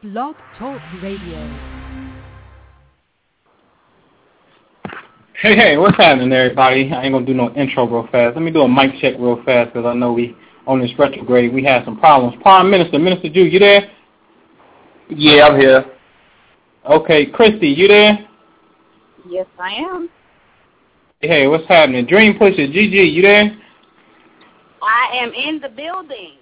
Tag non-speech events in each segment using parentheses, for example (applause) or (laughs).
Blog Talk Radio. Hey, hey, what's happening, everybody? I ain't gonna do no intro real fast. Let me do a mic check real fast because I know we on this retrograde we had some problems. Prime Minister, Minister Ju, you there? Yeah, I'm here. Okay, Christy, you there? Yes, I am. Hey, what's happening? Dream Pusher, Gigi, you there? I am in the building.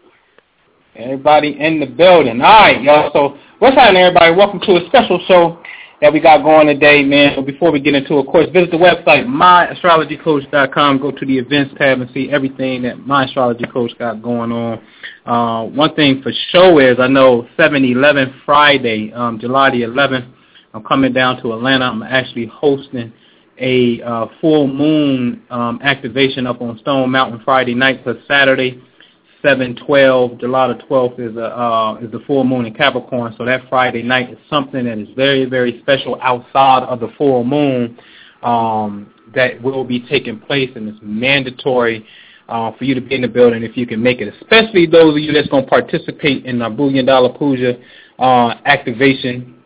Everybody in the building. All right, y'all. So what's happening, everybody? Welcome to a special show that we got going today, man. But before we get into it, of course, visit the website, myastrologycoach.com. Go to the events tab and see everything that my astrology coach got going on. Uh, one thing for sure is I know 7-11 Friday, um, July the 11th, I'm coming down to Atlanta. I'm actually hosting a uh, full moon um, activation up on Stone Mountain Friday night for Saturday, 7-12. July the 12th is, a, uh, is the full moon in Capricorn. So that Friday night is something that is very, very special outside of the full moon um, that will be taking place and it's mandatory uh, for you to be in the building if you can make it, especially those of you that's going to participate in the Billion Dollar Puja uh, activation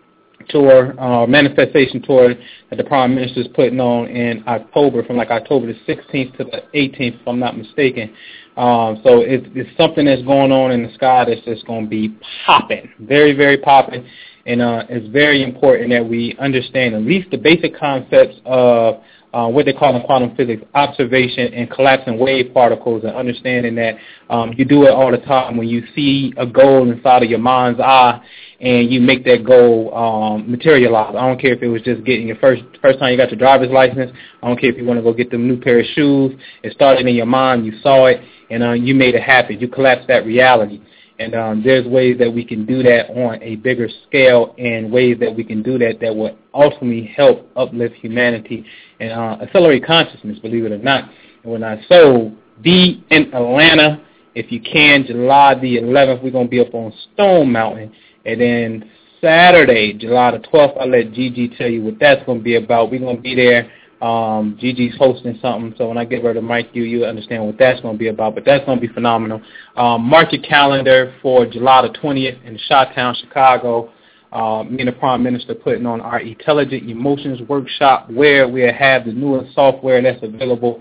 tour, uh, manifestation tour that the Prime Minister is putting on in October, from like October the 16th to the 18th, if I'm not mistaken. Um, so it, it's something that's going on in the sky that's just going to be popping, very, very popping. And uh, it's very important that we understand at least the basic concepts of uh, what they call in quantum physics, observation and collapsing wave particles, and understanding that um, you do it all the time when you see a goal inside of your mind's eye and you make that goal um, materialize. I don't care if it was just getting your first first time you got your driver's license. I don't care if you want to go get them new pair of shoes. It started in your mind. You saw it, and uh, you made it happen. You collapsed that reality. And um, there's ways that we can do that on a bigger scale and ways that we can do that that will ultimately help uplift humanity and uh, accelerate consciousness, believe it or not. And when I so be in Atlanta, if you can, July the 11th, we're going to be up on Stone Mountain. And then Saturday, July the 12th, I'll let Gigi tell you what that's going to be about. We're going to be there. Um, Gigi's hosting something, so when I get her to mic you, you understand what that's going to be about. But that's going to be phenomenal. Um, mark your calendar for July the 20th in Chi-Town, Chicago. Uh, me and the Prime Minister putting on our Intelligent Emotions Workshop where we'll have the newest software that's available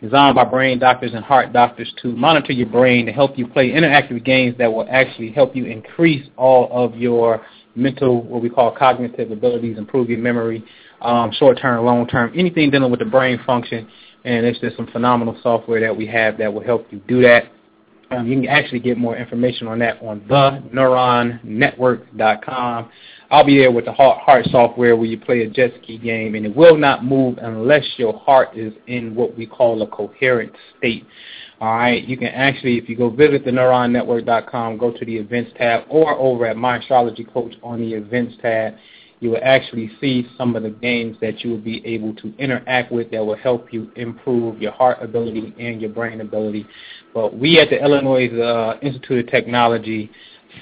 designed by brain doctors and heart doctors to monitor your brain to help you play interactive games that will actually help you increase all of your mental, what we call cognitive abilities, improve your memory, um, short-term, long-term, anything dealing with the brain function. And it's just some phenomenal software that we have that will help you do that. Um, you can actually get more information on that on theneuronnetwork.com. I'll be there with the heart heart software where you play a jet ski game, and it will not move unless your heart is in what we call a coherent state. All right, you can actually, if you go visit the neuronnetwork.com, go to the events tab, or over at My Astrology Coach on the events tab, you will actually see some of the games that you will be able to interact with that will help you improve your heart ability and your brain ability. But we at the Illinois uh, Institute of Technology,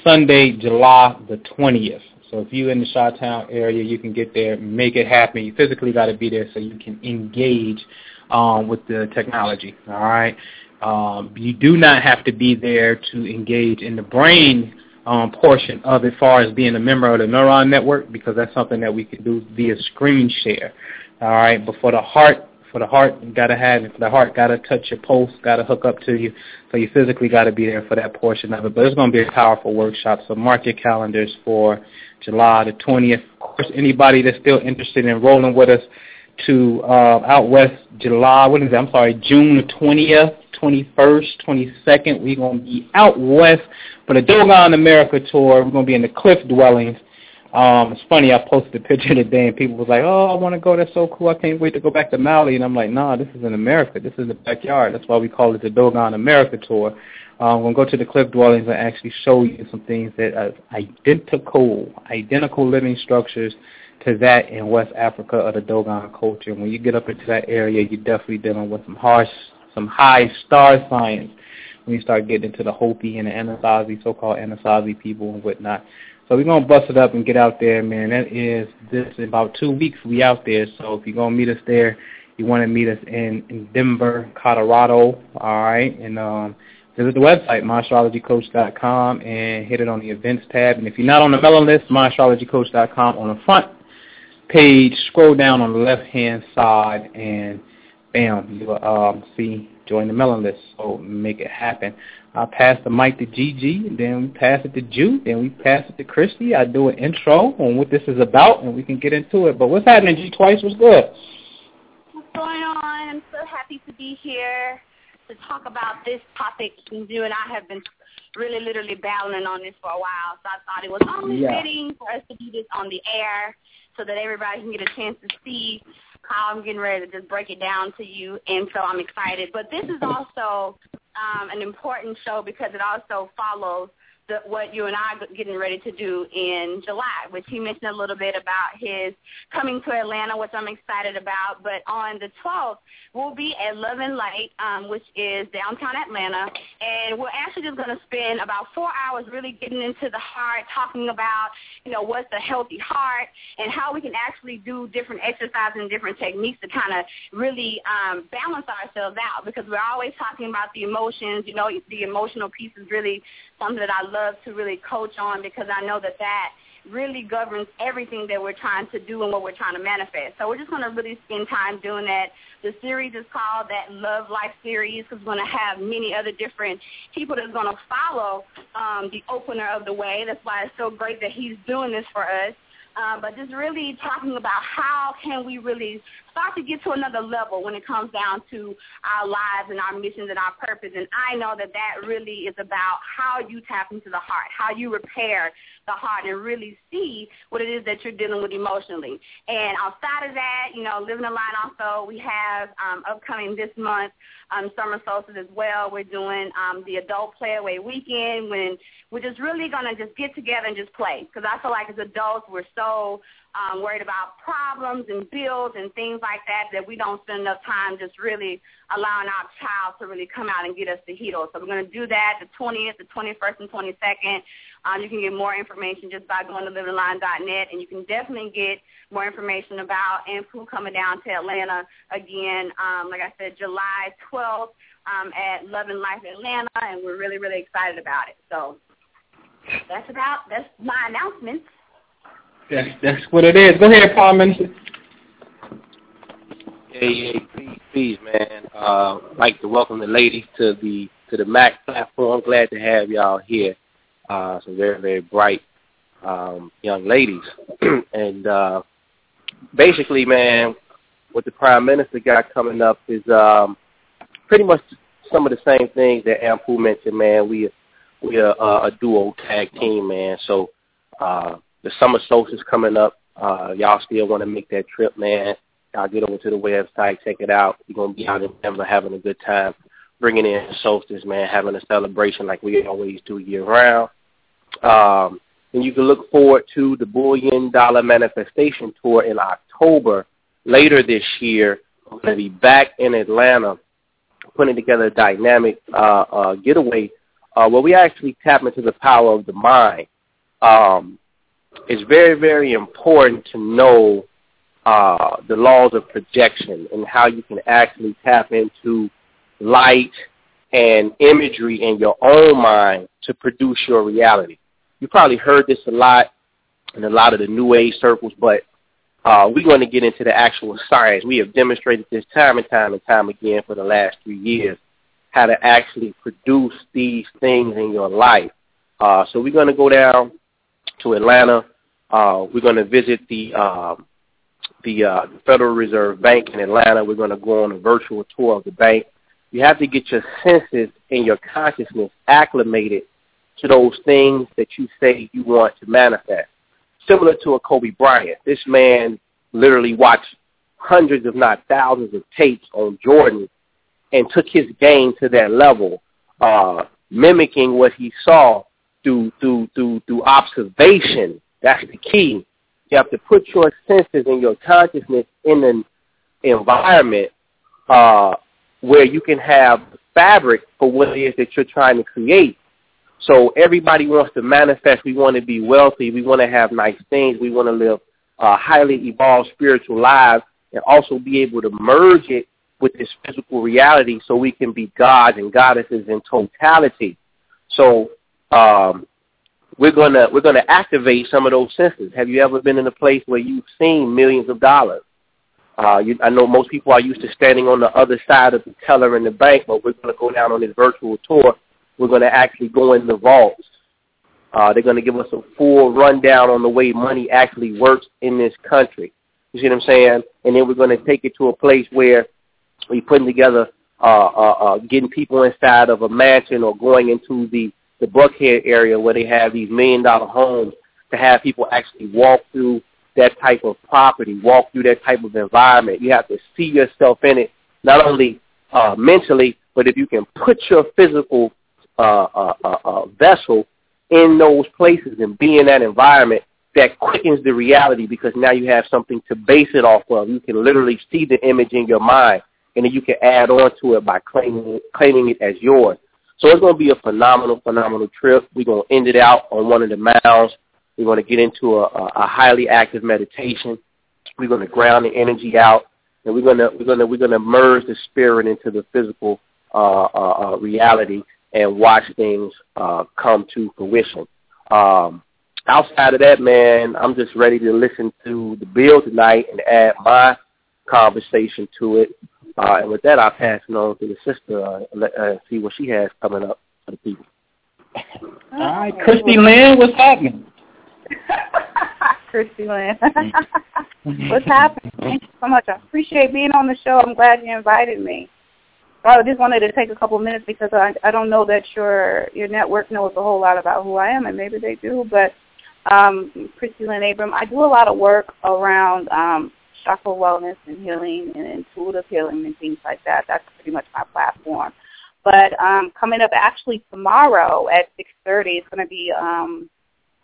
Sunday, July the 20th. So if you're in the Chi-Town area, you can get there, make it happen. You physically got to be there so you can engage um, with the technology. All right. Um, you do not have to be there to engage in the brain um, portion of it, far as being a member of the neuron network, because that's something that we can do via screen share. All right. But for the heart, for the heart, you gotta have it. For the heart, gotta touch your pulse, gotta hook up to you. So you physically gotta be there for that portion of it. But it's gonna be a powerful workshop. So mark your calendars for July the 20th. Of course, anybody that's still interested in rolling with us to uh, out west, July, what is it? I'm sorry, June the 20th, 21st, 22nd. We're going to be out west for the Dogon America tour. We're going to be in the Cliff Dwellings. Um, it's funny, I posted a picture today and people was like, oh, I want to go. That's so cool. I can't wait to go back to Maui. And I'm like, nah, this is in America. This is the backyard. That's why we call it the Dogon America tour. Um, we'll go to the cliff dwellings and actually show you some things that are identical, identical living structures to that in West Africa or the Dogon culture. When you get up into that area, you're definitely dealing with some harsh, some high star science when you start getting into the Hopi and the Anasazi, so-called Anasazi people and whatnot. So we're gonna bust it up and get out there, man. That is this in about two weeks we out there. So if you're gonna meet us there, you want to meet us in, in Denver, Colorado, all right, and um, visit the website, myastrologycoach.com, and hit it on the events tab. And if you're not on the mailing list, myastrologycoach.com on the front page, scroll down on the left-hand side, and bam, you'll um, see join the mailing list. So make it happen. I pass the mic to Gigi, then we pass it to Ju, then we pass it to Christy. I do an intro on what this is about, and we can get into it. But what's happening, G Twice? What's good? What's going on? I'm so happy to be here to talk about this topic. You and I have been really literally battling on this for a while, so I thought it was only Yeah. fitting for us to do this on the air so that everybody can get a chance to see how I'm getting ready to just break it down to you, and so I'm excited. But this is also um, an important show because it also follows the, what you and I are getting ready to do in July, which he mentioned a little bit about his coming to Atlanta, which I'm excited about. But on the 12th, we'll be at Love and Light, um, which is downtown Atlanta, and we're actually just going to spend about four hours really getting into the heart, talking about, you know, what's a healthy heart and how we can actually do different exercises and different techniques to kind of really um, balance ourselves out because we're always talking about the emotions. You know, the emotional piece is really something that I love to really coach on because I know that that really governs everything that we're trying to do and what we're trying to manifest. So we're just going to really spend time doing that. The series is called that Love Life series because we're going to have many other different people that's going to follow um, the opener of the way. That's why it's so great that he's doing this for us. Uh, but just really talking about how can we really start to get to another level when it comes down to our lives and our missions and our purpose. And I know that that really is about how you tap into the heart, how you repair the heart and really see what it is that you're dealing with emotionally. And outside of that, you know, Living Aligned also, we have um, upcoming this month, um, summer solstice as well. We're doing um, the adult play away weekend when we're just really going to just get together and just play because I feel like as adults we're so um, worried about problems and bills and things like that that we don't spend enough time just really allowing our child to really come out and get us the heal. So we're going to do that the 20th, the 21st, and 22nd. Um, you can get more information just by going to livingaligned.net, and you can definitely get more information about Anpu coming down to Atlanta again. Um, like I said, July 12th um, at Love and Life Atlanta, and we're really, really excited about it. So that's about that's my announcements. That's that's what it is. Go ahead, Prime Minister. Yeah, yeah, peace, peace, man. Uh, like to welcome the ladies to the to the Mac platform. Glad to have y'all here. Uh, some very very bright um, young ladies, (clears throat) and uh, basically, man, what the Prime Minister got coming up is um, pretty much some of the same things that Anpu mentioned, man. We we are uh, a duo tag team, man. So uh, the summer solstice coming up. Uh, y'all still want to make that trip, man? Y'all get over to the website, check it out. We're gonna be out in Denver having a good time, bringing in solstice, man, having a celebration like we always do year round. Um, and you can look forward to the Bullion Dollar Manifestation Tour in October later this year. We're going to be back in Atlanta putting together a dynamic uh, uh, getaway uh, where we actually tap into the power of the mind. Um, it's very, very important to know uh, the laws of projection and how you can actually tap into light and imagery in your own mind to produce your reality. You probably heard this a lot in a lot of the New Age circles, but uh, we're going to get into the actual science. We have demonstrated this time and time and time again for the last three years, how to actually produce these things in your life. Uh, so we're going to go down to Atlanta. Uh, we're going to visit the uh, the uh, Federal Reserve Bank in Atlanta. We're going to go on a virtual tour of the bank. You have to get your senses and your consciousness acclimated to those things that you say you want to manifest. Similar to a Kobe Bryant, this man literally watched hundreds, if not thousands, of tapes on Jordan and took his game to that level, uh, mimicking what he saw through through through through observation. That's the key. You have to put your senses and your consciousness in an environment uh, where you can have fabric for what it is that you're trying to create. So everybody wants to manifest. We want to be wealthy. We want to have nice things. We want to live uh, highly evolved spiritual lives and also be able to merge it with this physical reality so we can be gods and goddesses in totality. So um, we're gonna we're gonna activate some of those senses. Have you ever been in a place where you've seen millions of dollars? Uh, you, I know most people are used to standing on the other side of the teller in the bank, but we're to go down on this virtual tour. We're to actually go in the vaults. Uh, they're to give us a full rundown on the way money actually works in this country. You see what I'm saying? And then we're to take it to a place where we're putting together, uh, uh, uh, getting people inside of a mansion or going into the the Buckhead area where they have these million dollar homes to have people actually walk through that type of property, walk through that type of environment. You have to see yourself in it, not only uh, mentally, but if you can put your physical uh, uh, uh, uh, vessel in those places and be in that environment, that quickens the reality because now you have something to base it off of. You can literally see the image in your mind, and then you can add on to it by claiming claiming it as yours. So it's going to be a phenomenal, phenomenal trip. We're going to end it out on one of the mounds. We're going to get into a, a highly active meditation. We're going to ground the energy out, and we're going to we're going to we're going to merge the spirit into the physical uh, uh, uh, reality and watch things uh, come to fruition. Um, outside of that, man, I'm just ready to listen to the bill tonight and add my conversation to it. Uh, and with that, I'll pass it on to the sister uh, and let, uh, see what she has coming up for the people. (laughs) All right, Christy Lynn, what's happening? (laughs) Christy Lynn. (laughs) what's happening? Thank you so much. I appreciate being on the show. I'm glad you invited me. I just wanted to take a couple of minutes because I I don't know that your your network knows a whole lot about who I am, and maybe they do. But um, Christy Lynn Abram, I do a lot of work around um, chakra wellness and healing and intuitive healing and things like that. That's pretty much my platform. But um, coming up actually tomorrow at 6.30, it's going to be um,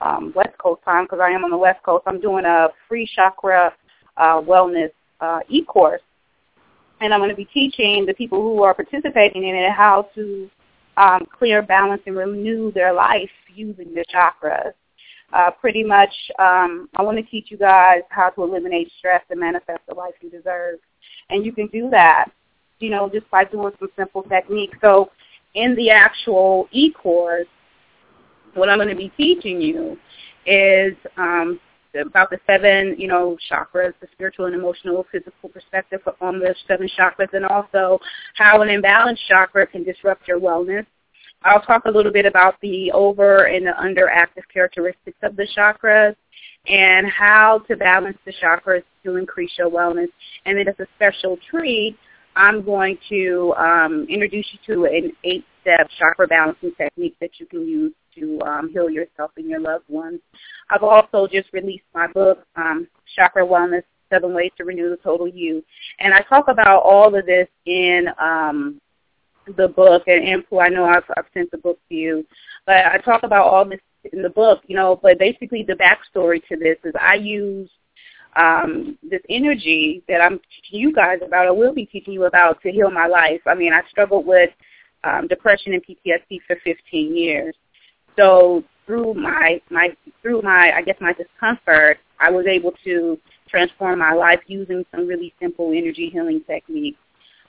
um, West Coast time because I am on the West Coast. I'm doing a free chakra uh, wellness uh, e-course. And I'm going to be teaching the people who are participating in it how to um, clear, balance, and renew their life using the chakras uh, pretty much um, I want to teach you guys how to eliminate stress and manifest the life you deserve. And you can do that, you know, just by doing some simple techniques. So in the actual e-course, what I'm going to be teaching you is um, about the seven, you know, chakras, the spiritual and emotional, physical perspective on the seven chakras, and also how an imbalanced chakra can disrupt your wellness I'll talk a little bit about the over and the underactive characteristics of the chakras and how to balance the chakras to increase your wellness. And then as a special treat, I'm going to um, introduce you to an eight-step chakra balancing technique that you can use to um, heal yourself and your loved ones. I've also just released my book, um, Chakra Wellness, Seven Ways to Renew the Total You. And I talk about all of this in um, the book, and Anpu, I know I've, I've sent the book to you, but I talk about all this in the book, you know, but basically the backstory to this is I use um, this energy that I'm teaching you guys about, I will be teaching you about to heal my life. I mean, I struggled with um, depression and PTSD for 15 years. So through my, my, through my, I guess my discomfort, I was able to transform my life using some really simple energy healing techniques.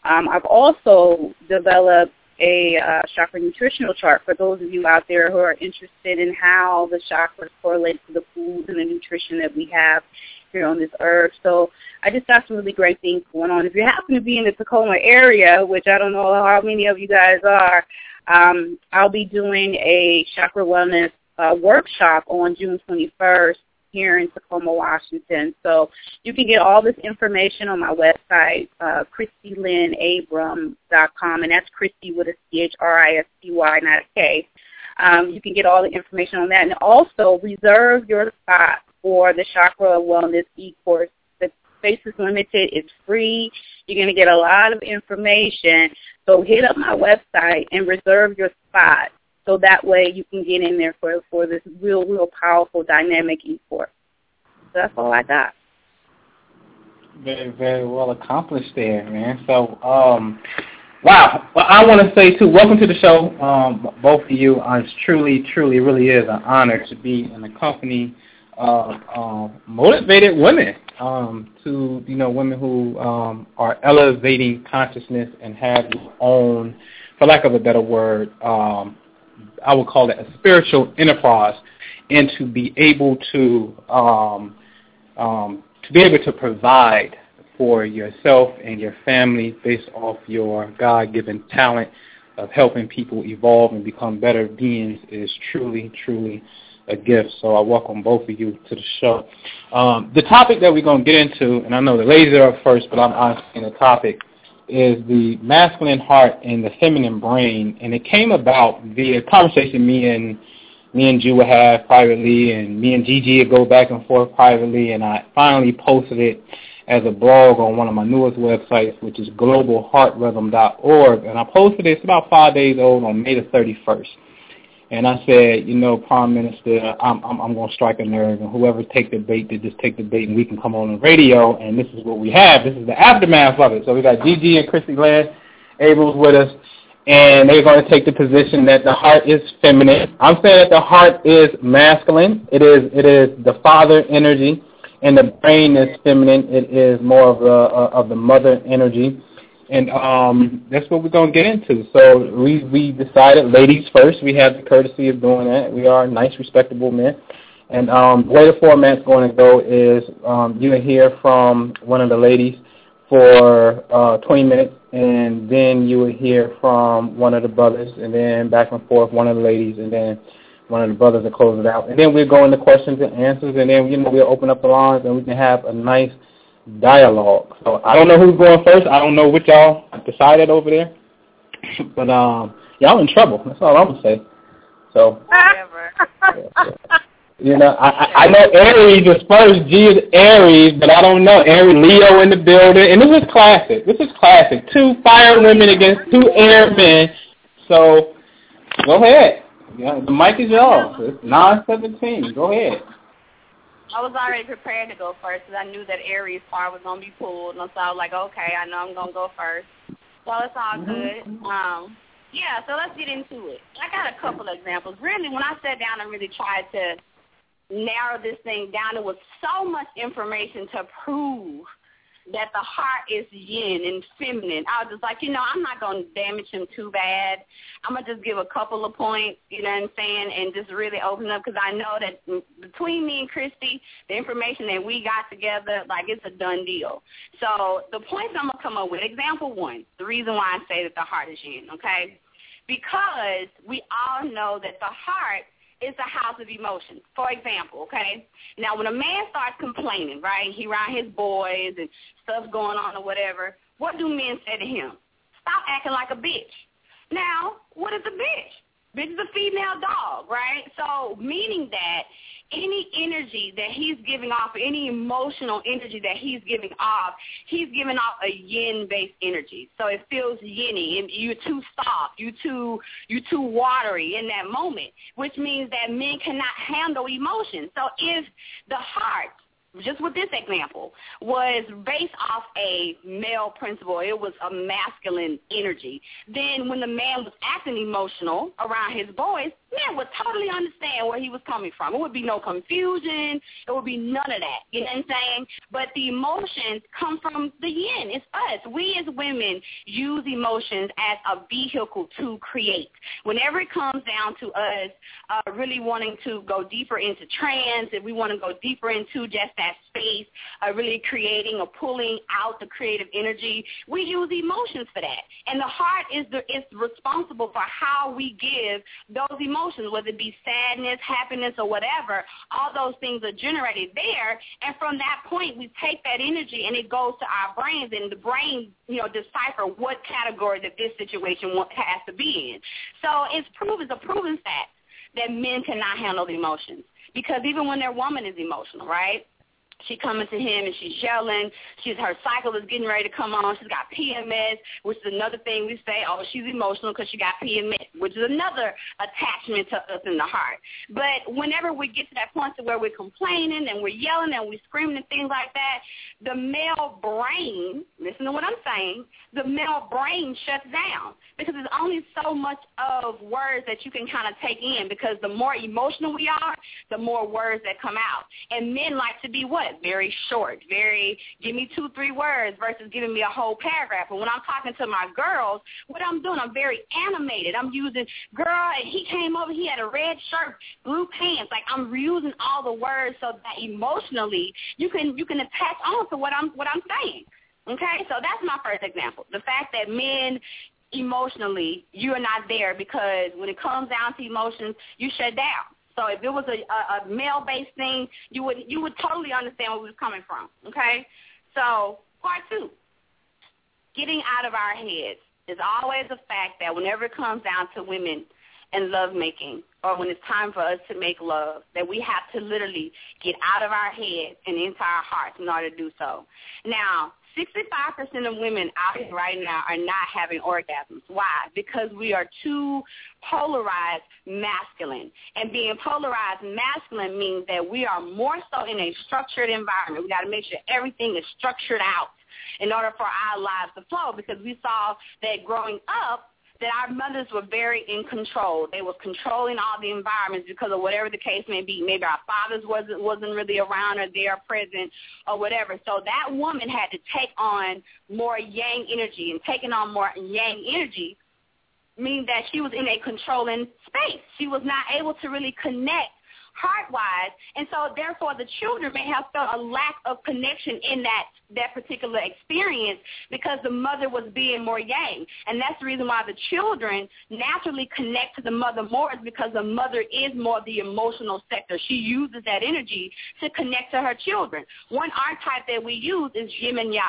Um, I've also developed a uh, chakra nutritional chart for those of you out there who are interested in how the chakras correlate to the foods and the nutrition that we have here on this earth. So I just got some really great things going on. If you happen to be in the Tacoma area, which I don't know how many of you guys are, um, I'll be doing a chakra wellness uh, workshop on June 21st here in Tacoma, Washington. So you can get all this information on my website, uh, ChristyLynnAbram.com, and that's Christy with a C-H-R-I-S-T-Y, not a K. Um, you can get all the information on that. And also reserve your spot for the Chakra Wellness e-course. The space is limited. It's free. You're going to get a lot of information. So hit up my website and reserve your spot so that way you can get in there for for this real, real powerful dynamic e-course. So that's all I got. Very, very well accomplished there, man. So, um, wow. Well, I want to say too, welcome to the show, um, both of you. Uh, it's truly, truly, really is an honor to be in the company of uh, motivated women um, to you know women who um, are elevating consciousness and have their own, for lack of a better word, um, I would call it a spiritual enterprise, and to be able to um, um, to be able to provide for yourself and your family based off your God-given talent of helping people evolve and become better beings is truly, truly a gift. So I welcome both of you to the show. Um, the topic that we're going to get into, and I know the ladies are up first, but I'm asking the topic, is the masculine heart and the feminine brain. And it came about via conversation me and me and Ju would have privately, and me and Gigi would go back and forth privately, and I finally posted it as a blog on one of my newest websites, which is globalheartrhythm.org. And I posted it. It's about five days old on May the 31st. And I said, you know, Prime Minister, I'm I'm, I'm going to strike a nerve, and whoever take the bait, to just take the bait, and we can come on the radio. And this is what we have. This is the aftermath of it. So we got Gigi and Christy Lynn Abrams with us, and they're going to take the position that the heart is feminine. I'm saying that the heart is masculine. It is it is the father energy, and the brain is feminine. It is more of the of the mother energy and um, that's what we're gonna get into. So we we decided, ladies first. We have the courtesy of doing that. We are nice, respectable men. And um, the way the format's going to go is um, you hear from one of the ladies for uh, 20 minutes, and then you will hear from one of the brothers, and then back and forth, one of the ladies, and then one of the brothers to close it out. And then we'll go into questions and answers, and then you know we'll open up the lines, and we can have a nice dialogue. So I don't know who's going first. I don't know what y'all decided over there. (laughs) but um, y'all in trouble. That's all I'm gonna say. So. Whatever. (laughs) You know, I, I know Aries is first. G is Aries, but I don't know Aries, Leo in the building, and this is classic. This is classic. Two fire women against two air men. So, go ahead. Yeah, the mic is yours. It's nine seventeen. Go ahead. I was already prepared to go first because I knew that Aries part was gonna be pulled, and so I was like, okay, I know I'm gonna go first. So it's all mm-hmm. good. Um, yeah, so let's get into it. I got a couple of examples. Really, when I sat down and really tried to narrow this thing down, there was so much information to prove that the heart is yin and feminine. I was just like, you know, I'm not going to damage him too bad. I'm going to just give a couple of points, you know what I'm saying, and just really open up because I know that between me and Christy, the information that we got together, like it's a done deal. So the points I'm going to come up with, example one, the reason why I say that the heart is yin, okay? Because we all know that the heart – is a house of emotions. For example, okay? Now, when a man starts complaining, right, he around his boys and stuff's going on or whatever, what do men say to him? Stop acting like a bitch. Now, what is a bitch? Bitch is a female dog, right? So, meaning that any energy that he's giving off, any emotional energy that he's giving off, he's giving off a yin-based energy. So it feels yinny, and you're too soft, you're too you're too watery in that moment, which means that men cannot handle emotion. So if the heart just with this example, was based off a male principle. It was a masculine energy. Then when the man was acting emotional around his boys, man would totally understand where he was coming from. It would be no confusion. It would be none of that. You know what I'm saying? But the emotions come from the yin. It's us. We as women use emotions as a vehicle to create. Whenever it comes down to us uh, really wanting to go deeper into trance, if we want to go deeper into just that space, uh, really creating or pulling out the creative energy, we use emotions for that. And the heart is the is responsible for how we give those emotions, whether it be sadness, happiness, or whatever. All those things are generated there, and from that point, we take that energy and it goes to our brains, and the brain, you know, decipher what category that this situation has to be in. So it's proven, it's a proven fact that men cannot handle the emotions because even when their woman is emotional, right? She coming to him and she's yelling. She's her cycle is getting ready to come on. She's got PMS, which is another thing we say. Oh, she's emotional because she got PMS, which is another attachment to us in the heart. But whenever we get to that point to where we're complaining and we're yelling and we're screaming and things like that, the male brain, listen to what I'm saying, the male brain shuts down because there's only so much of words that you can kind of take in because the more emotional we are, the more words that come out. And men like to be what? Very short, very give me two, three words versus giving me a whole paragraph. And when I'm talking to my girls, what I'm doing, I'm very animated. I'm using girl, and he came over, he had a red shirt, blue pants. Like I'm reusing all the words so that emotionally you can you can attach on to what I'm what I'm saying. Okay, so that's my first example. The fact that men emotionally, you are not there because when it comes down to emotions, you shut down. So if it was a, a, a male-based thing, you would you would totally understand where we was coming from. Okay, so part two, getting out of our heads is always a fact that whenever it comes down to women and lovemaking, or when it's time for us to make love, that we have to literally get out of our heads and into our hearts in order to do so. Now, 65% of women out here right now are not having orgasms. Why? Because we are too polarized masculine. And being polarized masculine means that we are more so in a structured environment. We got to make sure everything is structured out in order for our lives to flow because we saw that growing up, that our mothers were very in control. They were controlling all the environments because of whatever the case may be. Maybe our fathers wasn't wasn't really around or there present or whatever. So that woman had to take on more yang energy and taking on more yang energy mean that she was in a controlling space. She was not able to really connect heart-wise, and so therefore the children may have felt a lack of connection in that that particular experience because the mother was being more yang. And that's the reason why the children naturally connect to the mother more is because the mother is more the emotional sector. She uses that energy to connect to her children. One archetype that we use is Yemaya.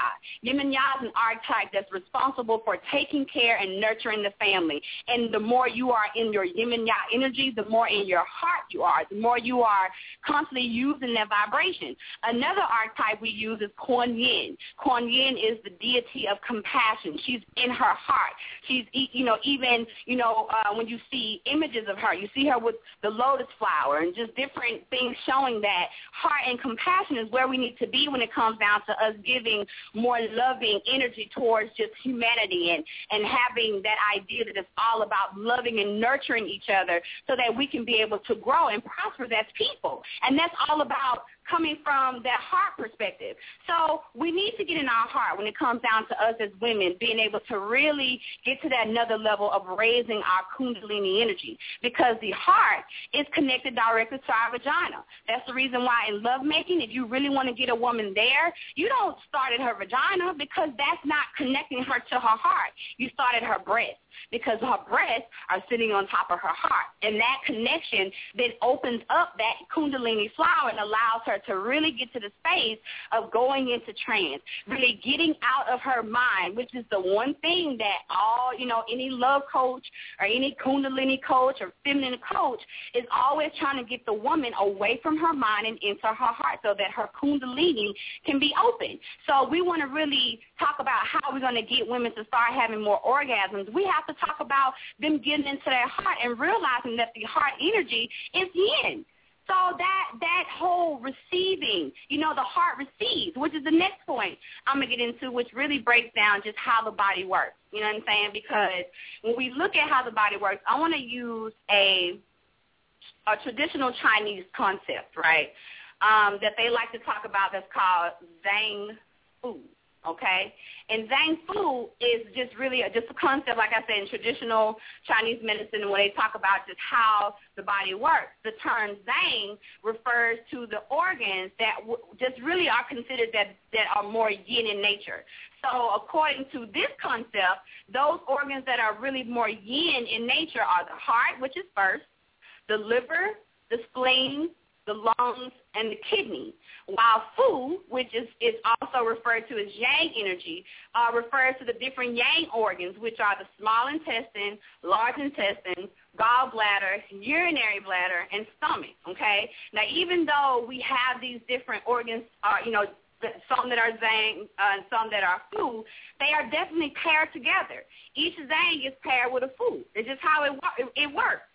Yin and Ya is an archetype that's responsible for taking care and nurturing the family. And the more you are in your Yemaya energy, the more in your heart you are, the more you are constantly using that vibration. Another archetype we use is Kuan Yin. Kuan Yin is the deity of compassion. She's in her heart. She's, you know, even, you know, uh, when you see images of her, you see her with the lotus flower and just different things showing that heart and compassion is where we need to be when it comes down to us giving more loving energy towards just humanity and, and having that idea that it's all about loving and nurturing each other so that we can be able to grow and prosper as people. And that's all about coming from that heart perspective. So we need to get in our heart when it comes down to us as women being able to really get to that another level of raising our kundalini energy because the heart is connected directly to our vagina. That's the reason why in lovemaking, if you really want to get a woman there, you don't start at her vagina because that's not connecting her to her heart. You start at her breast because her breasts are sitting on top of her heart. And that connection then opens up that kundalini flower and allows her to really get to the space of going into trance, really getting out of her mind, which is the one thing that all, you know, any love coach or any kundalini coach or feminine coach is always trying to get the woman away from her mind and into her heart so that her kundalini can be open. So we want to really talk about how we're going to get women to start having more orgasms. We have to talk about them getting into their heart and realizing that the heart energy is yin. So that that whole receiving, you know, the heart receives, which is the next point I'm gonna get into, which really breaks down just how the body works. You know what I'm saying? Because when we look at how the body works, I want to use a a traditional Chinese concept, right? Um, that they like to talk about that's called Zhang Fu okay? And Zhang Fu is just really a, just a concept, like I said, in traditional Chinese medicine when they talk about just how the body works. The term Zhang refers to the organs that w- just really are considered that, that are more yin in nature. So according to this concept, those organs that are really more yin in nature are the heart, which is first, the liver, the spleen, the lungs, and the kidney, while Fu, which is, is also referred to as yang energy, uh, refers to the different yang organs, which are the small intestine, large intestine, gallbladder, urinary bladder, and stomach. Okay. Now, even though we have these different organs, uh, you know, some that are Zhang uh, and some that are Fu, they are definitely paired together. Each Zhang is paired with a Fu. It's just how it, it works.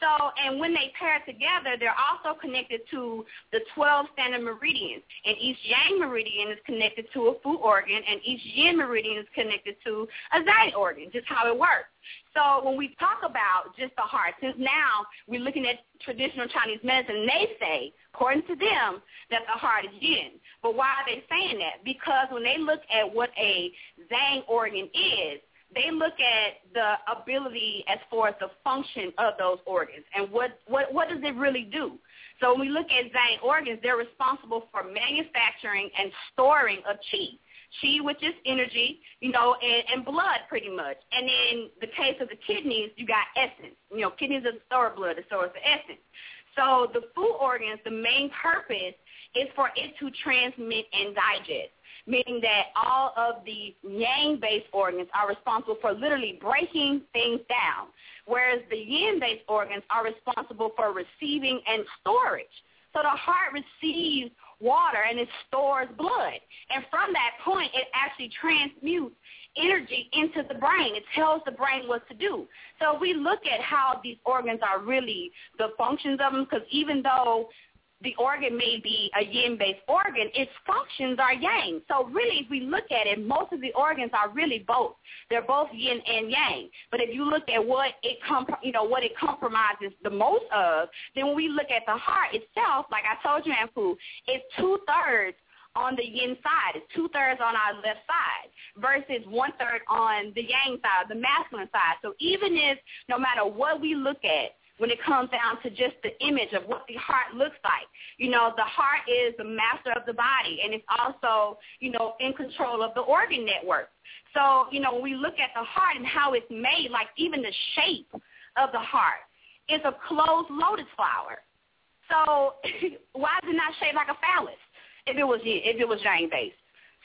So, and when they pair together, they're also connected to the 12 standard meridians. And each yang meridian is connected to a fu organ, and each yin meridian is connected to a zhang organ, just how it works. So when we talk about just the heart, since now we're looking at traditional Chinese medicine, they say, according to them, that the heart is yin. But why are they saying that? Because when they look at what a zhang organ is, they look at the ability as far as the function of those organs and what, what, what does it really do. So when we look at Zhang organs, they're responsible for manufacturing and storing of qi. Qi, which is energy, you know, and, and blood pretty much. And in the case of the kidneys, you got essence. You know, kidneys are the store of blood, the source of essence. So the fu organs, the main purpose is for it to transmit and digest meaning that all of the yang-based organs are responsible for literally breaking things down, whereas the yin-based organs are responsible for receiving and storage. So the heart receives water and it stores blood. And from that point, it actually transmutes energy into the brain. It tells the brain what to do. So we look at how these organs are really the functions of them, because even though the organ may be a yin-based organ, its functions are yang. So really, if we look at it, most of the organs are really both. They're both yin and yang. But if you look at what it comp- you know what it compromises the most of, then when we look at the heart itself, like I told you, Anpu, it's two thirds on the yin side. It's two thirds on our left side versus one third on the yang side, the masculine side. So even if no matter what we look at, when it comes down to just the image of what the heart looks like. You know, the heart is the master of the body, and it's also, you know, in control of the organ network. So, you know, when we look at the heart and how it's made, like even the shape of the heart, it's a closed lotus flower. So (laughs) why is it not shaped like a phallus if it was if it was Yang based?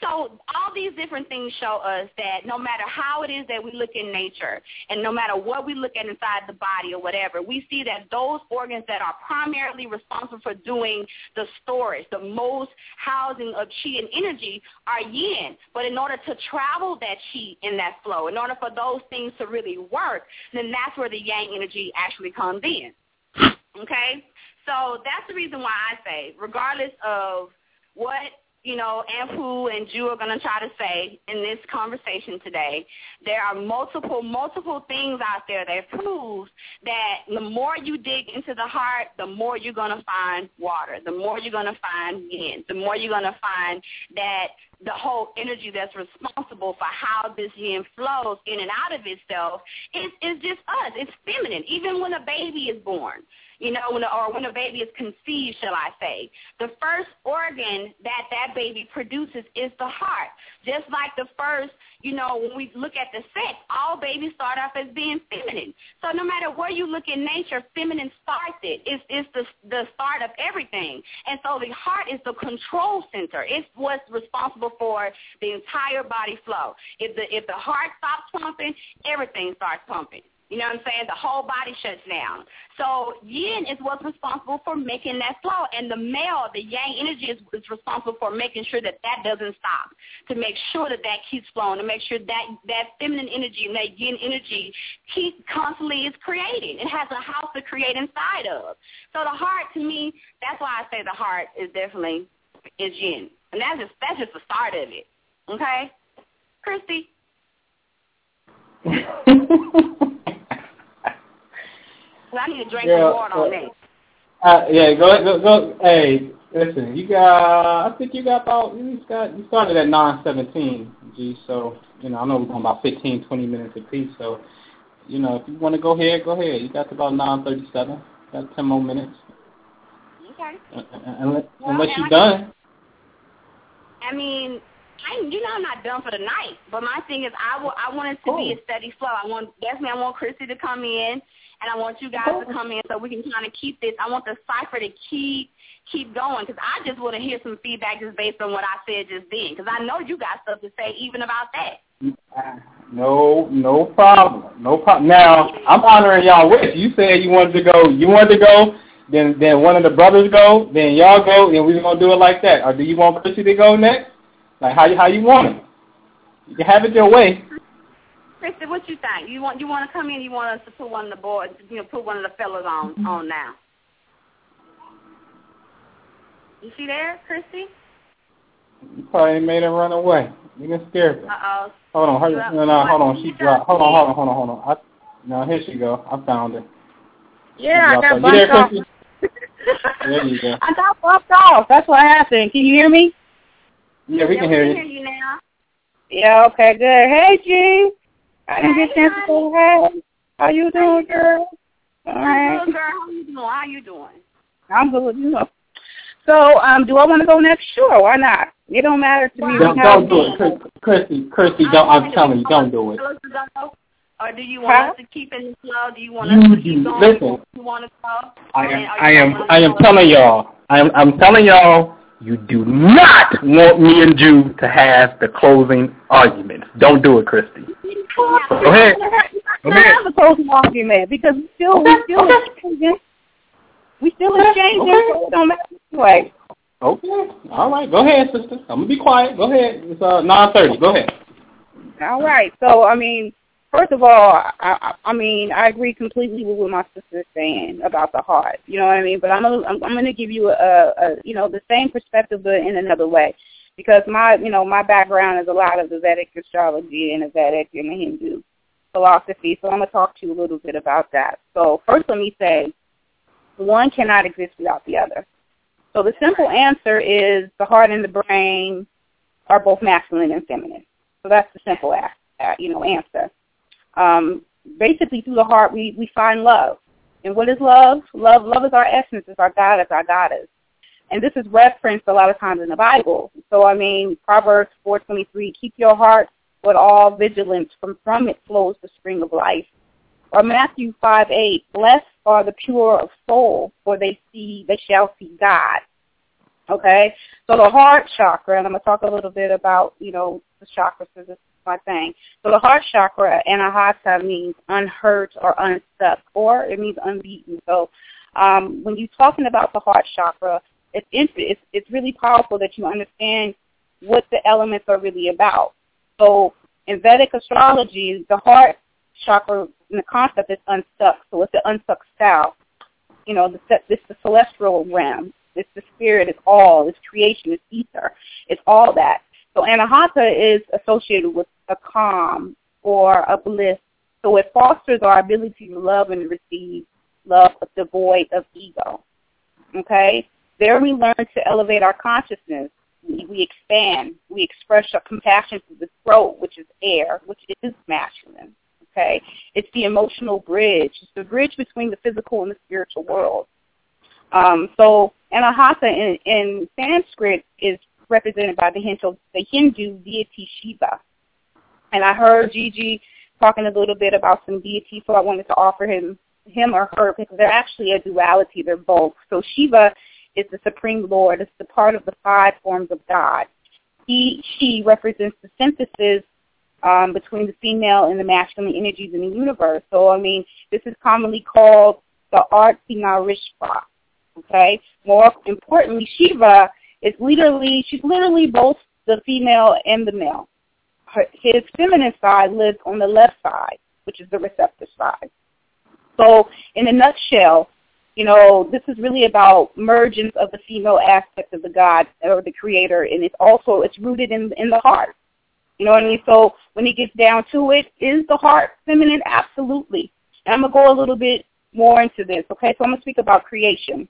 So all these different things show us that no matter how it is that we look in nature and no matter what we look at inside the body or whatever, we see that those organs that are primarily responsible for doing the storage, the most housing of chi and energy are yin. But in order to travel that chi in that flow, in order for those things to really work, then that's where the yang energy actually comes in. Okay? So that's the reason why I say, regardless of what you know, Anpu and Ju are going to try to say in this conversation today, there are multiple, multiple things out there that prove that the more you dig into the heart, the more you're going to find water, the more you're going to find yin, the more you're going to find that the whole energy that's responsible for how this yin flows in and out of itself is, is just us. It's feminine, even when a baby is born you know, when or when a baby is conceived, shall I say. The first organ that that baby produces is the heart. Just like the first, you know, when we look at the sex, all babies start off as being feminine. So no matter where you look in nature, feminine starts it. It's, it's the, the start of everything. And so the heart is the control center. It's what's responsible for the entire body flow. If the, if the heart stops pumping, everything starts pumping. You know what I'm saying? The whole body shuts down. So yin is what's responsible for making that flow. And the male, the yang energy is, is responsible for making sure that that doesn't stop, to make sure that that keeps flowing, to make sure that that feminine energy and that yin energy keep constantly is creating. It has a house to create inside of. So the heart, to me, that's why I say the heart is definitely is yin. And that's just, that's just the start of it. Okay? Christy? (laughs) I need to drink yeah, some water uh, on that. Uh, yeah, go, go, go. Hey, listen, you got. I think you got about. You got. You started at nine seventeen, G. So you know, I know we're going about fifteen, twenty minutes apiece. So, you know, if you want to go ahead, go ahead. You got to about nine thirty-seven. Got ten more minutes. Okay. Unless, well, unless you're done. I mean, I, you know, I'm not done for the night. But my thing is, I will. I want it to cool. be a steady flow. I want definitely. I want Chrissy to come in and I want you guys to come in so we can kind of keep this. I want the cipher to keep keep going because I just want to hear some feedback just based on what I said just then because I know you got stuff to say even about that. No, no problem. No problem. Now I'm honoring y'all wish. You said you wanted to go. You wanted to go. Then, then one of the brothers go. Then y'all go. Then we're gonna do it like that. Or do you want Chrissy to go next? Like how you how you want it? You can have it your way. Christy, what you think? You want you want to come in? You want us to put one of the boys, you know, put one of the fellas on on now? You see there, Christy? You probably made her run away. You can scare her. Uh oh. Hold on, her, no, no, hold on. She dropped. Hold on, hold on, hold on, hold on. I, no, here she go. I found her. Yeah, I got you bumped there, off. There you go. (laughs) I got bumped off. That's what happened. Can you hear me? Yeah, we yeah, can we hear can you. hear you now. Yeah, okay, good. Hey, G. I didn't get a Hey, chance to say hey. How you doing, girl? All I'm right. good, girl. How you doing? How you doing? I'm good, you know. So, um, do I want to go next? Sure, why not? It don't matter to me. Don't, don't do it, Chris- Chrissy. Chrissy, don't. I'm telling you, don't do it. Or do you want Huh? us to keep in the flow? Do you want You us to do- keep going? listen. You want to go? I am. I am. I am telling y'all. I am. I'm telling y'all. You do not want me and you to have the closing arguments. Don't do it, Christy. Go ahead. Go ahead. have a closing argument because we still, we still exchanging. We still exchanging, so it don't matter anyway. Okay. All right. Go ahead, sister. I'm gonna be quiet. Go ahead. It's uh 9:30. Go ahead. All right. So, I mean, first of all, I, I, mean, I agree completely with what my sister is saying about the heart. You know what I mean? But I'm gonna, I'm, I'm going to give you a, a, you know, the same perspective, but in another way, because my, you know, my background is a lot of the Vedic astrology and the Vedic and the Hindu philosophy. So I'm going to talk to you a little bit about that. So first, let me say, one cannot exist without the other. So the simple answer is the heart and the brain are both masculine and feminine. So that's the simple a- you know answer. Um, basically, through the heart, we we find love. And what is love? Love, love is our essence. It's our God. It's our goddess. And this is referenced a lot of times in the Bible. So I mean, Proverbs four twenty three: Keep your heart with all vigilance, from from it flows the spring of life. Or Matthew five eight: Blessed are the pure of soul, for they see they shall see God. Okay, so the heart chakra, and I'm to talk a little bit about you know the chakras because is my thing. So the heart chakra, anahata, means unhurt or unstuck, or it means unbeaten. So um, when you're talking about the heart chakra, it's, it's it's really powerful that you understand what the elements are really about. So in Vedic astrology, the heart chakra, and the concept is unstuck. So it's the unstuck style. You know, the, it's the celestial realm. It's the spirit. It's all. It's creation. It's ether. It's all that. So anahata is associated with a calm or a bliss. So it fosters our ability to love and receive love devoid of ego. Okay? There we learn to elevate our consciousness. We, expand. We express our compassion through the throat, which is air, which is masculine. Okay? It's the emotional bridge. It's the bridge between the physical and the spiritual world. Um, so Anahata in, in Sanskrit is represented by the Hindu, the Hindu deity Shiva. And I heard Gigi talking a little bit about some deities, so I wanted to offer him him or her because they're actually a duality. They're both. So Shiva is the supreme lord. It's the part of the five forms of God. He, she represents the synthesis um, between the female and the masculine energies in the universe. So, I mean, this is commonly called the Arthinarishva. Okay. More importantly, Shiva is literally she's literally both the female and the male. Her, his feminine side lives on the left side, which is the receptive side. So, in a nutshell, you know, this is really about mergence of the female aspect of the God or the Creator, and it's also it's rooted in in the heart. You know what I mean? So when it gets down to it, is the heart feminine? Absolutely. And I'm gonna go a little bit more into this. Okay, so I'm gonna speak about creation.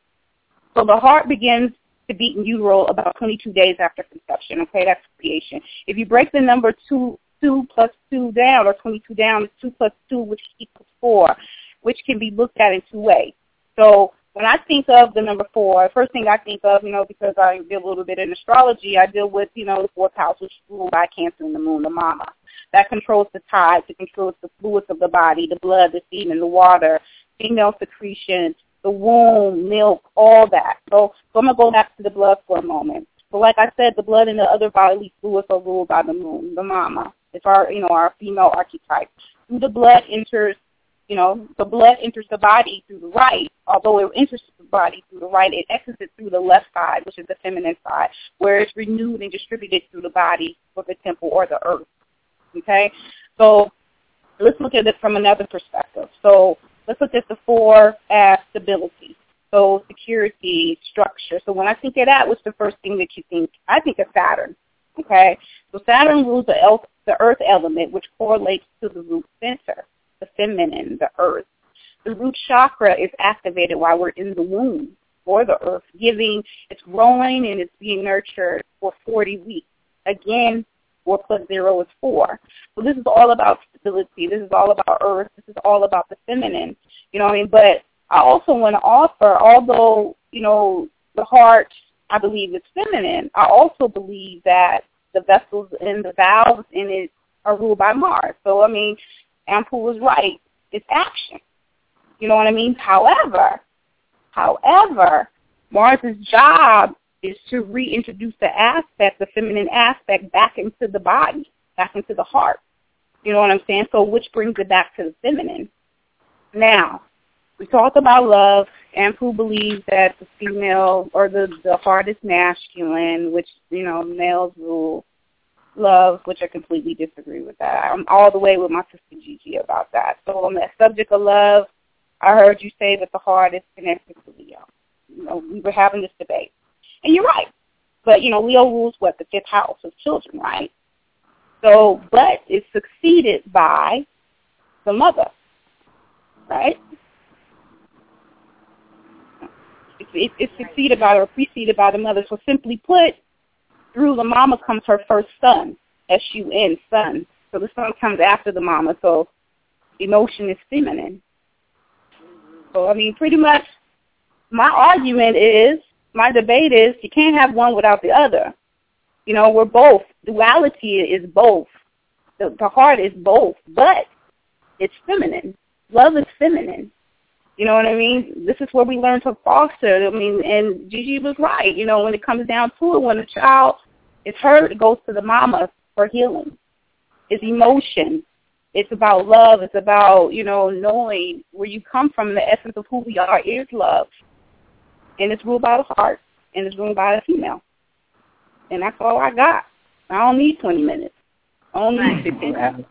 So the heart begins to beat in utero about 22 days after conception. Okay, that's creation. If you break the number two, two plus two down, or 22 down, it's two plus two, which equals four, which can be looked at in two ways. So when I think of the number four, first thing I think of, you know, because I deal a little bit in astrology, I deal with, you know, the fourth house, which is ruled by Cancer and the moon, the mama. That controls the tides, it controls the fluids of the body, the blood, the semen, the water, female secretion, the womb, milk, all that. So, so I'm going to go back to the blood for a moment. But like I said, the blood and the other bodily fluids are ruled by the moon, the mama. It's our, you know, our female archetype. The blood enters, you know, the blood enters the body through the right. Although it enters the body through the right, it exits it through the left side, which is the feminine side, where it's renewed and distributed through the body or the temple or the earth. Okay? So let's look at it from another perspective. So let's look at the four as stability. So security, structure. So when I think of that, what's the first thing that you think? I think of Saturn. Okay? So Saturn rules the, el- the earth element, which correlates to the root center, the feminine, the earth. The root chakra is activated while we're in the womb for the earth, giving, it's growing and it's being nurtured for 40 weeks. Again, 4 plus 0 is 4. So this is all about stability. This is all about earth. This is all about the feminine. You know what I mean? But I also want to offer, although, you know, the heart, I believe, is feminine, I also believe that the vessels and the valves in it are ruled by Mars. So, I mean, Anpu was right. It's action. You know what I mean? However, however, Mars's job is to reintroduce the aspect, the feminine aspect, back into the body, back into the heart. You know what I'm saying? So which brings it back to the feminine. Now, we talked about love, and who believes that the female or the the heart is masculine, which you know males rule love, which I completely disagree with that. I'm all the way with my sister Gigi about that. So on that subject of love, I heard you say that the heart is connected to Leo. You know, we were having this debate. And you're right. But, you know, Leo rules what? The fifth house of children, right? So, but is succeeded by the mother, right? It's, it, it's succeeded by or preceded by the mother. So simply put, through the mama comes her first son, S-U-N, son. So the son comes after the mama. So emotion is feminine. So, I mean, pretty much my argument is, my debate is, you can't have one without the other. You know, we're both. Duality is both. The, the heart is both, but it's feminine. Love is feminine. You know what I mean? This is where we learn to foster. I mean, and Gigi was right. You know, when it comes down to it, when a child is hurt, it goes to the mama for healing. It's emotion. It's about love. It's about, you know, knowing where you come from. The essence of who we are is love. And it's ruled by the heart. And it's ruled by the female. And that's all I got. I don't need 20 minutes. I don't need 15 minutes.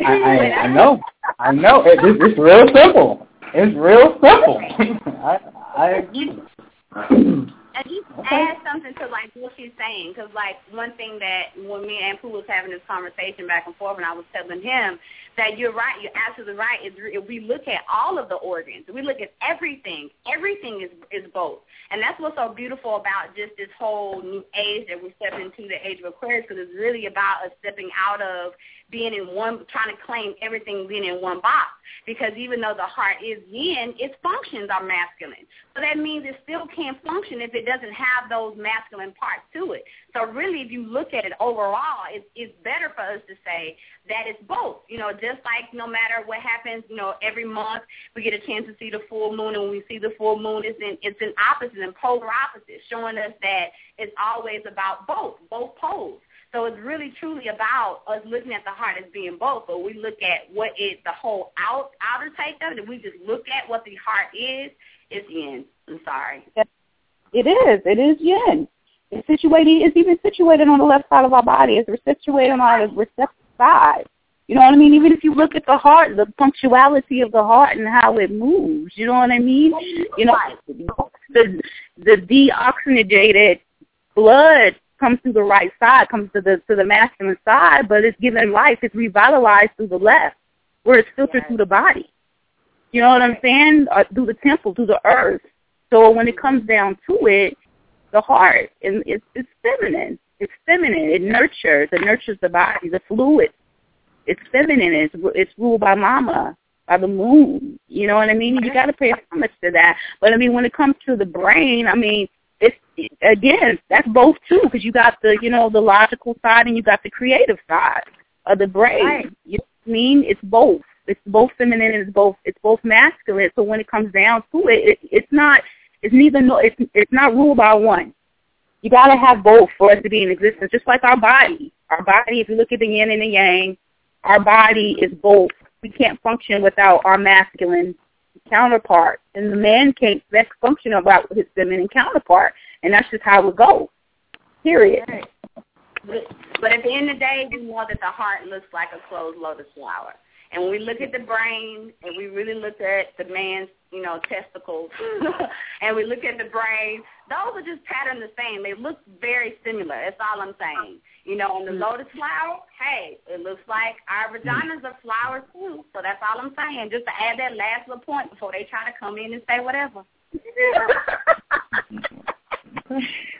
I, I, I (laughs) know. I know. It, it's, it's real simple. It's real simple. (laughs) I, I agree. (clears throat) And just add something to like what she's saying, because like one thing that when me and Pooh was having this conversation back and forth, and I was telling him that you're right, you're absolutely right. Is if we look at all of the organs, we look at everything. Everything is is both, and that's what's so beautiful about just this whole new age that we're stepping into, the age of Aquarius, because it's really about us stepping out of being in one, trying to claim everything being in one box. Because even though the heart is yin, its functions are masculine. So that means it still can't function if it doesn't have those masculine parts to it. So really, if you look at it overall, it's, it's better for us to say that it's both. You know, just like no matter what happens, you know, every month we get a chance to see the full moon, and when we see the full moon, it's in it's in opposite and polar opposites, showing us that it's always about both, both poles. So it's really truly about us looking at the heart as being both, but we look at what is the whole out outer take of it. If we just look at what the heart is, it's yin. I'm sorry. It is. It is yin. It's situated. It's even situated on the left side of our body. It's situated on our receptive side. You know what I mean? Even if you look at the heart, the punctuality of the heart and how it moves. You know what I mean? You know, the the deoxygenated blood comes through the right side, comes to the to the masculine side, but it's given life. It's revitalized through the left, where it's filtered through the body. You know what I'm saying? Uh, through the temple, through the earth. So when it comes down to it, the heart, and it's, it's feminine. It's feminine. It nurtures. It nurtures the body, the fluid. It's feminine. It's it's ruled by mama, by the moon. You know what I mean? You got to pay homage to that. But I mean, when it comes to the brain, I mean, it's again that's both too because you got the you know the logical side and you got the creative side of the brain. Right. You know what I mean? It's both. It's both feminine and it's both it's both masculine. So when it comes down to it, it it's not it's neither no it's it's not ruled by one. You gotta have both for us to be in existence. Just like our body. Our body, if you look at the yin and the yang, our body is both. We can't function without our masculine counterpart, and the man can't best function without his feminine counterpart, and that's just how it goes. Period. But, but at the end of the day, we know that the heart looks like a closed lotus flower. And when we look at the brain and we really look at the man's, you know, testicles (laughs) and we look at the brain, those are just patterns the same. They look very similar. That's all I'm saying. You know, on the mm-hmm. lotus flower, hey, it looks like our vaginas are flowers too. So that's all I'm saying. Just to add that last little point before they try to come in and say whatever. (laughs)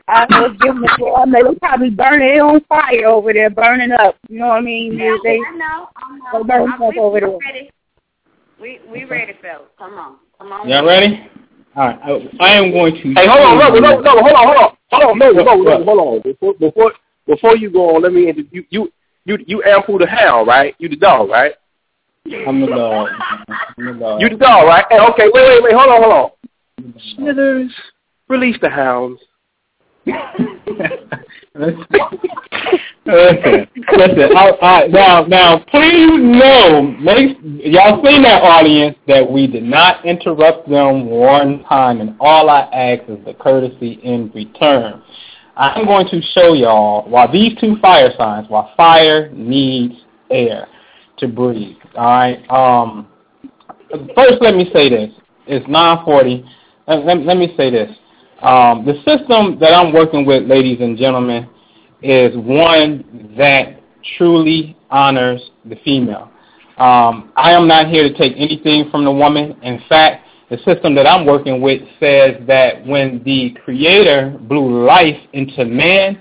I was giving them, I mean, they were probably burning it on fire over there, burning up. You know what I mean? Yeah, they, I know. I know. They burn stuff over there. Ready. We we ready, on, come on. Y'all ready? All right. I, I am going to. Hey, hold on, no, no, no, hold on, hold on, hold on, no, no, no, hold on. Before before before you go on, let me you you you you Anpu the hound, right? You the dog, right? I'm the dog. I'm the dog. You the dog, right? Hey, okay, wait, wait, wait, hold on, hold on. Smithers, release the hounds. Listen, listen. I, I, now, now, please know, make, y'all seen that audience that we did not interrupt them one time, and all I ask is the courtesy in return. I'm going to show y'all why these two fire signs, why fire needs air to breathe. All right. Um, first, let me say this. It's 9:40. Let, let, let me say this. Um, the system that I'm working with, ladies and gentlemen, is one that truly honors the female. Um, I am not here to take anything from the woman. In fact, the system that I'm working with says that when the Creator blew life into man,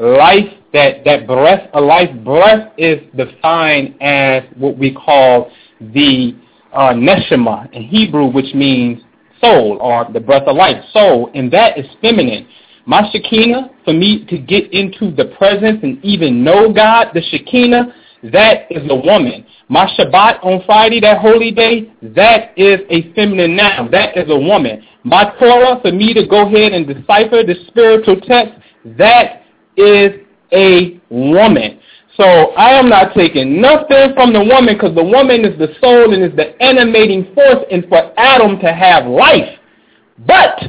life, that, that breath of life, breath is defined as what we call the uh, neshama in Hebrew, which means soul or the breath of life, soul, and that is feminine. My Shekinah, for me to get into the presence and even know God, the Shekinah, that is a woman. My Shabbat on Friday, that holy day, that is a feminine noun. That is a woman. My Torah, for me to go ahead and decipher the spiritual text, that is a woman. So I am not taking nothing from the woman because the woman is the soul and is the animating force and for Adam to have life. But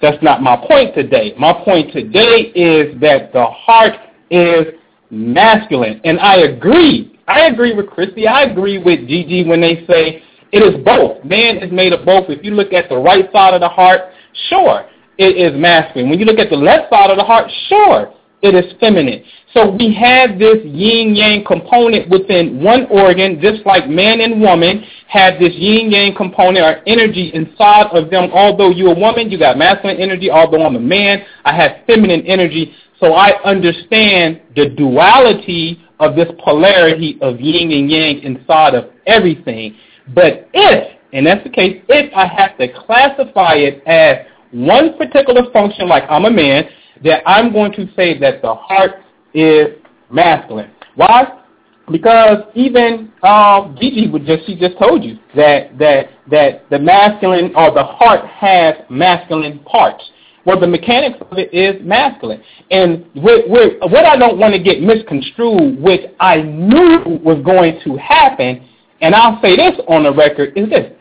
that's not my point today. My point today is that the heart is masculine. And I agree. I agree with Christy. I agree with Gigi when they say it is both. Man is made of both. If you look at the right side of the heart, sure, it is masculine. When you look at the left side of the heart, sure, it is feminine. So we have this yin-yang component within one organ, just like man and woman have this yin-yang component or energy inside of them. Although you're a woman, you got masculine energy. Although I'm a man, I have feminine energy. So I understand the duality of this polarity of yin and yang inside of everything. But if, and that's the case, if I have to classify it as one particular function, like I'm a man, that I'm going to say that the heart is masculine. Why? Because even um, Gigi would just she just told you that that that the masculine or the heart has masculine parts. Well, the mechanics of it is masculine. And with, what I don't want to get misconstrued, which I knew was going to happen, and I'll say this on the record, is this.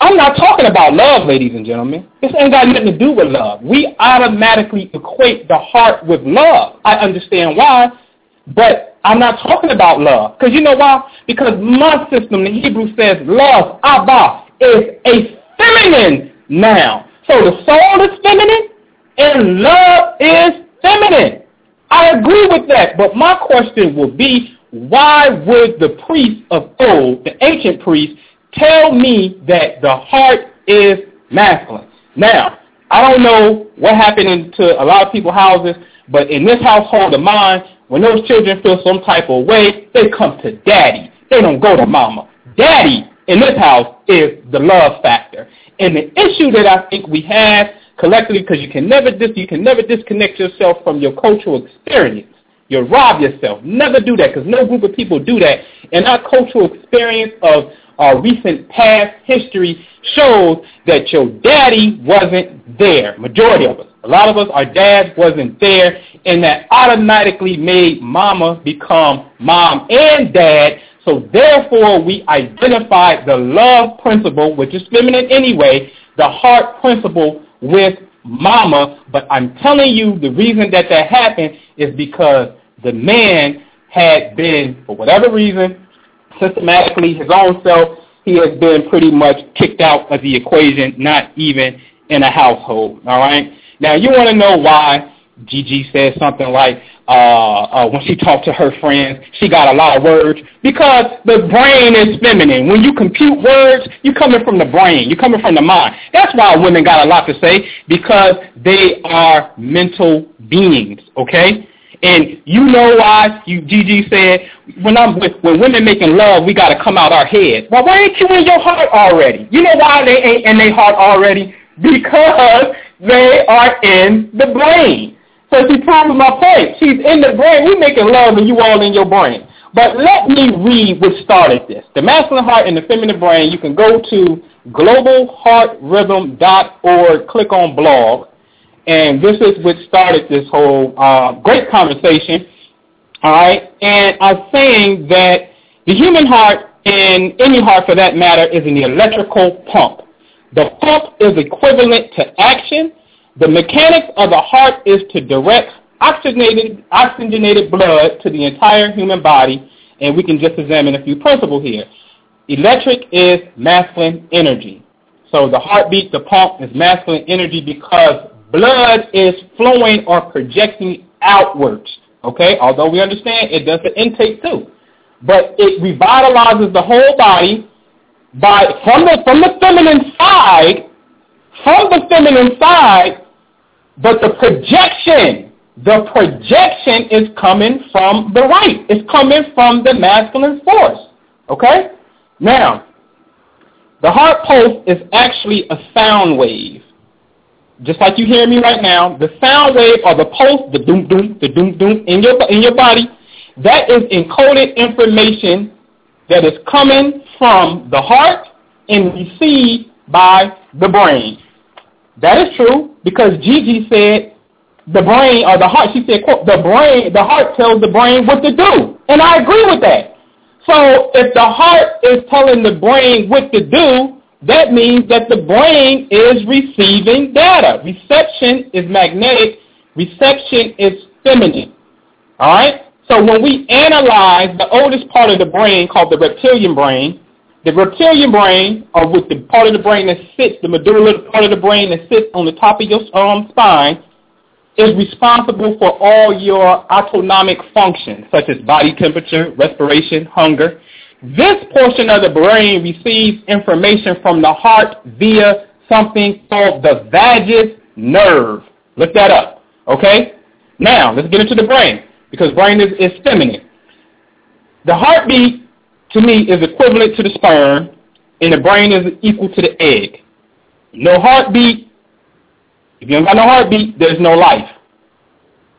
I'm not talking about love, ladies and gentlemen. This ain't got nothing to do with love. We automatically equate the heart with love. I understand why, but I'm not talking about love. Because you know why? Because my system, the Hebrew says love, Ahava, is a feminine noun. So the soul is feminine and love is feminine. I agree with that, but my question will be, why would the priests of old, the ancient priests, tell me that the heart is masculine. Now, I don't know what happened into a lot of people's houses, but in this household of mine, when those children feel some type of way, they come to daddy. They don't go to mama. Daddy in this house is the love factor. And the issue that I think we have collectively, because you can never dis- you can never disconnect yourself from your cultural experience. You'll rob yourself. Never do that because no group of people do that. And our cultural experience of our recent past history shows that your daddy wasn't there. Majority of us. A lot of us, our dad wasn't there, and that automatically made mama become mom and dad. So therefore, we identified the love principle, which is feminine anyway, the heart principle with mama. But I'm telling you, the reason that that happened is because the man had been, for whatever reason, systematically his own self, he has been pretty much kicked out of the equation, not even in a household. All right. Now you want to know why Gigi said something like uh, uh, when she talked to her friends, she got a lot of words because the brain is feminine. When you compute words, you're coming from the brain. You're coming from the mind. That's why women got a lot to say because they are mental beings. Okay. And you know why you Gigi said when I'm with when women making love, we gotta come out our head. Well, why ain't you in your heart already? You know why they ain't in their heart already? Because they are in the brain. So she proves my point. She's in the brain. We making love and you all in your brain. But let me read what started this. The masculine heart and the feminine brain, you can go to globalheartrhythm.org, click on blog, and this is what started this whole uh, great conversation. All right, and I'm saying that the human heart, and any heart for that matter, is an electrical pump. The pump is equivalent to action. The mechanics of the heart is to direct oxygenated, oxygenated blood to the entire human body, and we can just examine a few principles here. Electric is masculine energy. So the heartbeat, the pump, is masculine energy because blood is flowing or projecting outwards. Okay, although we understand it does the intake too, but it revitalizes the whole body by from the from the feminine side, from the feminine side, but the projection, the projection is coming from the right. It's coming from the masculine force. Okay? Now, the heart pulse is actually a sound wave just like you hear me right now, the sound wave or the pulse, the doom doom, the doom doom in your in your body, that is encoded information that is coming from the heart and received by the brain. That is true because Gigi said the brain or the heart. She said, quote, the brain, the heart tells the brain what to do, and I agree with that. So if the heart is telling the brain what to do, that means that the brain is receiving data. Reception is magnetic. Reception is feminine. All right? So when we analyze the oldest part of the brain called the reptilian brain, the reptilian brain, or with the part of the brain that sits, the medullary part of the brain that sits on the top of your um, spine, is responsible for all your autonomic functions, such as body temperature, respiration, hunger. This portion of the brain receives information from the heart via something called the vagus nerve. Look that up. Okay? Now, let's get into the brain because brain is, is feminine. The heartbeat, to me, is equivalent to the sperm, and the brain is equal to the egg. No heartbeat. If you don't got no heartbeat, there's no life.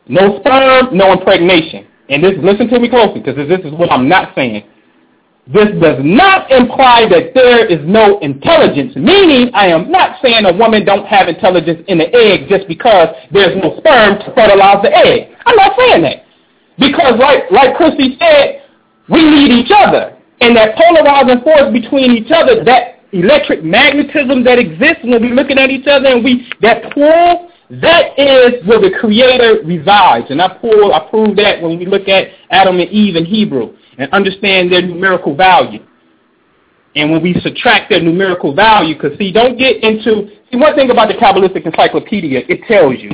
No sperm, no impregnation. And this, listen to me closely because this is what I'm not saying. This does not imply that there is no intelligence, meaning I am not saying a woman don't have intelligence in the egg just because there's no sperm to fertilize the egg. I'm not saying that. Because like, like Chrissy said, we need each other. And that polarizing force between each other, that electric magnetism that exists when we're looking at each other and we, that pull, that is where the creator resides. And I pull, I prove that when we look at Adam and Eve in Hebrew and understand their numerical value. And when we subtract their numerical value, because see, don't get into, see one thing about the Kabbalistic Encyclopedia, it tells you.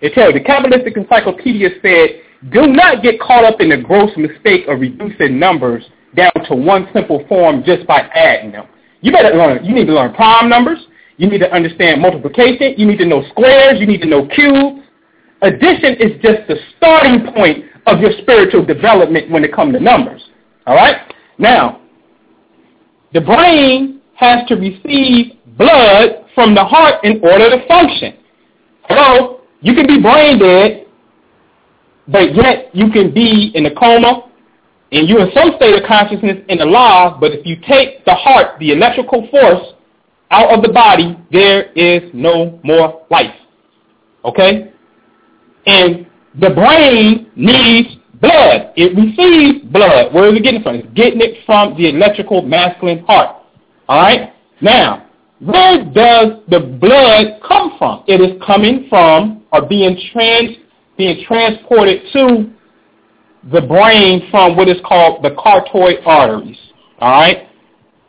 It tells you, the Kabbalistic Encyclopedia said, do not get caught up in the gross mistake of reducing numbers down to one simple form just by adding them. You better learn, you need to learn prime numbers, you need to understand multiplication, you need to know squares, you need to know cubes. Addition is just the starting point of your spiritual development when it comes to numbers. All right? Now, the brain has to receive blood from the heart in order to function. Hello? You can be brain dead, but yet you can be in a coma and you're in some state of consciousness in the law, but if you take the heart, the electrical force, out of the body, there is no more life. Okay? And the brain needs blood. It receives blood. Where is it getting it from? It's getting it from the electrical masculine heart. All right? Now, where does the blood come from? It is coming from or being trans being transported to the brain from what is called the carotid arteries. All right?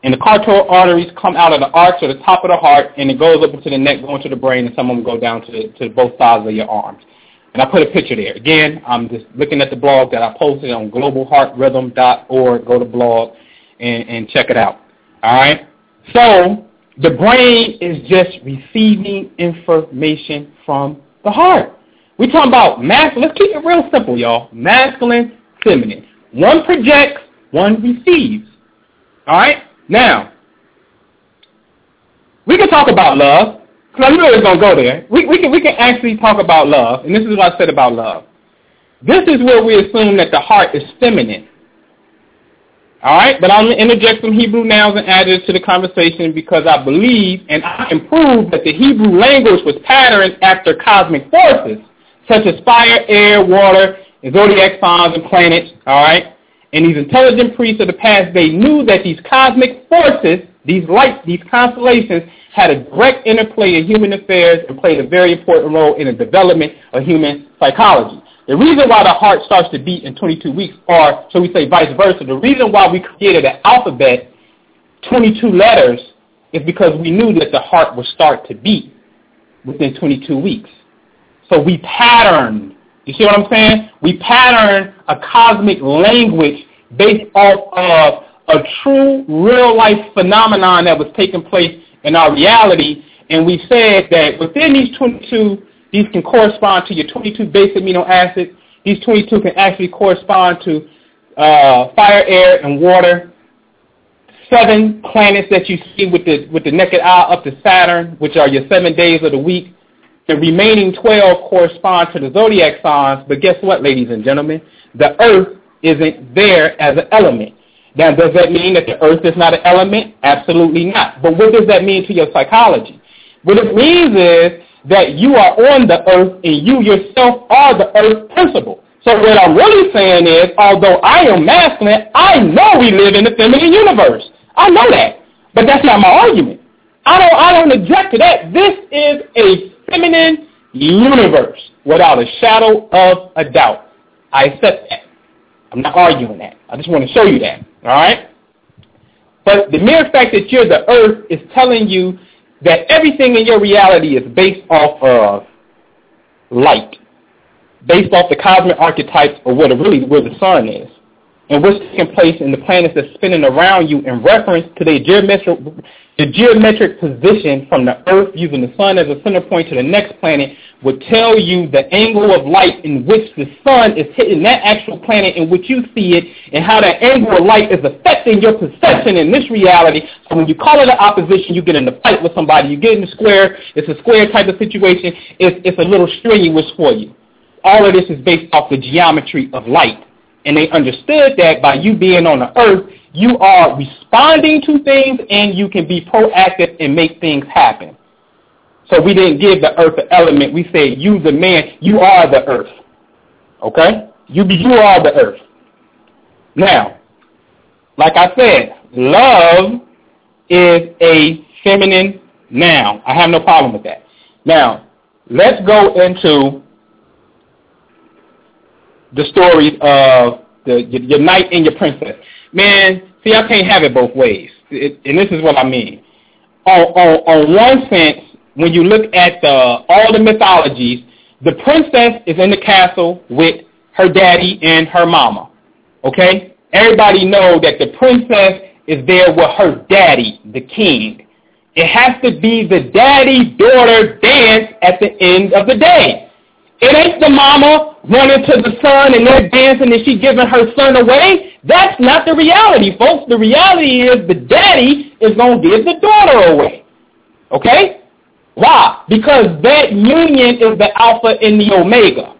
And the carotid arteries come out of the arch or the top of the heart, and it goes up into the neck, going to the brain, and some of them go down to, the, to both sides of your arms. And I put a picture there. Again, I'm just looking at the blog that I posted on globalheartrhythm.org. Go to blog and, and check it out. All right? So the brain is just receiving information from the heart. We're talking about masculine. Let's keep it real simple, y'all. Masculine, feminine. One projects, one receives. All right? Now, we can talk about love, because I knew it going to go there. We, we, can, we can actually talk about love, and this is what I said about love. This is where we assume that the heart is feminine. All right, but I'm going to interject some Hebrew nouns and adjectives to the conversation because I believe and I can prove that the Hebrew language was patterned after cosmic forces such as fire, air, water, and zodiac signs and planets. All right, and these intelligent priests of the past they knew that these cosmic forces, these lights, these constellations, had a direct interplay in human affairs and played a very important role in the development of human psychology. The reason why the heart starts to beat in 22 weeks, or shall we say vice versa, the reason why we created an alphabet, 22 letters, is because we knew that the heart would start to beat within 22 weeks. So we patterned, you see what I'm saying? We patterned a cosmic language based off of a true real-life phenomenon that was taking place in our reality, and we said that within these 22 these can correspond to your 22 base amino acids. These 22 can actually correspond to uh, fire, air, and water. Seven planets that you see with the with the naked eye up to Saturn, which are your seven days of the week. The remaining 12 correspond to the zodiac signs. But guess what, ladies and gentlemen? The Earth isn't there as an element. Now, does that mean that the Earth is not an element? Absolutely not. But what does that mean to your psychology? What it means is that you are on the earth and you yourself are the earth principle. So what I'm really saying is, although I am masculine, I know we live in the feminine universe. I know that. But that's not my argument. I don't, I don't object to that. This is a feminine universe without a shadow of a doubt. I accept that. I'm not arguing that. I just want to show you that. All right? But the mere fact that you're the earth is telling you that everything in your reality is based off of light, based off the cosmic archetypes of what really where the sun is, and what's taking place in the planets that's spinning around you in reference to the geometric the geometric position from the Earth using the sun as a center point to the next planet would tell you the angle of light in which the sun is hitting that actual planet in which you see it and how that angle of light is affecting your perception in this reality. So when you call it an opposition, you get in a fight with somebody, you get in a square, it's a square type of situation, it's, it's a little strenuous for you. All of this is based off the geometry of light. And they understood that by you being on the earth, you are responding to things and you can be proactive and make things happen. So we didn't give the earth an element. We said, you the man, you are the earth. Okay? You, you are the earth. Now, like I said, love is a feminine noun. I have no problem with that. Now, let's go into the stories of the, your, your knight and your princess. Man, see, I can't have it both ways. It, and this is what I mean. On, on, on one sense, when you look at the, all the mythologies, the princess is in the castle with her daddy and her mama. Okay? Everybody know that the princess is there with her daddy, the king. It has to be the daddy-daughter dance at the end of the day. It ain't the mama running to the son and they're dancing and she giving her son away. That's not the reality, folks. The reality is the daddy is going to give the daughter away. Okay? Why? Because that union is the alpha and the omega.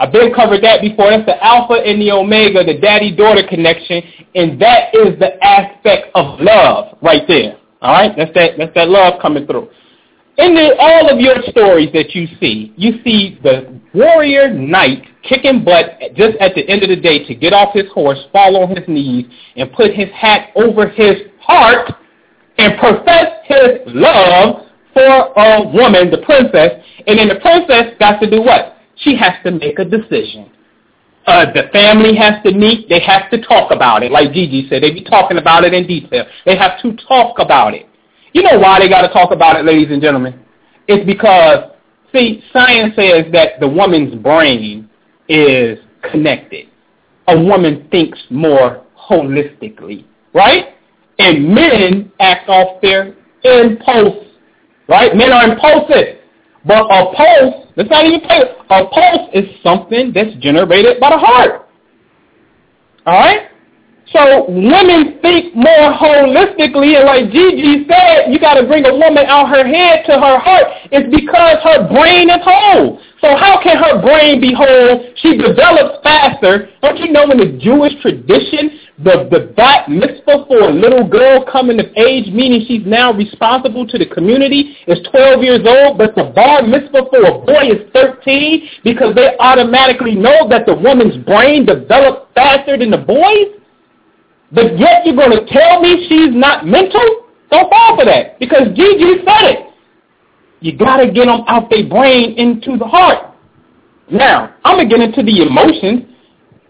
I've been covered that before. That's the alpha and the omega, the daddy-daughter connection, and that is the aspect of love right there. All right, that's that. That's that love coming through. In the, all of your stories that you see, you see the warrior knight kicking butt just at the end of the day to get off his horse, fall on his knees, and put his hat over his heart and profess his love for a woman, the princess, and then the princess got to do what? She has to make a decision. Uh, the family has to meet. They have to talk about it. Like Gigi said, they be talking about it in detail. They have to talk about it. You know why they got to talk about it, ladies and gentlemen? It's because, see, science says that the woman's brain is connected. A woman thinks more holistically, right? And men act off their impulse, right? Men are impulsive. But a pulse, let's not even play A pulse is something that's generated by the heart. All right? So women think more holistically, and like Gigi said, you got to bring a woman out her head to her heart. It's because her brain is whole. So how can her brain be whole? She develops faster. Don't you know in the Jewish tradition, the, the bat mitzvah for a little girl coming of age, meaning she's now responsible to the community, is 12 years old, but the bar mitzvah for a boy is 13 because they automatically know that the woman's brain develops faster than the boy's? But yet you're going to tell me she's not mental? Don't fall for that because Gigi said it. You got to get them out their brain into the heart. Now, I'm going to get into the emotions.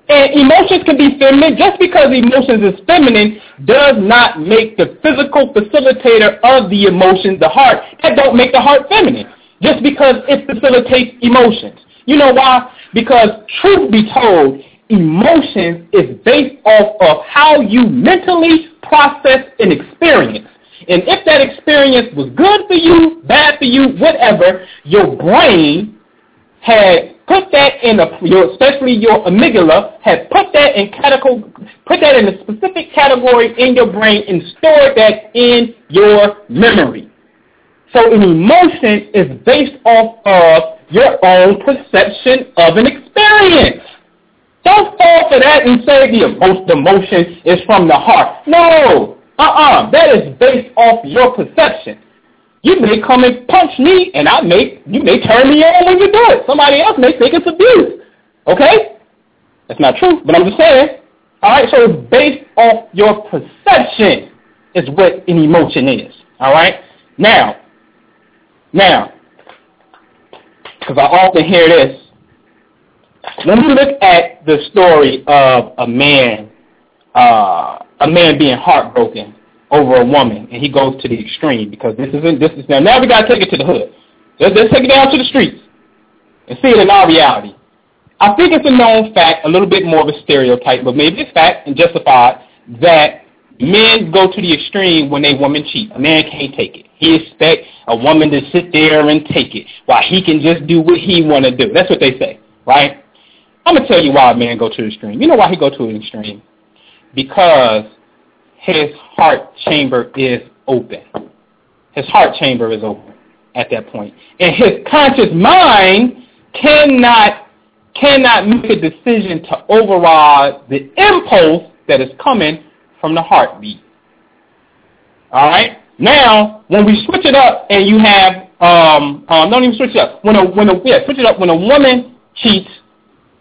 And emotions can be feminine. Just because emotions is feminine does not make the physical facilitator of the emotion the heart. That don't make the heart feminine. Just because it facilitates emotions. You know why? Because truth be told, emotions is based off of how you mentally process an experience. And if that experience was good for you, bad for you, whatever, your brain had put that in a, your, especially your amygdala, had put that in category, put that in a specific category in your brain and stored that in your memory. So an emotion is based off of your own perception of an experience. Don't fall for that and say the emotion is from the heart. No. Uh-uh. That is based off your perception. You may come and punch me, and I may you may turn me on when you do it. Somebody else may think it's abuse. Okay? That's not true, but I'm just saying. All right, so it's based off your perception is what an emotion is. All right? Now, now, because I often hear this, when we look at the story of a man, uh, a man being heartbroken over a woman, and he goes to the extreme because this isn't this is now. Now we got to take it to the hood. Let's, let's take it down to the streets and see it in our reality. I think it's a known fact, a little bit more of a stereotype, but maybe it's fact and justified that men go to the extreme when a woman cheat. A man can't take it. He expect a woman to sit there and take it while he can just do what he want to do. That's what they say, right? I'm gonna tell you why a man go to the extreme. You know why he go to an extreme? Because his heart chamber is open. His heart chamber is open at that point, and his conscious mind cannot cannot make a decision to override the impulse that is coming from the heartbeat. All right. Now, when we switch it up, and you have um, um don't even switch it up. When a when a yeah, switch it up. When a woman cheats,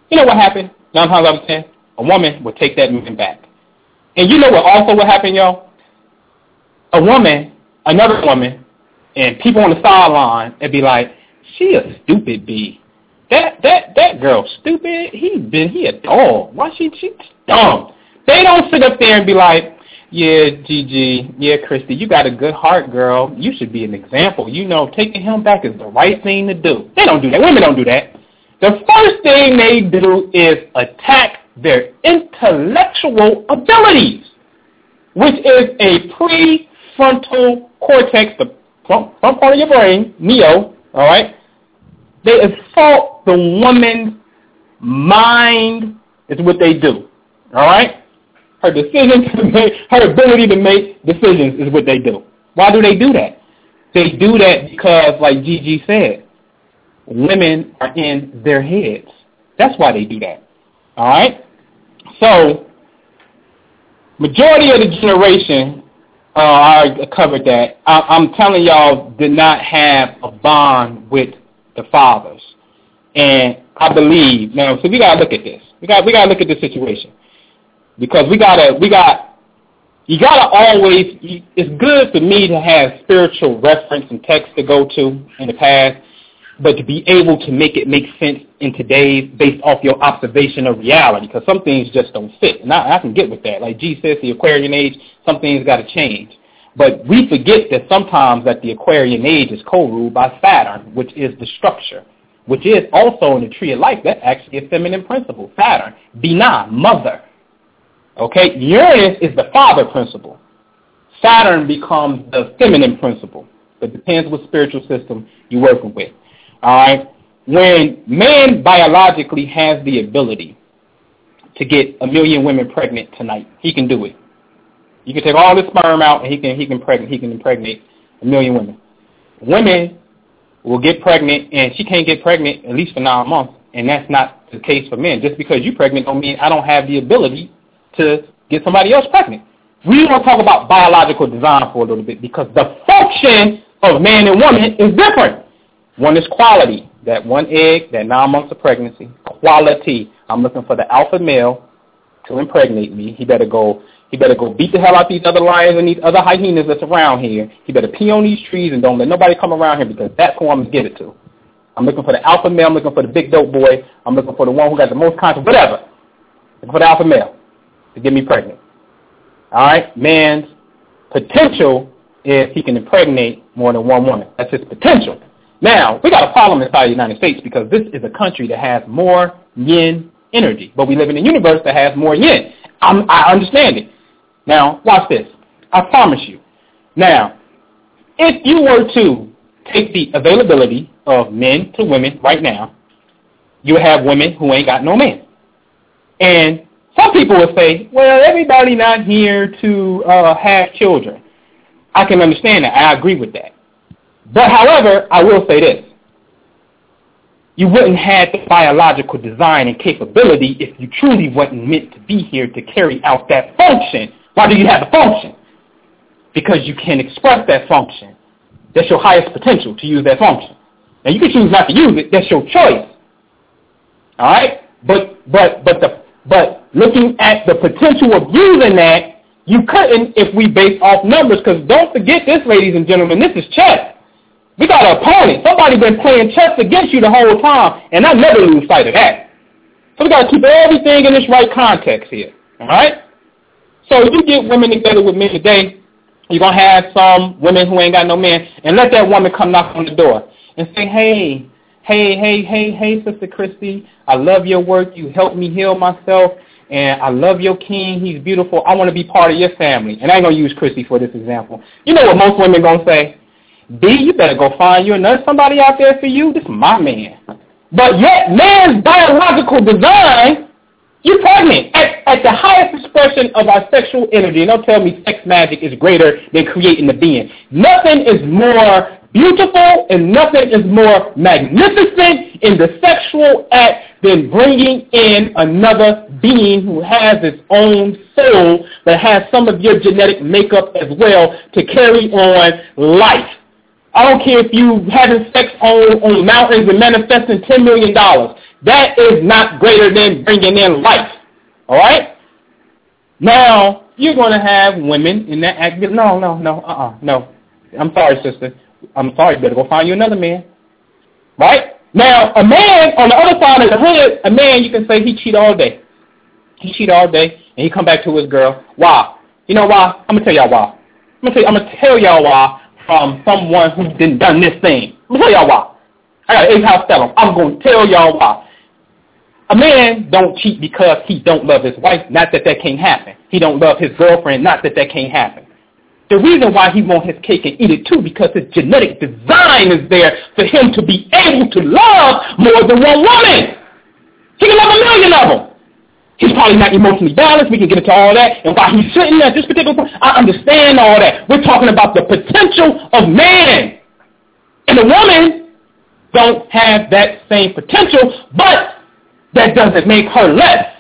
you know what happened? Nine times out of ten, a woman would take that man back. And you know what also would happen, y'all? A woman, another woman, and people on the sideline would be like, she a stupid bee. That that that girl stupid. He been he a dog. Why she she dumb? They don't sit up there and be like, yeah, Gigi, yeah, Christy, you got a good heart, girl. You should be an example. You know, taking him back is the right thing to do. They don't do that. Women don't do that. The first thing they do is attack their intellectual abilities, which is a prefrontal cortex, the front, front part of your brain, neo, all right? They assault the woman's mind is what they do, all right? Her decision to make, her ability to make decisions is what they do. Why do they do that? They do that because, like Gigi said, women are in their heads. That's why they do that. All right? So, majority of the generation, uh, I covered that. I, I'm telling y'all, did not have a bond with the fathers. And I believe now. So we gotta look at this. We got we gotta look at this situation because we gotta we got you gotta always. It's good for me to have spiritual reference and text to go to in the past, but to be able to make it make sense in today's based off your observation of reality, because some things just don't fit. And I, I can get with that. Like G says, the Aquarian age, some things got to change. But we forget that sometimes that the Aquarian age is co-ruled by Saturn, which is the structure which is also in the tree of life. That's actually a feminine principle. Saturn, Binah, mother. Okay, Uranus is the father principle. Saturn becomes the feminine principle. It depends what spiritual system you're working with. All right. When man biologically has the ability to get a million women pregnant tonight, he can do it. You can take all the sperm out and he can he can pregnant he can impregnate a million women. Women will get pregnant and she can't get pregnant at least for nine months, and that's not the case for men. Just because you're pregnant don't mean I don't have the ability to get somebody else pregnant. We want to talk about biological design for a little bit because the function of man and woman is different. One is quality, that one egg, that nine months of pregnancy. Quality. I'm looking for the alpha male to impregnate me. He better go he better go beat the hell out these other lions and these other hyenas that's around here. He better pee on these trees and don't let nobody come around here because that's who I'm to give it to. I'm looking for the alpha male. I'm looking for the big dope boy. I'm looking for the one who got the most conscience, whatever. Looking for the alpha male to get me pregnant. All right? Man's potential is he can impregnate more than one woman. That's his potential. Now, we got a problem inside the United States because this is a country that has more yin energy, but we live in a universe that has more yin. I'm, I understand it. Now, watch this. I promise you. Now, if you were to take the availability of men to women right now, you have women who ain't got no men. And some people will say, well, everybody not here to uh, have children. I can understand that. I agree with that. But however, I will say this. You wouldn't have the biological design and capability if you truly wasn't meant to be here to carry out that function why do you have the function? Because you can express that function. That's your highest potential to use that function. Now you can choose not to use it. That's your choice. All right, but but but the but looking at the potential of using that, you couldn't if we base off numbers. Because don't forget this, ladies and gentlemen, this is chess. We got an opponent. Somebody been playing chess against you the whole time, and I never lose sight of that. So we got to keep everything in its right context here. All right. So if you get women together with men today, you're to have some women who ain't got no man, and let that woman come knock on the door and say, hey, hey, hey, hey, hey, Sister Christy, I love your work. You helped me heal myself, and I love your king. He's beautiful. I want to be part of your family. And I ain't to use Christy for this example. You know what most women to say? B, you better go find you another somebody out there for you. This is my man. But yet man's biological design you're pregnant at, at the highest expression of our sexual energy. And don't tell me sex magic is greater than creating the being. Nothing is more beautiful and nothing is more magnificent in the sexual act than bringing in another being who has its own soul that has some of your genetic makeup as well to carry on life. I don't care if you having sex on, on mountains and manifesting $10 million. That is not greater than bringing in life. All right? Now, you're going to have women in that act. No, no, no, uh-uh, no. I'm sorry, sister. I'm sorry. Better go find you another man. Right? Now, a man on the other side of the hood, a man, you can say he cheat all day. He cheat all day, and he come back to his girl. Why? You know why? I'm going to tell y'all why. I'm going to tell y'all why from someone who didn't done this thing. Going to tell y'all why. I got an eight-house fellow. I'm going to tell y'all why. A man don't cheat because he don't love his wife, not that that can't happen. He don't love his girlfriend, not that that can't happen. The reason why he want his cake and eat it too, because his genetic design is there for him to be able to love more than one woman. He can love a million of them. He's probably not emotionally balanced. We can get into all that. And while he's sitting at this particular point, I understand all that. We're talking about the potential of man. And the woman don't have that same potential, but that doesn't make her less.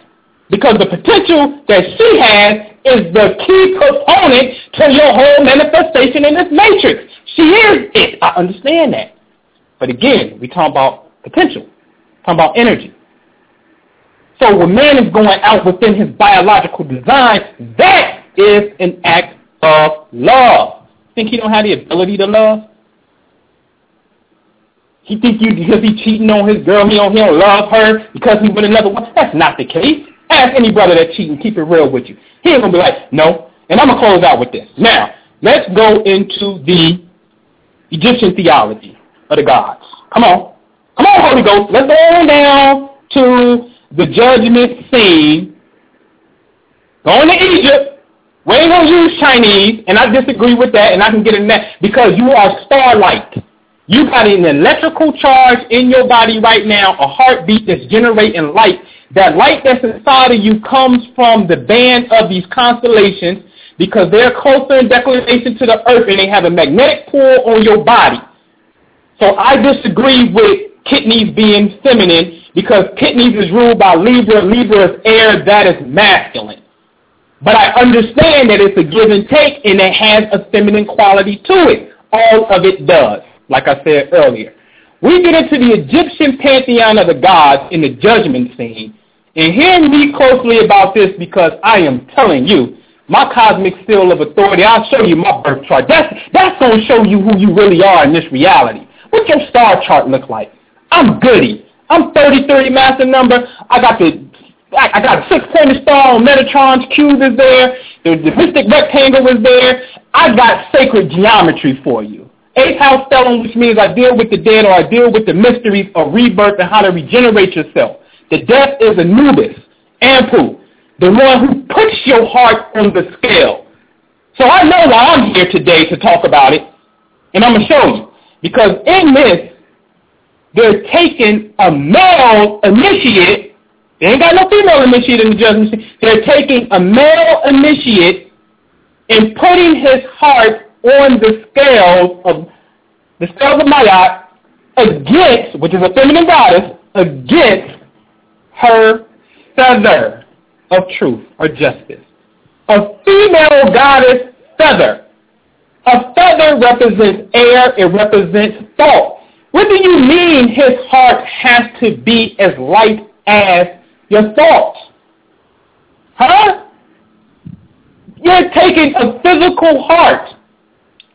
Because the potential that she has is the key component to your whole manifestation in this matrix. She is it. I understand that. But again, we talk about potential, talk about energy. So when man is going out within his biological design, that is an act of love. Think he don't have the ability to love? He think you because he cheating on his girl, he don't he don't love her because he with another one. That's not the case. Ask any brother that cheating, keep it real with you. He ain't gonna be like, no. And I'm gonna close out with this. Now, let's go into the Egyptian theology of the gods. Come on. Come on, Holy Ghost. Let's go on down to the judgment scene. Going to Egypt. We ain't going to use Chinese, and I disagree with that, and I can get in that, because you are starlight. You got an electrical charge in your body right now, a heartbeat that's generating light. That light that's inside of you comes from the band of these constellations because they're closer in declination to the earth and they have a magnetic pull on your body. So I disagree with kidneys being feminine because kidneys is ruled by Libra. Libra is air. That is masculine. But I understand that it's a give and take and it has a feminine quality to it. All of it does, like I said earlier. We get into the Egyptian pantheon of the gods in the judgment scene. And hear me closely about this because I am telling you, my cosmic seal of authority, I'll show you my birth chart. That's, that's going to show you who you really are in this reality. What's your star chart look like? I'm goody. I'm 3030 master number. I got the I, got a six-pointed star on Metatron's cube is there. The, the mystic rectangle is there. I got sacred geometry for you. Eighth house stellium, which means I deal with the dead or I deal with the mysteries of rebirth and how to regenerate yourself. The death is Anubis, Anpu, the one who puts your heart on the scale. So I know why I'm here today to talk about it, and I'm going to show you. Because in this, they're taking a male initiate. They ain't got no female initiate in the judgment. They're taking a male initiate and putting his heart on the scales of the scales of Ma'at against, which is a feminine goddess, against her feather of truth or justice. A female goddess feather. A feather represents air. It represents thought. What do you mean his heart has to be as light as your thoughts? Huh? You're taking a physical heart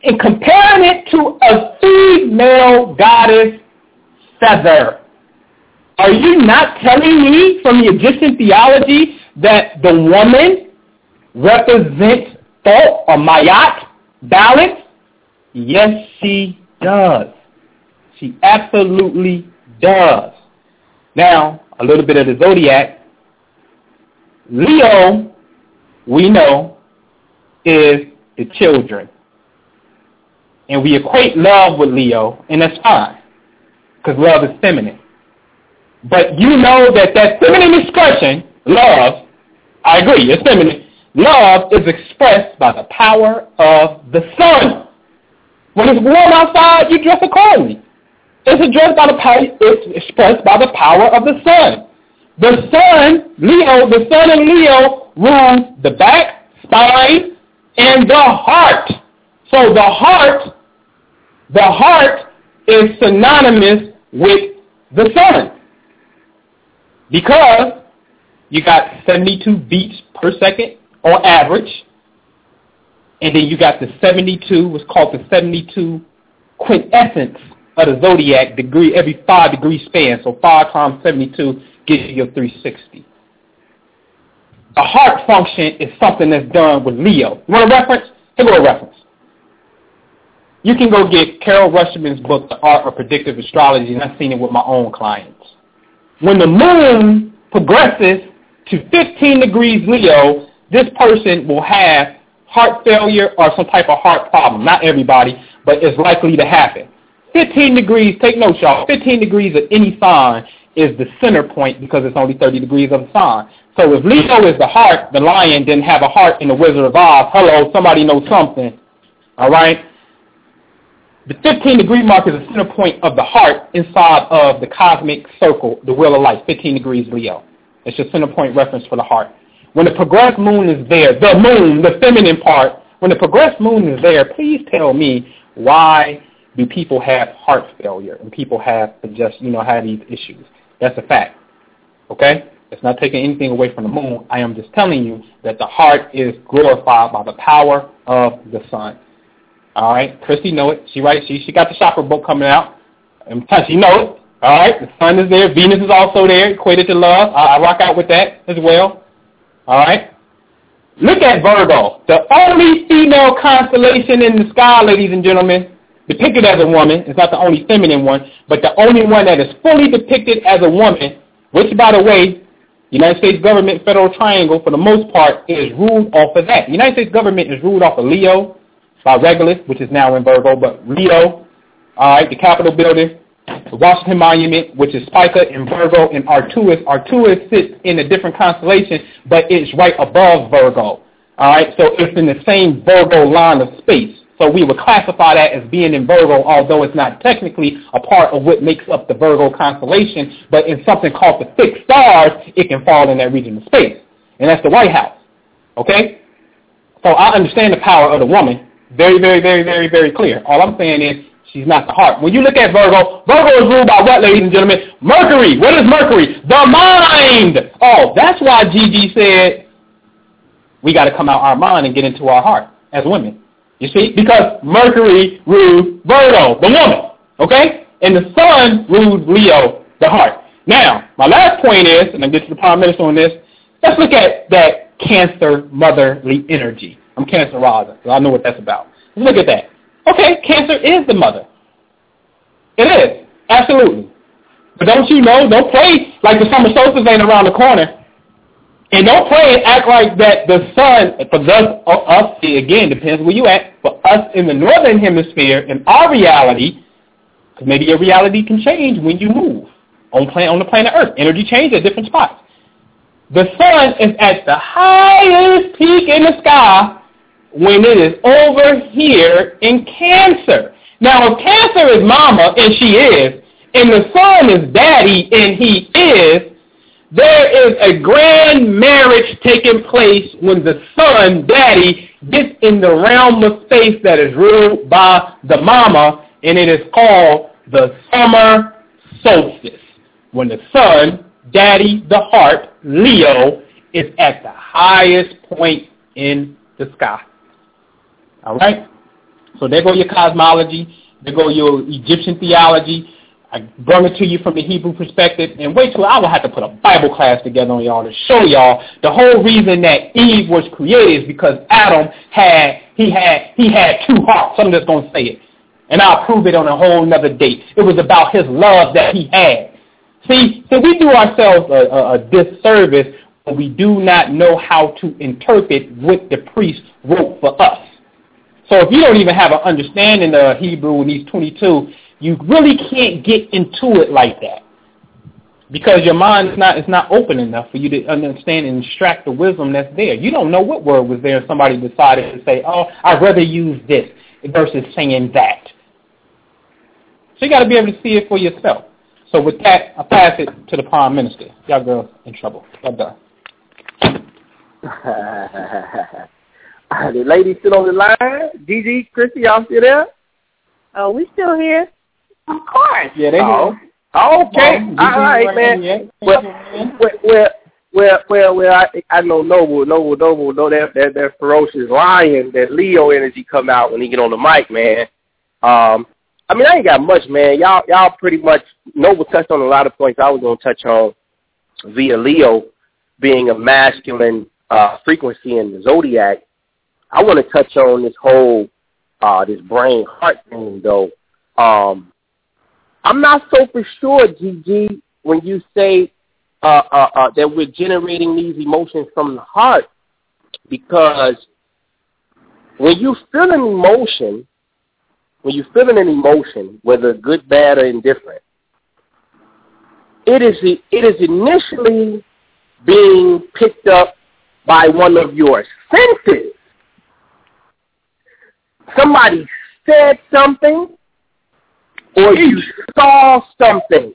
and comparing it to a female goddess feather. Are you not telling me from the Egyptian theology that the woman represents thought or Ma'at, balance? Yes, she does. She absolutely does. Now, a little bit of the zodiac. Leo, we know, is the children. And we equate love with Leo, and that's fine, because love is feminine. But you know that that feminine expression, love, I agree, it's feminine. Love is expressed by the power of the sun. When it's warm outside, you dress accordingly. It's addressed by the power, it's expressed by the power of the sun. The sun, Leo, the sun in Leo rules the back, spine, and the heart. So the heart, the heart is synonymous with the sun. Because you got 72 beats per second on average, and then you got the 72, what's called the 72 quintessence of the zodiac degree every five degree span. So five times 72 gives you your 360. A heart function is something that's done with Leo. You want a reference? Here go a reference. You can go get Carol Rushman's book, The Art of Predictive Astrology, and I've seen it with my own clients. When the moon progresses to 15 degrees Leo, this person will have heart failure or some type of heart problem. Not everybody, but it's likely to happen. 15 degrees, take note y'all, 15 degrees of any sign is the center point because it's only 30 degrees of the sign. So if Leo is the heart, the lion didn't have a heart in the Wizard of Oz. Hello, somebody knows something. All right? The 15 degree mark is the center point of the heart inside of the cosmic circle, the wheel of life, 15 degrees Leo. It's your center point reference for the heart. When the progressed moon is there, the moon, the feminine part, when the progressed moon is there, please tell me why do people have heart failure and people have just, you know, have these issues. That's a fact. Okay? It's not taking anything away from the moon. I am just telling you that the heart is glorified by the power of the sun. All right? Christy know it. She writes, she, she got the chakra book coming out. And she know it. All right? The sun is there. Venus is also there, equated to love. I, I rock out with that as well. All right? Look at Virgo, the only female constellation in the sky, ladies and gentlemen, depicted as a woman. It's not the only feminine one, but the only one that is fully depicted as a woman, which, by the way, United States government federal triangle, for the most part, is ruled off of that. United States government is ruled off of Leo by Regulus, which is now in Virgo, but Leo, all right, the Capitol building, the Washington Monument, which is Spica in Virgo, and Arcturus. Arcturus sits in a different constellation, but it's right above Virgo. All right, so it's in the same Virgo line of space. So we would classify that as being in Virgo, although it's not technically a part of what makes up the Virgo constellation, but in something called the fixed stars, it can fall in that region of space. And that's the White House. Okay? So I understand the power of the woman. Very, very, very, very, very clear. All I'm saying is she's not the heart. When you look at Virgo, Virgo is ruled by what, ladies and gentlemen? Mercury. What is Mercury? The mind. Oh, that's why Gigi said we got to come out our mind and get into our heart as women. You see? Because Mercury rules Virgo, the woman. Okay? And the sun rules Leo, the heart. Now, my last point is, and I'm getting to the prime minister on this, let's look at that cancer motherly energy. I'm cancer rising, so I know what that's about. Let's look at that. Okay, cancer is the mother. It is. Absolutely. But don't you know, don't play like the summer solstice ain't around the corner. And don't pray and act like that the sun, for uh, us, us, again, depends where you at, for us in the northern hemisphere, in our reality, because maybe your reality can change when you move on, plan, on the planet Earth. Energy changes at different spots. The sun is at the highest peak in the sky when it is over here in Cancer. Now, if Cancer is mama, and she is, and the sun is daddy, and he is, there is a grand marriage taking place when the son, daddy, gets in the realm of space that is ruled by the mama, and it is called the summer solstice. When the sun, daddy, the heart, Leo, is at the highest point in the sky. All right? So there go your cosmology. There go your Egyptian theology. I brought it to you from the Hebrew perspective, and wait till I will have to put a Bible class together on y'all to show y'all the whole reason that Eve was created is because Adam had he had he had two hearts. I'm just gonna say it, and I'll prove it on a whole another date. It was about his love that he had. See, so we do ourselves a, a, a disservice when we do not know how to interpret what the priest wrote for us. So if you don't even have an understanding of Hebrew in these 22, you really can't get into it like that because your mind is not is not open enough for you to understand and extract the wisdom that's there. You don't know what word was there, and somebody decided to say, "Oh, I'd rather use this versus saying that." So you got to be able to see it for yourself. So with that, I pass it to the prime minister. Y'all girls in trouble. Y'all done. (laughs) the ladies still on the line. Gigi, Christy, y'all still there? Oh, we still here. Of course. Yeah, they oh. oh okay. Oh, All right, man. Well, well, well, well, well, I, I know Noble, Noble, Noble, know that, that that ferocious lion, that Leo energy come out when he get on the mic, man. Um, I mean, I ain't got much, man. Y'all, y'all pretty much Noble touched on a lot of points I was gonna touch on via Leo being a masculine uh, frequency in the zodiac. I want to touch on this whole uh, this brain heart thing, though. Um, I'm not so for sure, Gigi, when you say uh, uh, uh, that we're generating these emotions from the heart, because when you feel an emotion, when you're feeling an emotion, whether good, bad, or indifferent, it is it is initially being picked up by one of your senses. Somebody said something, or you saw something.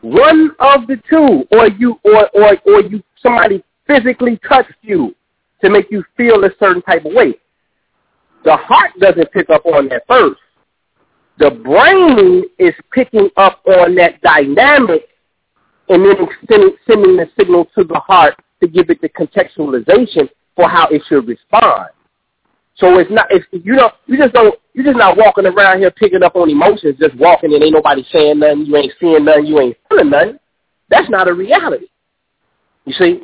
One of the two, or you, or or or you, somebody physically touched you to make you feel a certain type of way. The heart doesn't pick up on that first. The brain is picking up on that dynamic and then sending, sending the signal to the heart to give it the contextualization for how it should respond. So it's not it's you know you just don't you're just not walking around here picking up on emotions, just walking and ain't nobody saying nothing, you ain't seeing nothing, you ain't feeling nothing. That's not a reality. You see?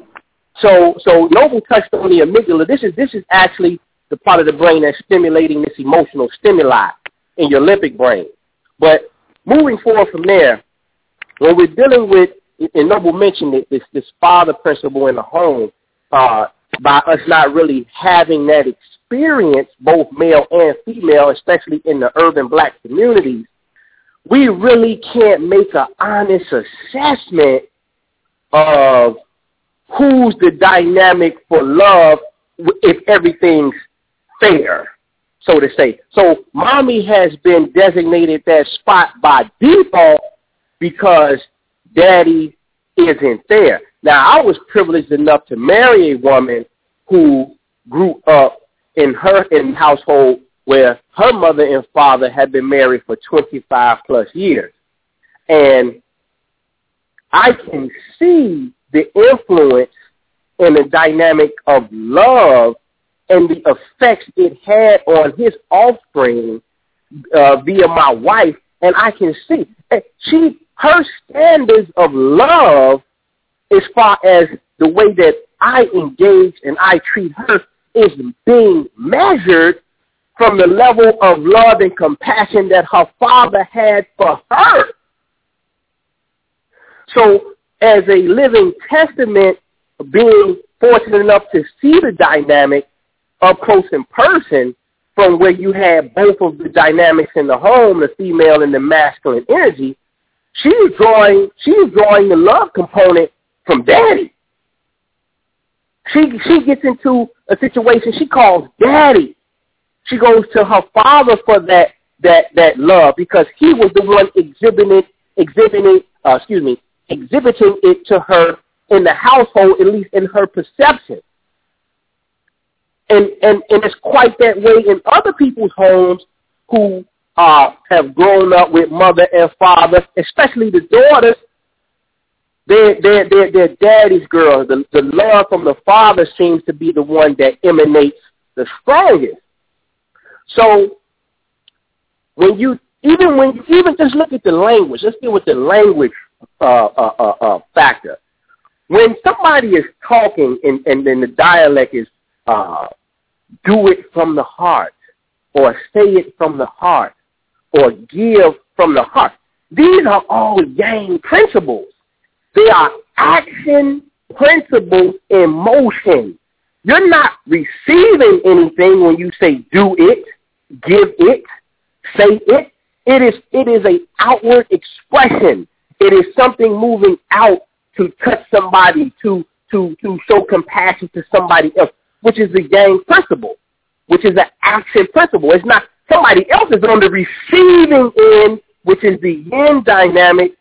So so Noble touched on the amygdala. This is this is actually the part of the brain that's stimulating this emotional stimuli in your limbic brain. But moving forward from there, when we're dealing with and Noble mentioned it, this this father principle in the home, uh, by us not really having that experience, both male and female, especially in the urban black communities, we really can't make an honest assessment of who's the dynamic for love if everything's fair, so to say. So mommy has been designated that spot by default because daddy isn't there. Now, I was privileged enough to marry a woman who grew up in her in household where her mother and father had been married for 25 plus years. And I can see the influence and the dynamic of love and the effects it had on his offspring uh, via my wife. And I can see she her standards of love as far as the way that I engage and I treat her is being measured from the level of love and compassion that her father had for her. So as a living testament, being fortunate enough to see the dynamic up close in person from where you had both of the dynamics in the home, the female and the masculine energy, she was drawing she was drawing the love component from daddy. She she gets into a situation she calls daddy. She goes to her father for that that that love because he was the one exhibiting exhibiting uh, excuse me exhibiting it to her in the household, at least in her perception. And and and it's quite that way in other people's homes who uh, have grown up with mother and father, especially the daughters. They're, they're, they're, they're daddy's girls. The, the love from the father seems to be the one that emanates the strongest. So when you even when you even just look at the language, let's deal with the language uh, uh, uh, uh, factor. When somebody is talking and, and then the dialect is uh, do it from the heart or say it from the heart, or give from the heart. These are all yang principles. They are action principles in motion. You're not receiving anything when you say do it, give it, say it. It is it is a outward expression. It is something moving out to touch somebody, to to to show compassion to somebody else, which is the yang principle, which is an action principle. It's not Somebody else is on the receiving end, which is the yin dynamic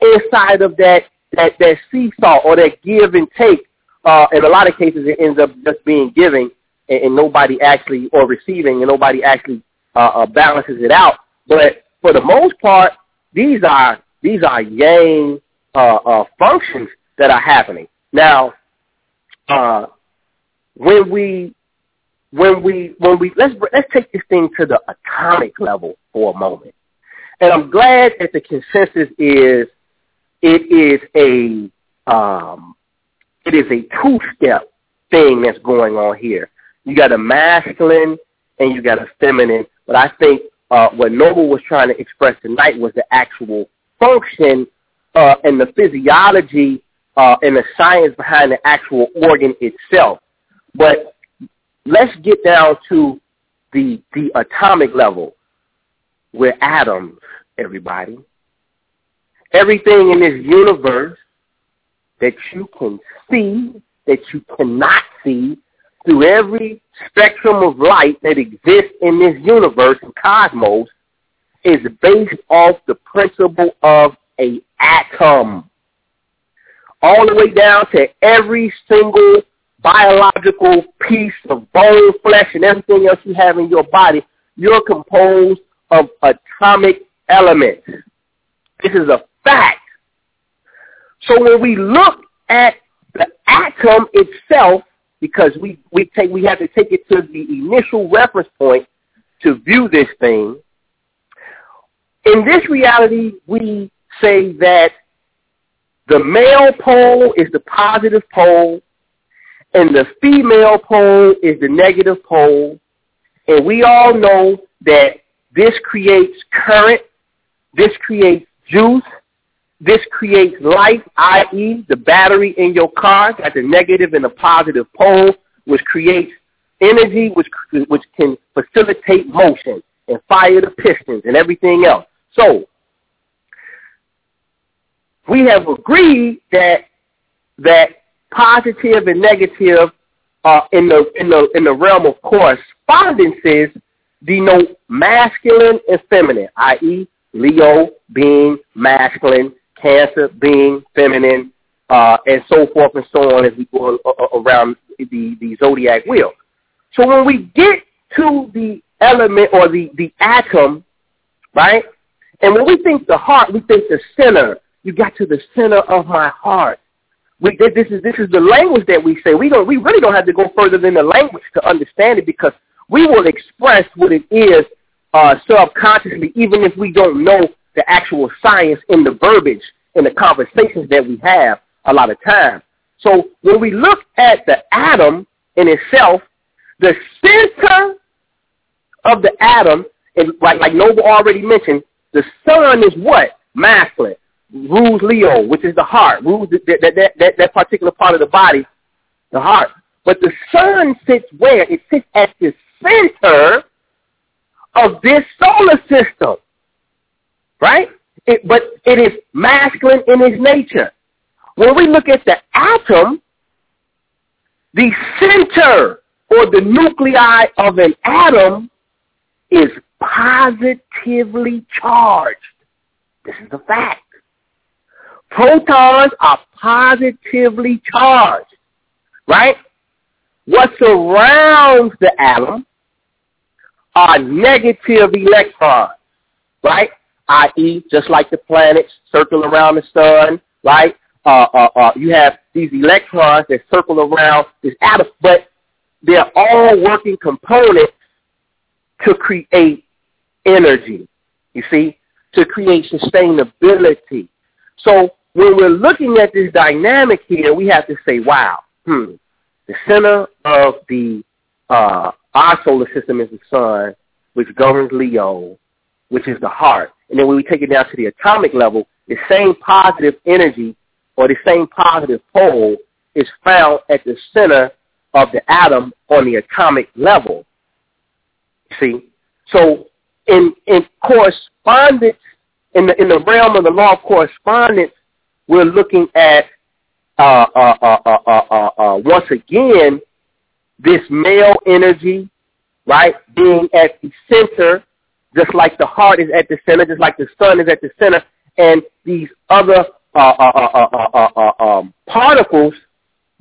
inside of that that that seesaw or that give and take. Uh, in a lot of cases, it ends up just being giving, and, and nobody actually or receiving, and nobody actually uh, uh, balances it out. But for the most part, these are these are yang uh, uh, functions that are happening. Now, uh, when we when we when we let's let's take this thing to the atomic level for a moment. And I'm glad that the consensus is it is a um, it is a two step thing that's going on here. You got a masculine and you got a feminine, but I think uh, what Noble was trying to express tonight was the actual function uh, and the physiology uh, and the science behind the actual organ itself. But let's get down to the the atomic level. We're atoms, everybody. Everything in this universe that you can see, that you cannot see, through every spectrum of light that exists in this universe and cosmos, is based off the principle of a atom. All the way down to every single biological piece of bone, flesh, and everything else you have in your body, you're composed of atomic elements. This is a fact. So when we look at the atom itself, because we, we take we have to take it to the initial reference point to view this thing. In this reality, we say that the male pole is the positive pole and the female pole is the negative pole. And we all know that this creates current, this creates juice, this creates life, i.e. the battery in your car got the negative and the positive pole, which creates energy, which, which can facilitate motion and fire the pistons and everything else. So we have agreed that that positive and negative uh, in the in the in the realm of correspondences denote masculine and feminine, i.e., Leo being masculine, Cancer being feminine, uh, and so forth and so on as we go around the, the zodiac wheel. So when we get to the element or the, the atom, right? And when we think the heart, we think the center. You got to the center of my heart. We, this is this is the language that we say. We don't we really don't have to go further than the language to understand it because we will express what it is uh, subconsciously, even if we don't know the actual science in the verbiage in the conversations that we have a lot of times. So when we look at the atom in itself, the center of the atom, and like, like Noble already mentioned, the sun is what? Masculine. Rules Leo, which is the heart. Rules that, that, that, that particular part of the body, the heart. But the sun sits where? It sits at the center of this solar system. Right? It, but it is masculine in its nature. When we look at the atom, the center or the nuclei of an atom is positively charged. This is a fact. Protons are positively charged, right? What surrounds the atom are negative electrons, right? i.e., just like the planets circle around the sun, right? Uh, uh, uh, you have these electrons that circle around this atom, but they're all working components to create energy, you see, to create sustainability. So when we're looking at this dynamic here, we have to say, wow, hmm, the center of the uh, our solar system is the sun, which governs Leo, which is the heart. And then when we take it down to the atomic level, the same positive energy or the same positive pole is found at the center of the atom on the atomic level. See? So in in correspondence in the in the realm of the law of correspondence, we're looking at uh, uh, uh, uh, uh, uh, uh once again this male energy, right, being at the center just like the heart is at the center, just like the sun is at the center, and these other uh, uh, uh, um, particles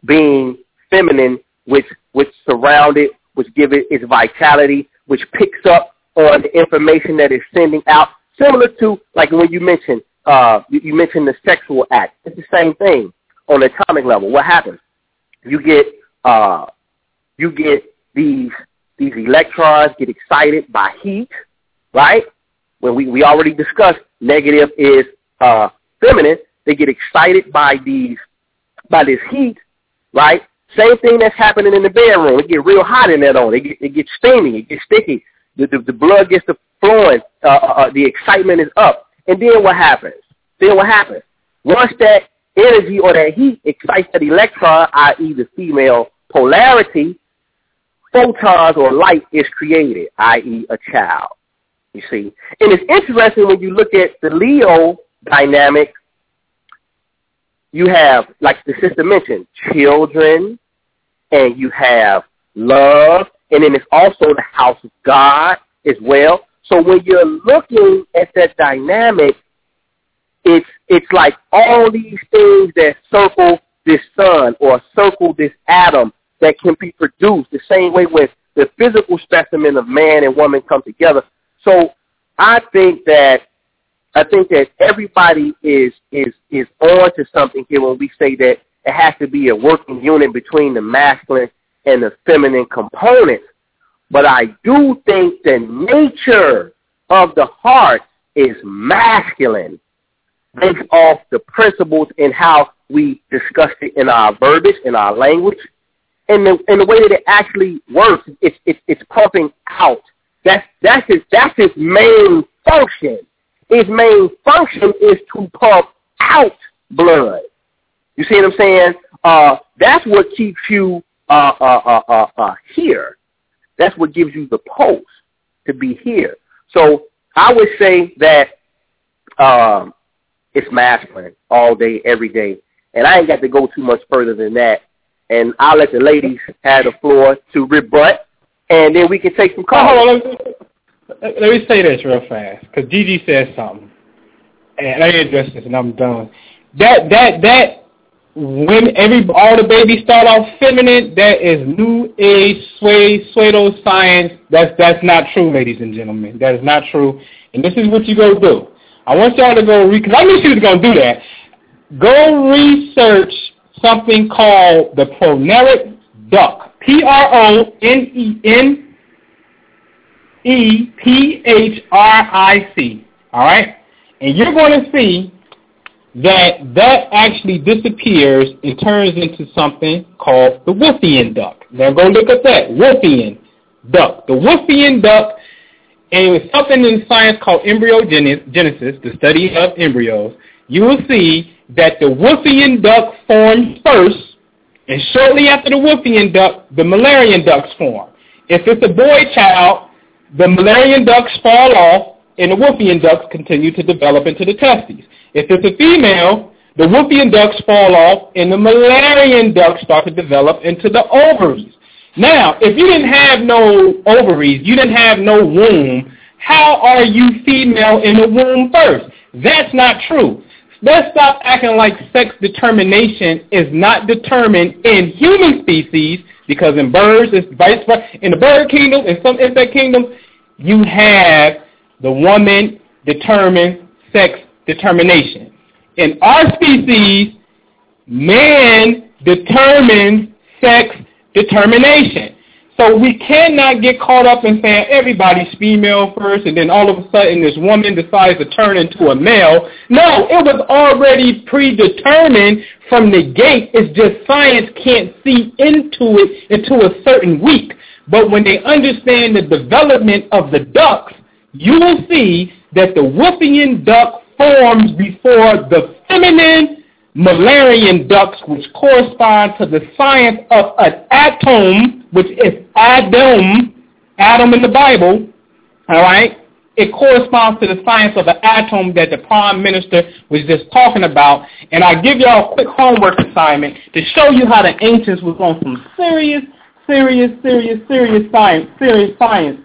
being feminine, which which surround it, which give it its vitality, which picks up on the information that it's sending out. Similar to like when you mentioned uh, you, you mentioned the sexual act. It's the same thing on the atomic level. What happens? You get uh, you get these these electrons get excited by heat, right? When we, we already discussed negative is uh, feminine. They get excited by these by this heat, right? Same thing that's happening in the bedroom. It get real hot in there though. It get it gets steamy. It gets sticky. The the, the blood gets to flowing. Uh, uh, uh, the excitement is up. And then what happens? Then what happens? Once that energy or that heat excites that electron, i.e. the female polarity, photons or light is created, i.e. a child. You see, and it's interesting when you look at the Leo dynamic. You have, like the sister mentioned, children, and you have love, and then it's also the house of God as well. So when you're looking at that dynamic, it's it's like all these things that circle this sun or circle this atom that can be produced the same way with the physical specimen of man and woman come together. So I think that I think that everybody is is is on to something here when we say that it has to be a working unit between the masculine and the feminine components. But I do think the nature of the heart is masculine based off the principles and how we discussed it in our verbiage, in our language, and the and the way that it actually works. It's it's it's pumping out. That's that's his that's his main function. His main function is to pump out blood. You see what I'm saying? Uh, that's what keeps you uh, uh, uh, uh, uh, here. That's what gives you the pulse to be here. So I would say that um, it's masculine all day, every day. And I ain't got to go too much further than that. And I'll let the ladies have the floor to rebut, and then we can take some calls. Oh, hold on, let, me, let me say this real fast, because Gigi said something. And let me address this, and I'm done. That, that, that when every all the babies start off feminine, that is new age sway pseudo science. That's that's not true, ladies and gentlemen. That is not true. And this is what you go do. I want y'all to go read because I knew she was gonna do that. Go research something called the pronephric duct. P R O N E N E P H R I C. All right, and you're going to see that that actually disappears and turns into something called the Wolffian duct. Now go look at that, Wolffian duct. The Wolffian duct, and it was something in science called embryogenesis, the study of embryos. You will see that the Wolffian duct forms first, and shortly after the Wolffian duct, the Mullerian ducts form. If it's a boy child, the Mullerian ducts fall off, and the Wolffian ducts continue to develop into the testes. If it's a female, the Wolffian ducts fall off and the Mullerian ducts start to develop into the ovaries. Now, if you didn't have no ovaries, you didn't have no womb, how are you female in the womb first? That's not true. Let's stop acting like sex determination is not determined in human species because in birds it's vice versa. In the bird kingdom, in some insect kingdoms, you have the woman determines sex determination. In our species, man determines sex determination. So we cannot get caught up in saying everybody's female first and then all of a sudden this woman decides to turn into a male. No, it was already predetermined from the gate. It's just science can't see into it into a certain week. But when they understand the development of the ducks, you will see that the Wolffian duct forms before the feminine Mullerian ducts, which correspond to the science of an atom, which is Adam, Adam in the Bible, all right? It corresponds to the science of an atom that the prime minister was just talking about. And I give y'all a quick homework assignment to show you how the ancients was on some serious, serious, serious, serious science, serious science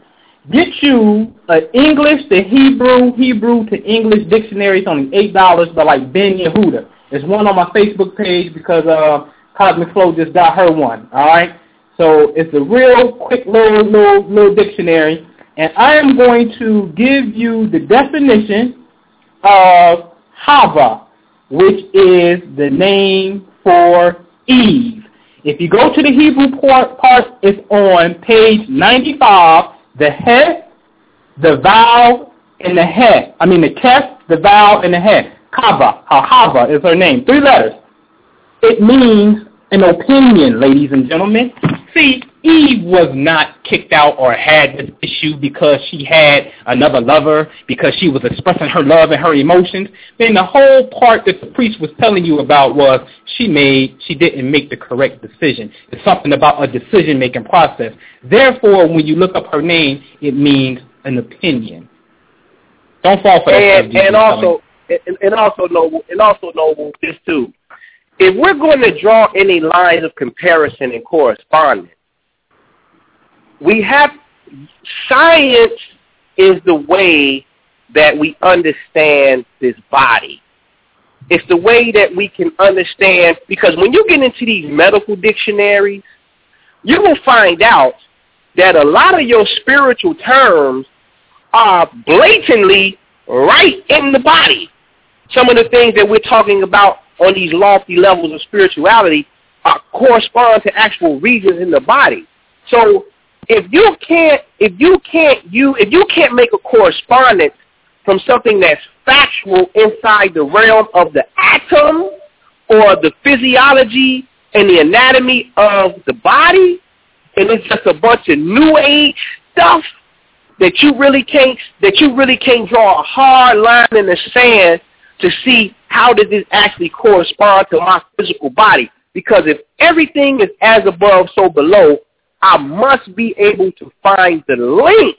Get you an English to Hebrew, Hebrew to English dictionary. It's only eight dollars, but like Ben Yehuda. There's one on my Facebook page because uh, Cosmic Flow just got her one. All right, so it's a real quick little little little dictionary, and I am going to give you the definition of Hava, which is the name for Eve. If you go to the Hebrew part, part it's on page 95 the he, the vowel, and the he. I mean the kef, the vowel, and the he. Kava, Hava is her name. Three letters. It means an opinion, ladies and gentlemen. See, Eve was not kicked out or had this issue because she had another lover, because she was expressing her love and her emotions. Then the whole part that the priest was telling you about was she made, she didn't make the correct decision. It's something about a decision-making process. Therefore, when you look up her name, it means an opinion. Don't fall for that. And, and also, and, also, noble, and also, noble, this too if we're going to draw any lines of comparison and correspondence, we have science is the way that we understand this body. It's the way that we can understand, because when you get into these medical dictionaries, you will find out that a lot of your spiritual terms are blatantly right in the body. Some of the things that we're talking about on these lofty levels of spirituality uh, correspond to actual regions in the body. So if you can't if you can't you if you can't make a correspondence from something that's factual inside the realm of the atom or the physiology and the anatomy of the body, and it's just a bunch of new age stuff that you really can't that you really can't draw a hard line in the sand to see how does this actually correspond to my physical body. Because if everything is as above, so below, I must be able to find the link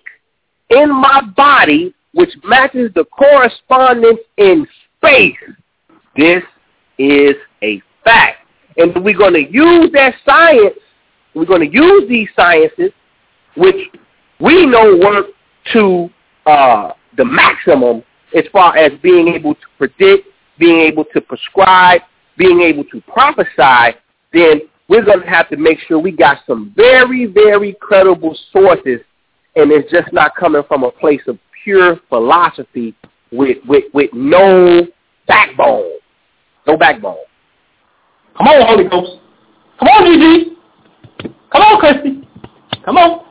in my body which matches the correspondence in space. This is a fact. And we're going to use that science, we're going to use these sciences, which we know work to uh, the maximum as far as being able to predict, being able to prescribe, being able to prophesy, then we're going to have to make sure we got some very, very credible sources, and it's just not coming from a place of pure philosophy with, with, with no backbone. No backbone. Come on, Holy Ghost. Come on, Gigi. Come on, Christy. Come on.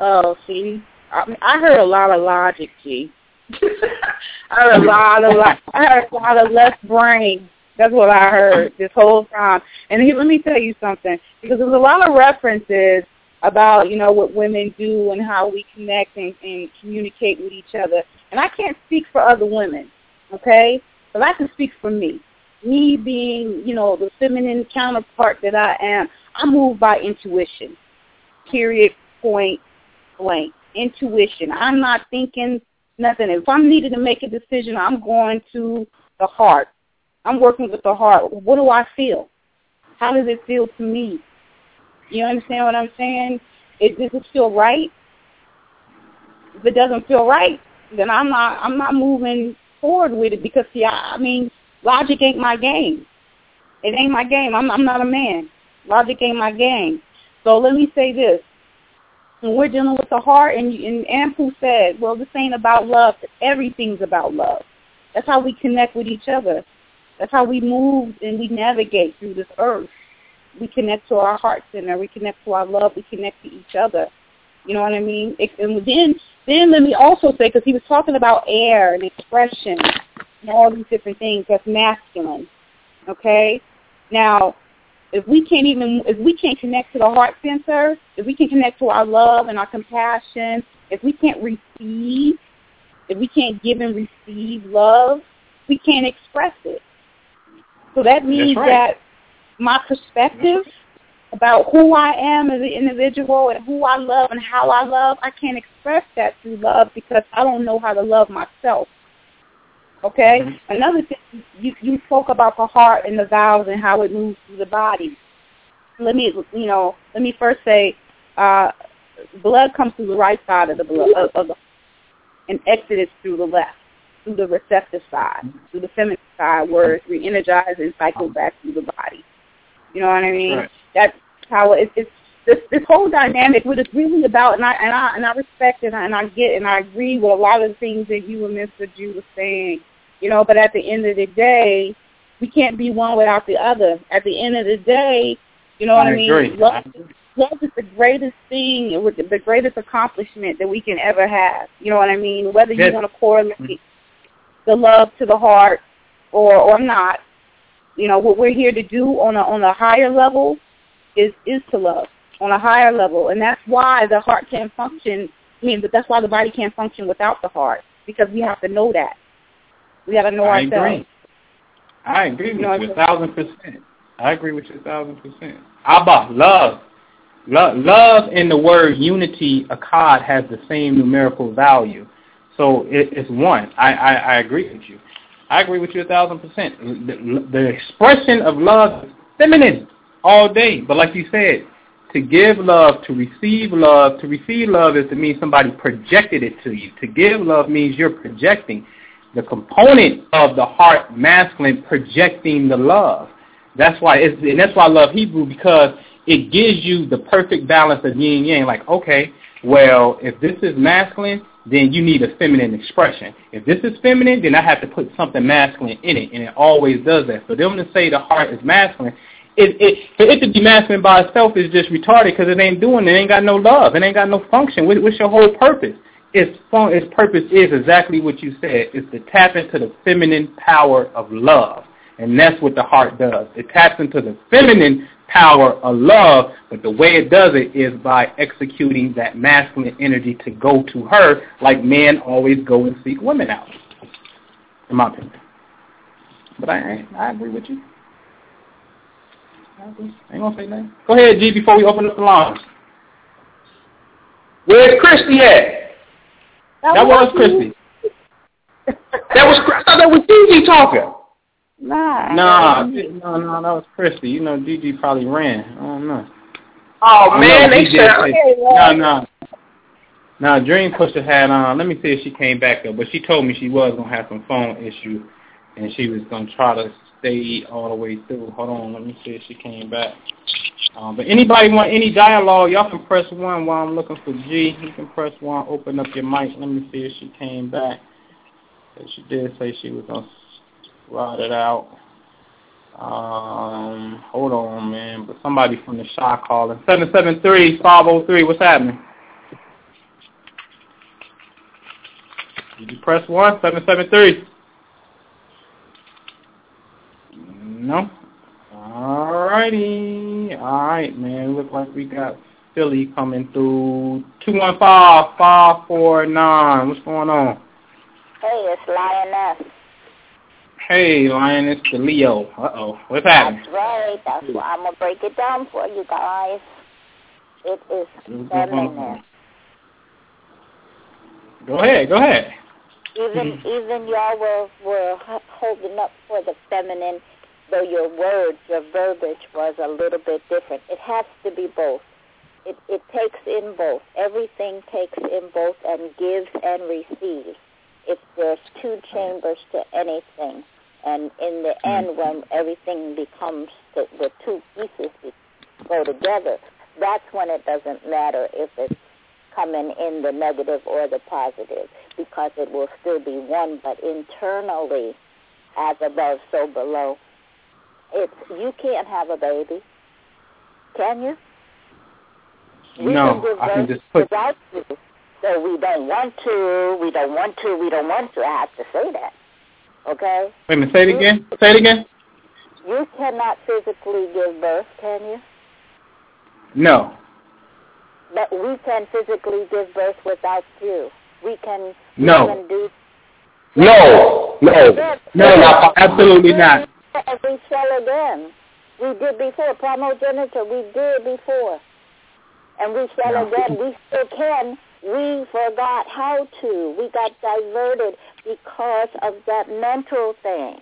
Oh, see, I, I heard a lot of logic, G. I heard a lot of I heard a lot of less brain. That's what I heard this whole time. And he, let me tell you something, because there's a lot of references about you know what women do and how we connect and, and communicate with each other. And I can't speak for other women, okay? But I can speak for me. Me being you know the feminine counterpart that I am, I move by intuition. Period. Point blank. Intuition. I'm not thinking nothing. If I'm needed to make a decision, I'm going to the heart. I'm working with the heart. What do I feel? How does it feel to me? You understand what I'm saying? It does it feel right? If it doesn't feel right, then I'm not I'm not moving forward with it because see I, I mean logic ain't my game. It ain't my game. I'm I'm not a man. Logic ain't my game. So let me say this. When we're dealing with the heart and and Anpu said, Well this ain't about love, everything's about love. That's how we connect with each other. That's how we move and we navigate through this earth we connect to our heart center, we connect to our love, we connect to each other. You know what I mean? And then, then let me also say, because he was talking about air and expression and all these different things, that's masculine. Okay? Now, if we can't even, if we can't connect to the heart center, if we can connect to our love and our compassion, if we can't receive, if we can't give and receive love, we can't express it. So that means right. that my perspective about who I am as an individual and who I love and how I love, I can't express that through love because I don't know how to love myself. Okay? Mm-hmm. Another thing, you, you spoke about the heart and the valves and how it moves through the body. Let me, you know, let me first say, uh, blood comes through the right side of the blood of, of the, and exits through the left, through the receptive side, through the feminine side, where it's re-energized and cycles back through the body. You know what I mean? Right. That's how it, it's this this whole dynamic. What it's really about, and I and I and I respect it, and I, and I get and I agree with a lot of the things that you and Mr. Ju were saying. You know, but at the end of the day, we can't be one without the other. At the end of the day, you know what I, I mean? Love, love is the greatest thing, the greatest accomplishment that we can ever have. You know what I mean? Whether yes. you want to correlate mm-hmm. the love to the heart or or not, you know, what we're here to do on a on a higher level is is to love on a higher level, and that's why the heart can't function. I mean, but that's why the body can't function without the heart because we have to know that. We got to know I ourselves. Agree. I agree with You you a thousand percent. I agree with you a thousand percent. Ahava, love. Love, love in the word unity, echad, has the same numerical value. So it, it's one. I, I, I agree with you. I agree with you a thousand percent. The, the expression of love is feminine all day. But like you said, to give love, to receive love, to receive love is to mean somebody projected it to you. To give love means you're projecting the component of the heart masculine projecting the love. That's why it's, and that's why I love Hebrew because it gives you the perfect balance of yin yang. Like, okay, well, if this is masculine, then you need a feminine expression. If this is feminine, then I have to put something masculine in it, and it always does that. For them to say the heart is masculine, it, it, for it to be masculine by itself is just retarded because it ain't doing it. It ain't got no love. It ain't got no function. What, what's your whole purpose? Its, its purpose is exactly what you said. It's to tap into the feminine power of love. And that's what the heart does. It taps into the feminine power of love, but the way it does it is by executing that masculine energy to go to her like men always go and seek women out, in my opinion. But I, I agree with you. I. I ain't gonna say nothing. Go ahead, G, before we open up the lines. Where's Christy at? That, that was Christy. that was I thought that was Gigi talking. Nah. Nah, no, no, that was Christy. You know, Gigi probably ran. I don't know. Oh man, they said no, no. Now, Dream Pusher had on. Let me see if she came back though. But she told me she was gonna have some phone issue, and she was gonna try to stay all the way through. Hold on, let me see if she came back. Um, but anybody want any dialogue, y'all can press one while I'm looking for G. You can press one, open up your mic. Let me see if she came back. She did say she was gonna Ride it out. Um, hold on, man. But somebody from the shot calling. Seven seven three five zero oh three. What's happening? Did you press one? Seven seven three. No. All righty. Alright, man. Look like we got Philly coming through. Two one five five four nine. What's going on? Hey, it's Lioness. Hey, Lioness the Leo. Uh-oh. What's happening? That's right. That's why I'm going to break it down for you guys. It is feminine. Go ahead. Go ahead. Even even y'all were were holding up for the feminine, though your words, your verbiage was a little bit different. It has to be both. It it takes in both. Everything takes in both and gives and receives. If there's two chambers to anything, and in the end, mm. when everything becomes the, the two pieces go together, that's when it doesn't matter if it's coming in the negative or the positive, because it will still be one. But internally, as above, so below. It's you can't have a baby, can you? We no, can I can just put. Without you, so we don't want to. We don't want to. We don't want to. I have to say that. Okay? Wait a minute, say it again. Say it again. You cannot physically give birth, can you? No. But we can physically give birth without you. We can. No. We can do. No. No. No. no absolutely not. We shall again. We did before primogeniture. We did before, and we shall no. again. We still can. We forgot how to. We got diverted because of that mental thing.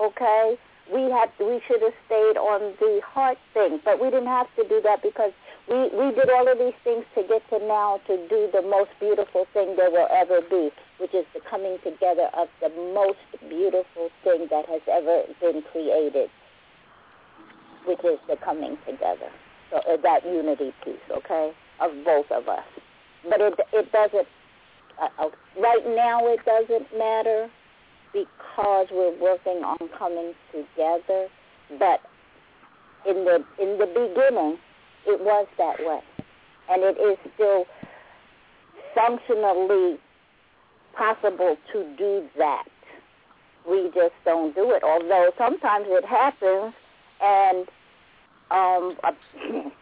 Okay? We had we should have stayed on the heart thing, but we didn't have to do that because we we did all of these things to get to now to do the most beautiful thing there will ever be, which is the coming together of the most beautiful thing that has ever been created, which is the coming together. So uh, that unity piece, okay, of both of us. But it it doesn't uh, uh, right now it doesn't matter because we're working on coming together. But in the in the beginning, it was that way, and it is still functionally possible to do that. We just don't do it. Although sometimes it happens, and um, (coughs)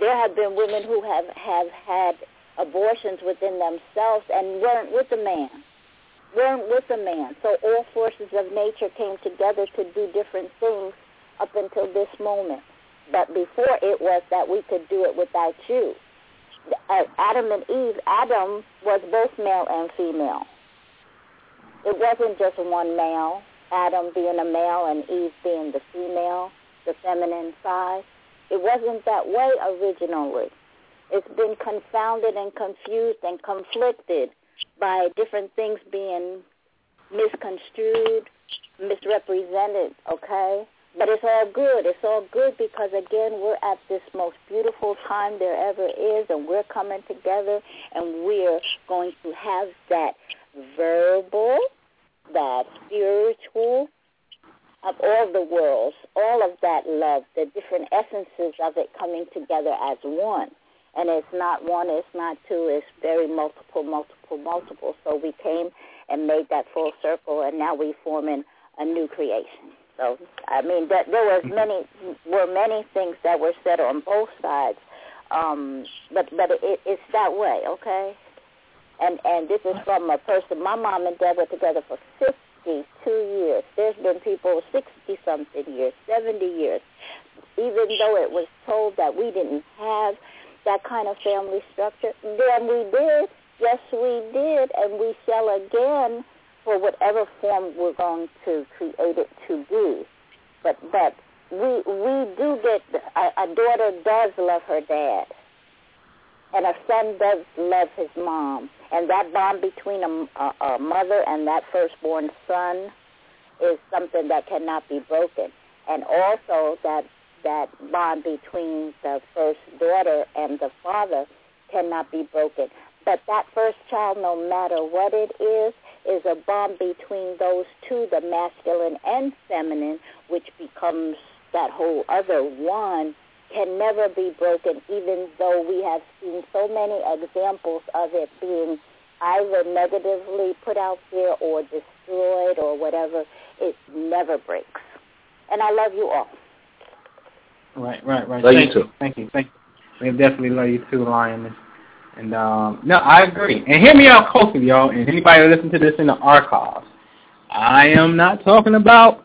there have been women who have have had abortions within themselves and weren't with a man. Weren't with a man. So all forces of nature came together to do different things up until this moment. But before it was that we could do it without you. Uh, Adam and Eve, Adam was both male and female. It wasn't just one male, Adam being a male and Eve being the female, the feminine side. It wasn't that way originally. It's been confounded and confused and conflicted by different things being misconstrued, misrepresented, okay? But it's all good. It's all good because, again, we're at this most beautiful time there ever is, and we're coming together, and we're going to have that verbal, that spiritual, of all the worlds, all of that love, the different essences of it coming together as one. And it's not one, it's not two, it's very multiple, multiple, multiple. So we came and made that full circle, and now we're forming a new creation. So I mean, that, there was many were many things that were said on both sides, um, but but it, it's that way, okay. And and this is from a person. My mom and dad were together for 52 years. There's been people 60 something years, 70 years. Even though it was told that we didn't have that kind of family structure, then we did. Yes, we did, and we shall again for whatever form we're going to create it to be. But but we we do get a, a daughter does love her dad, and a son does love his mom, and that bond between a, a, a mother and that firstborn son is something that cannot be broken, and also that that bond between the first daughter and the father cannot be broken. But that first child, no matter what it is, is a bond between those two, the masculine and feminine, which becomes that whole other one, can never be broken, even though we have seen so many examples of it being either negatively put out there or destroyed or whatever. It never breaks. And I love you all. Right, right, right. Love you thank too. Thank you, thank you. We definitely love you too, Lioness. And um, no, I agree. And hear me out closely, y'all. And anybody listen to this in the archives, I am not talking about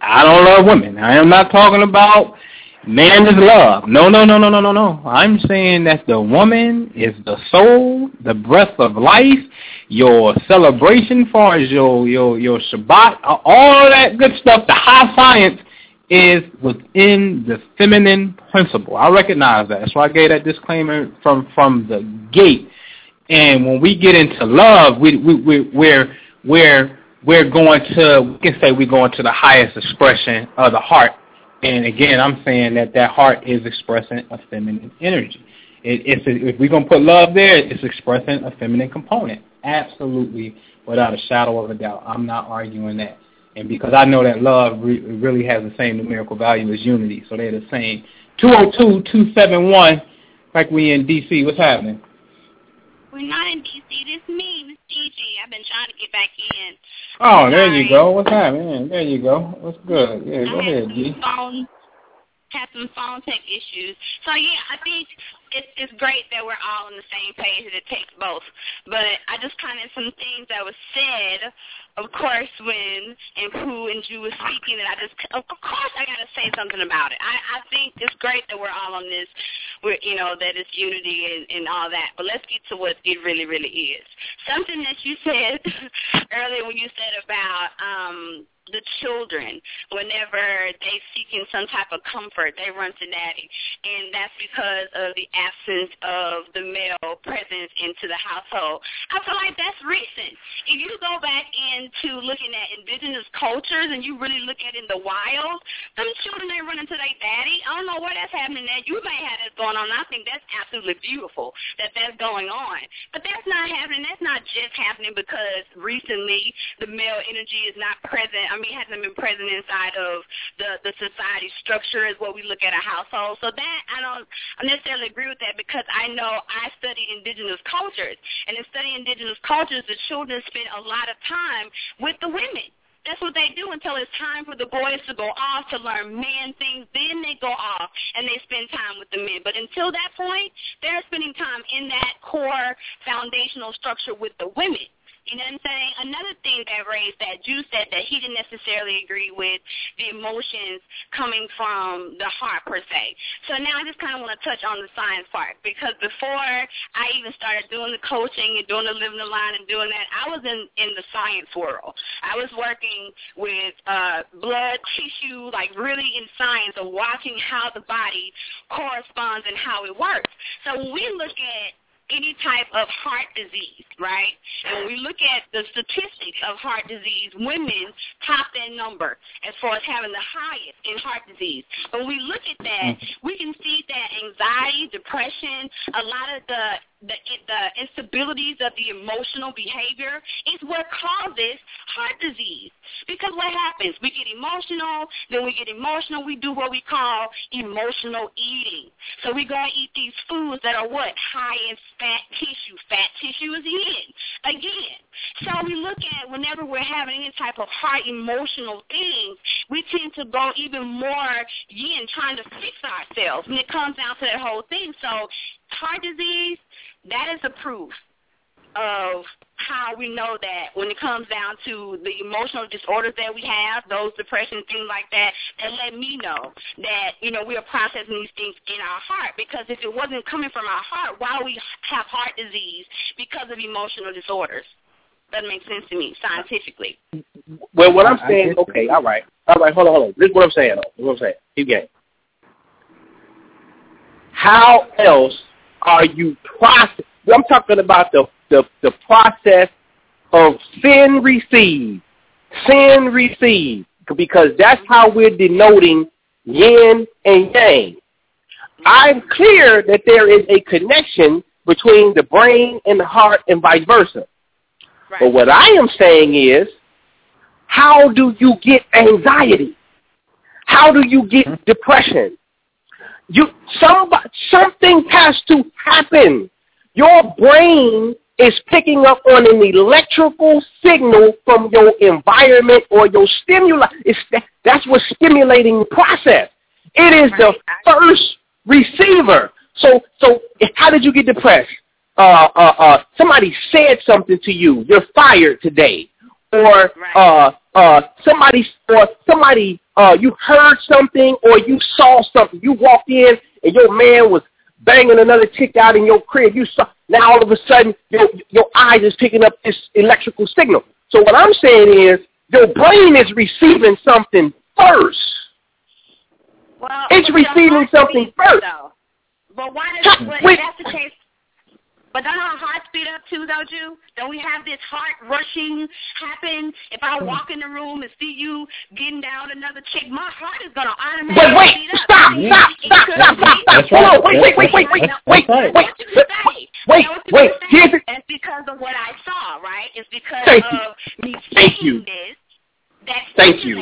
I don't love women. I am not talking about man is love. No, no, no, no, no, no, no. I'm saying that the woman is the soul, the breath of life, your celebration far as your your your Shabbat, all that good stuff. The high science is within the feminine principle. I recognize that. So I gave that disclaimer from from the gate. And when we get into love, we we, we we're we're we're going to we can say we're going to the highest expression of the heart. And again, I'm saying that that heart is expressing a feminine energy. It, it's a, if we're gonna put love there, it's expressing a feminine component. Absolutely, without a shadow of a doubt. I'm not arguing that. And because I know that love re- really has the same numerical value as unity, so they're the same. 202-271, like we in D.C. What's happening? We're not in DC. This is me, Miss Gigi. I've been trying to get back in. Oh, there you go. What's happening? There you go. What's good? Yeah, go I had ahead, G. phone had some phone tech issues. So yeah, I think it's it's great that we're all on the same page and it takes both. But I just kind of some things that was said, of course, when and who and Ju was speaking, and I just of course I got to say something about it. I I think it's great that we're all on this, we're you know that it's unity and and all that. But let's get to what it really really is. Something that you said (laughs) earlier when you said about um the children, whenever they seeking some type of comfort, they run to daddy, and that's because of the absence of the male presence into the household. I feel like that's recent. If you go back into looking at indigenous cultures and you really look at in the wild, some children they running to their daddy. I don't know where that's happening at. You may have that going on. I think that's absolutely beautiful that that's going on. But that's not happening. That's not just happening because recently the male energy is not present. I mean, hasn't been present inside of the the society structure is what we look at a household. So that I don't necessarily agree with that because I know I study indigenous cultures, and in studying indigenous cultures, the children spend a lot of time with the women. That's what they do until it's time for the boys to go off to learn man things. Then they go off and they spend time with the men. But until that point, they're spending time in that core foundational structure with the women. You know what I'm saying? Another thing that raised that Ju said that he didn't necessarily agree with the emotions coming from the heart per se. So now I just kind of want to touch on the science part because before I even started doing the coaching and doing the Living Aligned and doing that, I was in in the science world. I was working with uh, blood tissue, like really in science of watching how the body corresponds and how it works. So when we look at any type of heart disease, right? And when we look at the statistics of heart disease, women top that number as far as having the highest in heart disease. When we look at that, mm-hmm. we can see that anxiety, depression, a lot of the the, the instabilities of the emotional behavior is what causes heart disease. Because what happens? We get emotional, then we get emotional, we do what we call emotional eating. So we go and eat these foods that are what? High in fat tissue. Fat tissue is in. Again. So we look at whenever we're having any type of heart emotional things, we tend to go even more yin, trying to fix ourselves. And it comes down to that whole thing. So heart disease, that is a proof of how we know that when it comes down to the emotional disorders that we have, those depression, things like that, that let me know that, you know, we are processing these things in our heart. Because if it wasn't coming from our heart, why would we have heart disease because of emotional disorders? Doesn't make sense to me scientifically. Well, what I'm saying, okay, all right, all right, hold on, hold on. This is what I'm saying. This is what I'm saying. Keep going. How else are you process? I'm talking about the the the process of sin received, sin received, because that's how we're denoting yin and yang. I'm clear that there is a connection between the brain and the heart and vice versa. Right. But what I am saying is, how do you get anxiety? How do you get hmm. depression? You somebody, something has to happen. Your brain is picking up on an electrical signal from your environment or your stimuli. It's that, that's what's stimulating the process. It is the first receiver. So so how did you get depressed? Uh, uh, uh, somebody said something to you. You're fired today, or uh, uh, somebody or somebody uh, you heard something or you saw something. You walked in and your man was banging another chick out in your crib. You saw now all of a sudden your your eyes is picking up this electrical signal. So what I'm saying is your brain is receiving something first. Well, It's receiving something first. Though. But why does but Wait. that's the case? But don't our heart speed up too, though, Ju? Don't we have this heart rushing happen? If I hmm. walk in the room and see you getting down another chick, my heart is gonna automatically Wait, wait, speed up. stop, It stop, stop, stop, stop, stop. That's Hold right. on, wait, wait, wait, wait, wait, That's wait, right. wait, What wait, Know what you wait. say? Here's the, That's because of what I saw, right? It's because Thank you. of me Thank seeing you. this that Thank you.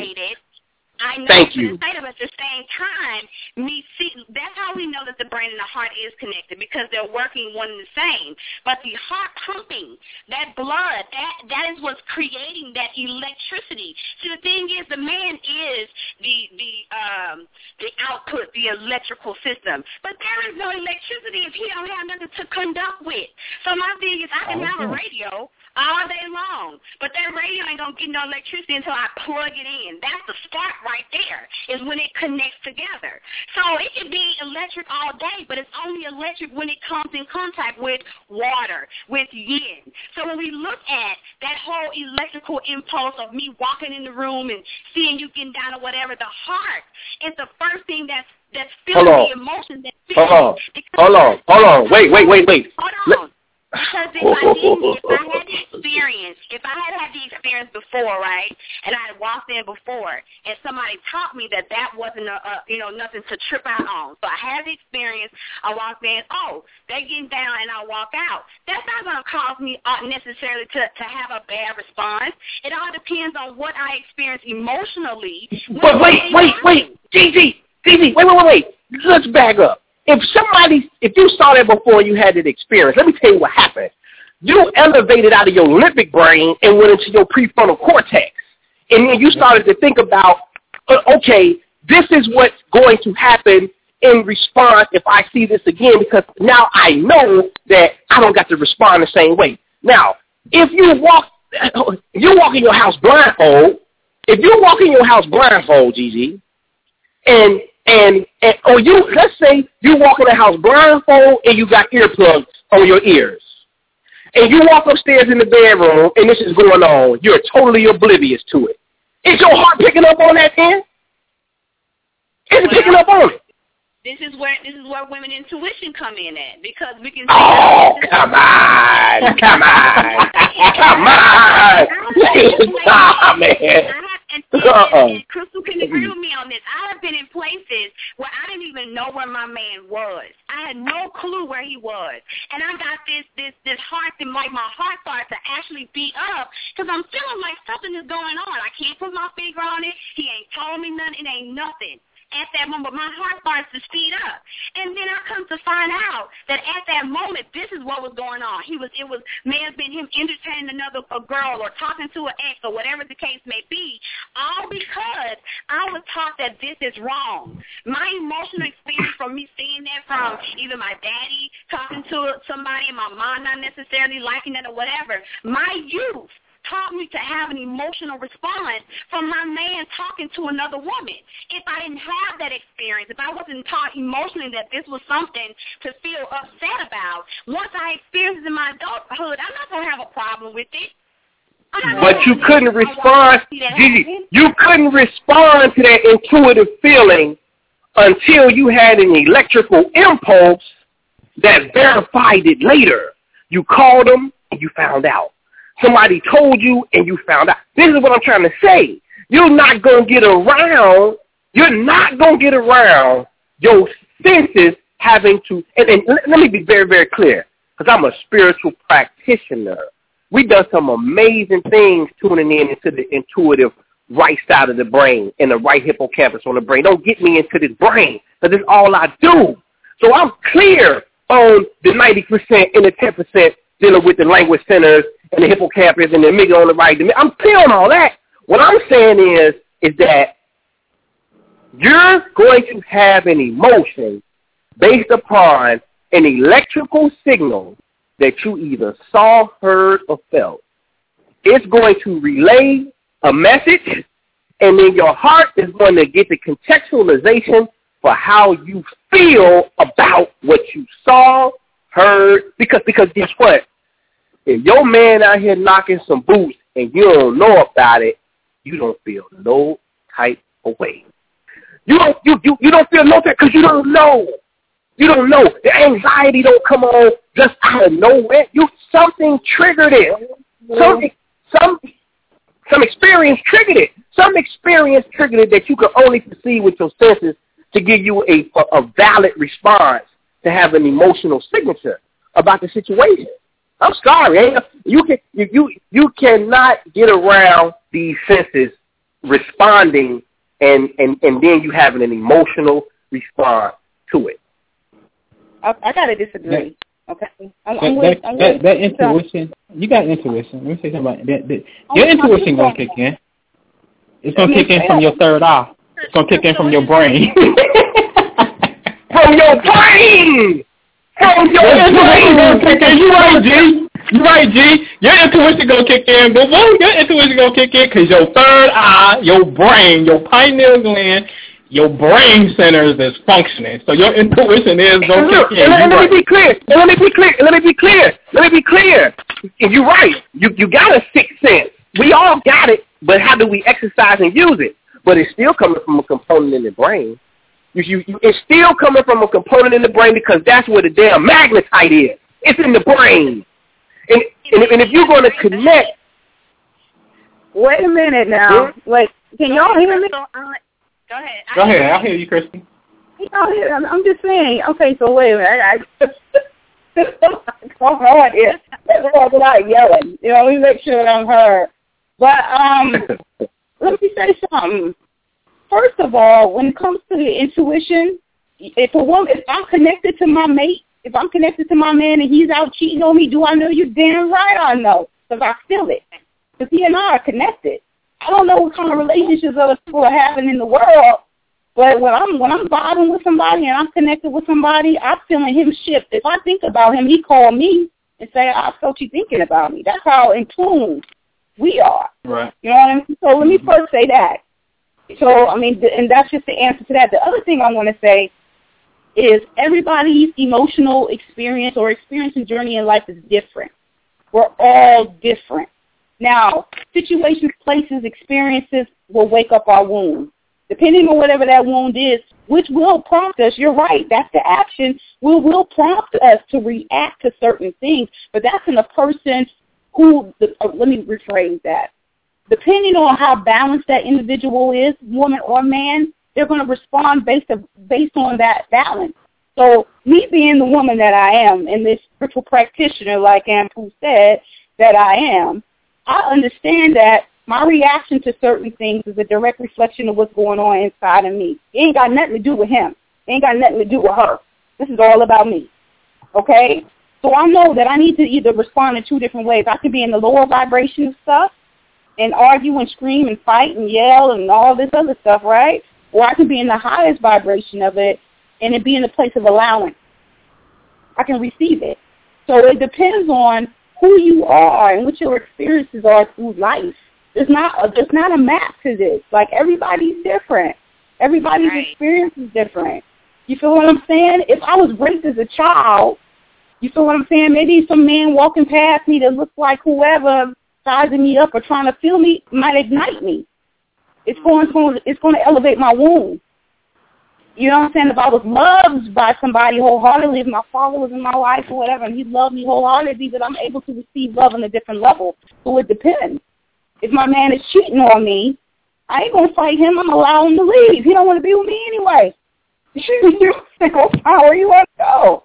I know Thank you. of at the same time, me see that's how we know that the brain and the heart is connected because they're working one and the same. But the heart pumping, that blood, that that is what's creating that electricity. See the thing is the man is the the um the output, the electrical system. But there is no electricity if he don't have nothing to conduct with. So my thing is I can have a radio all day long. But that radio ain't gonna get no electricity until I plug it in. That's the spark right there, is when it connects together. So it can be electric all day, but it's only electric when it comes in contact with water, with yin. So when we look at that whole electrical impulse of me walking in the room and seeing you getting down or whatever, the heart is the first thing that's that's feeling Hold on. the emotions that hold on, hold on, hold on. Wait, wait, wait, wait. Hold on. Because if I didn't, if I had the experience, if I had had the experience before, right, and I had walked in before, and somebody taught me that that wasn't a, a you know nothing to trip out on. So I had the experience. I walked in. Oh, they getting down, and I walk out. That's not going to cause me uh, necessarily to to have a bad response. It all depends on what I experience emotionally. But wait, it wait, wait, DG, DG, wait, wait, wait, wait. Let's back up. If somebody, if you saw that before you had that experience, let me tell you what happened. You elevated out of your limbic brain and went into your prefrontal cortex. And then you started to think about, uh, okay, this is what's going to happen in response if I see this again because now I know that I don't got to respond the same way. Now, if you walk (laughs) you walk in your house blindfold, if you walk in your house blindfold, Gigi, and and and or you let's say you walk in the house blindfold and you got earplugs on your ears, and you walk upstairs in the bedroom and this is going on, you're totally oblivious to it. Is your heart picking up on that then? Is it picking up on it? This is where this is where women intuition come in at because we can. Oh, come on, come on, (laughs) come on, (laughs) stop, man. And, Uh-uh. (laughs) and Crystal can agree (laughs) with me on this. I have been in places where I didn't even know where my man was. I had no clue where he was, and I got this this this heart and like my heart started to actually beat up because I'm feeling like something is going on. I can't put my finger on it. He ain't told me nothing. It ain't nothing at that moment, my heart starts to speed up. And then I come to find out that at that moment, this is what was going on. He was, it was, may have been him entertaining another a girl or talking to an ex or whatever the case may be, all because I was taught that this is wrong. My emotional experience from me seeing that from either my daddy talking to somebody and my mom not necessarily liking it or whatever, my youth taught me to have an emotional response from my man talking to another woman. If I didn't have that experience, if I wasn't taught emotionally that this was something to feel upset about, once I experienced it in my adulthood, I'm not going to have a problem with it. But you couldn't respond, Gigi, you couldn't respond to that intuitive feeling until you had an electrical impulse that verified it later. You called them and you found out. Somebody told you and you found out. This is what I'm trying to say. You're not going to get around, you're not going to get around your senses having to, and, and let, me be very, very clear, because I'm a spiritual practitioner. We've done some amazing things tuning in into the intuitive right side of the brain and the right hippocampus on the brain. Don't get me into this brain, because it's all I do. So I'm clear on the 90% and the 10% dealing with the language centers and the hippocampus and the amygdala on the right. I'm clear all that. What I'm saying is, is that you're going to have an emotion based upon an electrical signal that you either saw, heard, or felt. It's going to relay a message, and then your heart is going to get the contextualization for how you feel about what you saw, heard, because because guess what? If your man out here knocking some boots and you don't know about it, you don't feel no type of way. You don't you you, you don't feel no type because you don't know. You don't know. The anxiety don't come on just out of nowhere. You something triggered it. Something some some experience triggered it. Some experience triggered it that you can only perceive with your senses to give you a a, a valid response to have an emotional signature about the situation. I'm sorry, eh? you can you you you cannot get around these senses responding and and and then you having an emotional response to it. I, I gotta disagree. Okay, I'm, That, I'm that, with, I'm that, that intuition, you got intuition. Let me say something about that. that Oh, your intuition gonna goodness. kick in. It's gonna kick in from your third eye. It's gonna kick in from your brain. (laughs) (laughs) From your brain! From your Your intuition gonna brain! You right, G. You right, G. Your intuition gonna kick in. But what? Your intuition gonna kick in because your third eye, your brain, your pineal gland, your brain centers is functioning. So your intuition is gonna look, kick in. and let, and let right. me be clear. And let me be clear. And let me be clear. Let me be clear. And you're right. You you got a sixth sense. We all got it, but how do we exercise and use it? But it's still coming from a component in the brain. You, you, you, it's still coming from a component in the brain because that's where the damn magnetite is. It's in the brain. And and, if- and if you're going to connect, wait a minute now. Wait, can y'all hear me? Uh, go ahead. Go ahead. I'll hear you, Christy. I'm, I'm just saying. Okay, so wait a minute. I, I, come on here. That's I'm not yelling. You know, let me make sure that I'm heard. But um, (laughs) let me say something. First of all, when it comes to the intuition, if a woman, if I'm connected to my mate, if I'm connected to my man and he's out cheating on me, do I know you? Damn right I know, because I feel it. Because he and I are connected. I don't know what kind of relationships other people are having in the world, but when I'm when I'm vibing with somebody and I'm connected with somebody, I'm feeling him shift. If I think about him, he call me and say, "I felt you thinking about me." That's how in tune We are. Right. You know what I mean? So let me mm-hmm. first say that. So I mean, and that's just the answer to that. The other thing I want to say is everybody's emotional experience or experience and journey in life is different. We're all different. Now, situations, places, experiences will wake up our wound. Depending on whatever that wound is, which will prompt us, you're right, that's the action, will will prompt us to react to certain things. But that's in a person who, uh, let me rephrase that. Depending on how balanced that individual is, woman or man, they're going to respond based, of, based on that balance. So me being the woman that I am and this spiritual practitioner, like Anpu said, that I am, I understand that my reaction to certain things is a direct reflection of what's going on inside of me. It ain't got nothing to do with him. It ain't got nothing to do with her. This is all about me. Okay? So I know that I need to either respond in two different ways. I could be in the lower vibration of stuff and argue and scream and fight and yell and all this other stuff, right? Or I can be in the highest vibration of it and it be in the place of allowance. I can receive it. So it depends on who you are and what your experiences are through life. There's not a, there's not a map to this. Like everybody's different. Everybody's right. experience is different. You feel what I'm saying? If I was raped as a child, you feel what I'm saying? Maybe some man walking past me that looks like whoever sizing me up or trying to feel me might ignite me. It's mm-hmm. going to it's going to elevate my wound. You know what I'm saying? If I was loved by somebody wholeheartedly, if my father was in my life or whatever, and he loved me wholeheartedly, that I'm able to receive love on a different level. So it depends. If my man is cheating on me, I ain't gonna fight him. I'm gonna allow him to leave. He don't want to be with me anyway. (laughs) you know, where you want to go?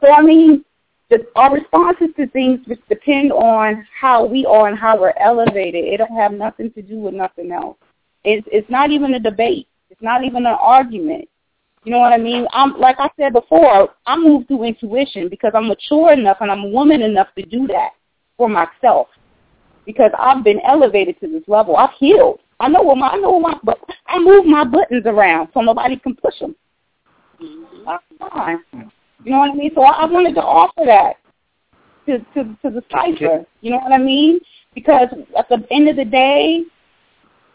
So I mean, the, our responses to things depend on how we are and how we're elevated. It don't have nothing to do with nothing else. It's it's not even a debate. It's not even an argument. You know what I mean? I'm like I said before, I move through intuition because I'm mature enough and I'm a woman enough to do that for myself because I've been elevated to this level. I've healed. I know what my I know what my I move my buttons around so nobody can push them. Mm-hmm. That's fine. You know what I mean? So I, I wanted to offer that to to to the cipher. You know what I mean? Because at the end of the day,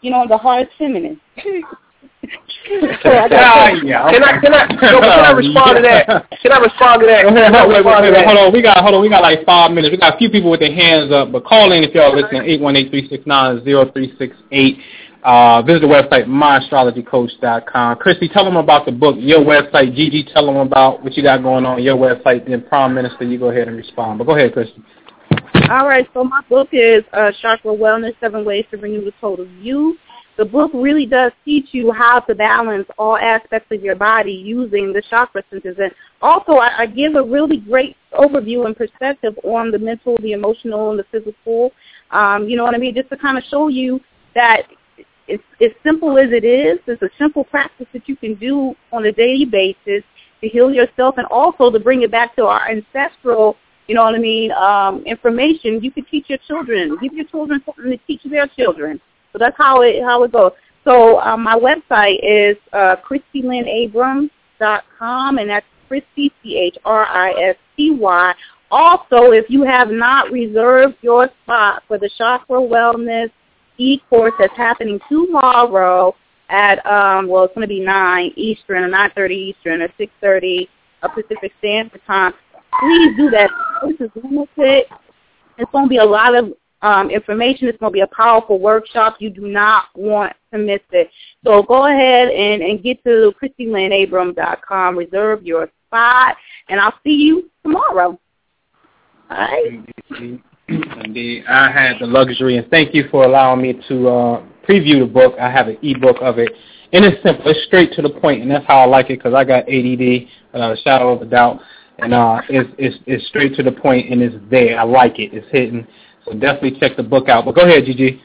you know, the heart is feminine. (laughs) ah, yeah. Can I can I no, can I respond to that? Can I respond to that? Hold, wait, wait, wait, hold on, we got hold on, we got like five minutes. We got a few people with their hands up, but call in if y'all listening. Eight one eight three six nine zero three six eight. Uh, visit the website myastrologycoach.com. Christy, tell them about the book, your website. Gigi, tell them about what you got going on your website. Then Prime Minister, you go ahead and respond. But go ahead, Christy. All right, so my book is uh, Chakra Wellness: Seven Ways to Renew the Total You the book really does teach you how to balance all aspects of your body using the chakra centers. And also, I, I give a really great overview and perspective on the mental, the emotional, and the physical. Um, you know what I mean? Just to kind of show you that it's as simple as it is. It's a simple practice that you can do on a daily basis to heal yourself and also to bring it back to our ancestral you know what I mean, um, information you can teach your children. Give your children something to teach their children. So that's how it how it goes. So um, my website is uh, ChristyLynnAbrams.com, and that's Christy C H R I S T Y. Also, if you have not reserved your spot for the Chakra Wellness e-course that's happening tomorrow at um, well, it's going to be nine Eastern or nine thirty Eastern or six thirty Pacific Standard Time. Please do that. This is limited. It's going to be a lot of um, information. It's going to be a powerful workshop. You do not want to miss it. So go ahead and, and get to ChristyLynnAbrams.com. Reserve your spot, and I'll see you tomorrow. All right. Indeed. I had the luxury, and thank you for allowing me to uh, preview the book. I have an ebook of it. And it's simple. It's straight to the point, and that's how I like it because I got ADD, without a shadow of a doubt. And uh, it's, it's, it's straight to the point, and it's there. I like it. It's hitting. So definitely check the book out. But go ahead, Gigi.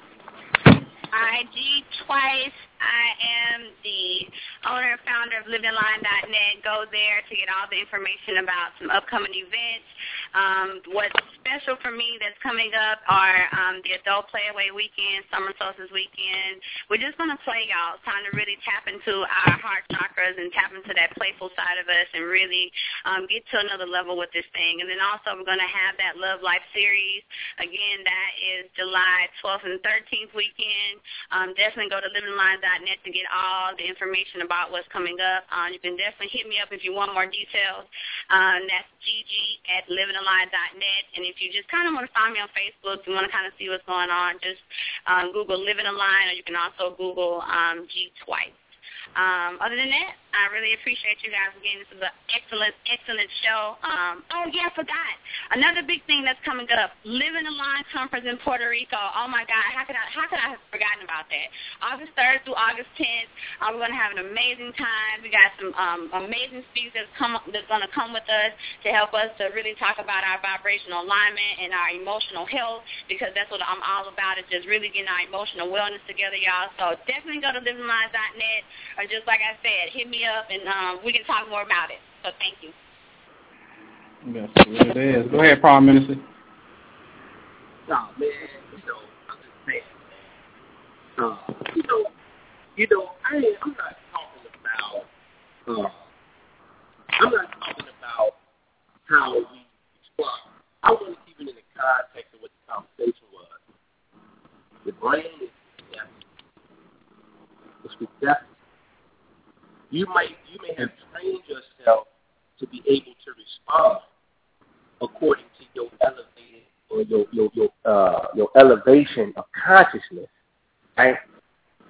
I G twice. I am the owner and founder of LivingAligned.net. Go there to get all the information about some upcoming events. Um, what's special for me that's coming up are um, the Adult Playaway Weekend, Summer Solstice Weekend. We're just going to play, y'all. It's time to really tap into our heart chakras and tap into that playful side of us and really um, get to another level with this thing. And then also we're going to have that Love Life series. Again, that is July 12th and 13th weekend. Um, definitely go to livingaligned.net to get all the information about what's coming up. Uh, you can definitely hit me up if you want more details. Um, that's gg at living livingaligned.net. And if you just kind of want to find me on Facebook, you want to kind of see what's going on, just um, Google Living Aligned, or you can also Google um, G Twice. Um, other than that, I really appreciate you guys again. This is an excellent, excellent show. Um, oh yeah, I forgot another big thing that's coming up. Living Aligned conference in Puerto Rico. Oh my God, how could I? How could I have forgotten about that? August third through August tenth. Uh, we're gonna have an amazing time. We got some um, amazing speakers that's come that's gonna come with us to help us to really talk about our vibrational alignment and our emotional health because that's what I'm all about. Is just really getting our emotional wellness together, y'all. So definitely go to livingaligned.net or just like I said, hit me up and um, we can talk more about it. So thank you. Yes, it is. Go ahead, Prime Minister. Oh man, you know, I'm just saying, man. Uh, you know, you know, I ain't, I'm not talking about. Uh, I'm not talking about how we respond. I want to keep it in the context of what the conversation was. The brain is receptive. It's receptive you might you may have trained yourself to be able to respond according to your elevated or your your your uh, your elevation of consciousness, right?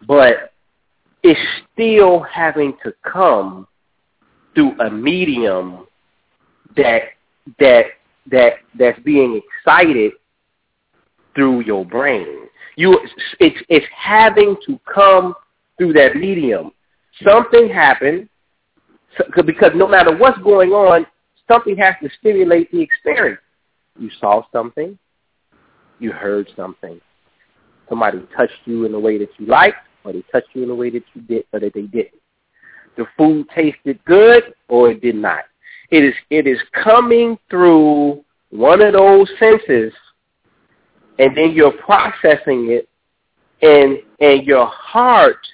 But it's still having to come through a medium that that that that's being excited through your brain. You it's it's having to come through that medium something happened because no matter what's going on, something has to stimulate the experience. You saw something, you heard something. Somebody touched you in a way that you liked, or they touched you in a way that you did, or that they didn't. The food tasted good, or it did not. It is it is coming through one of those senses, and then you're processing it, and and your heart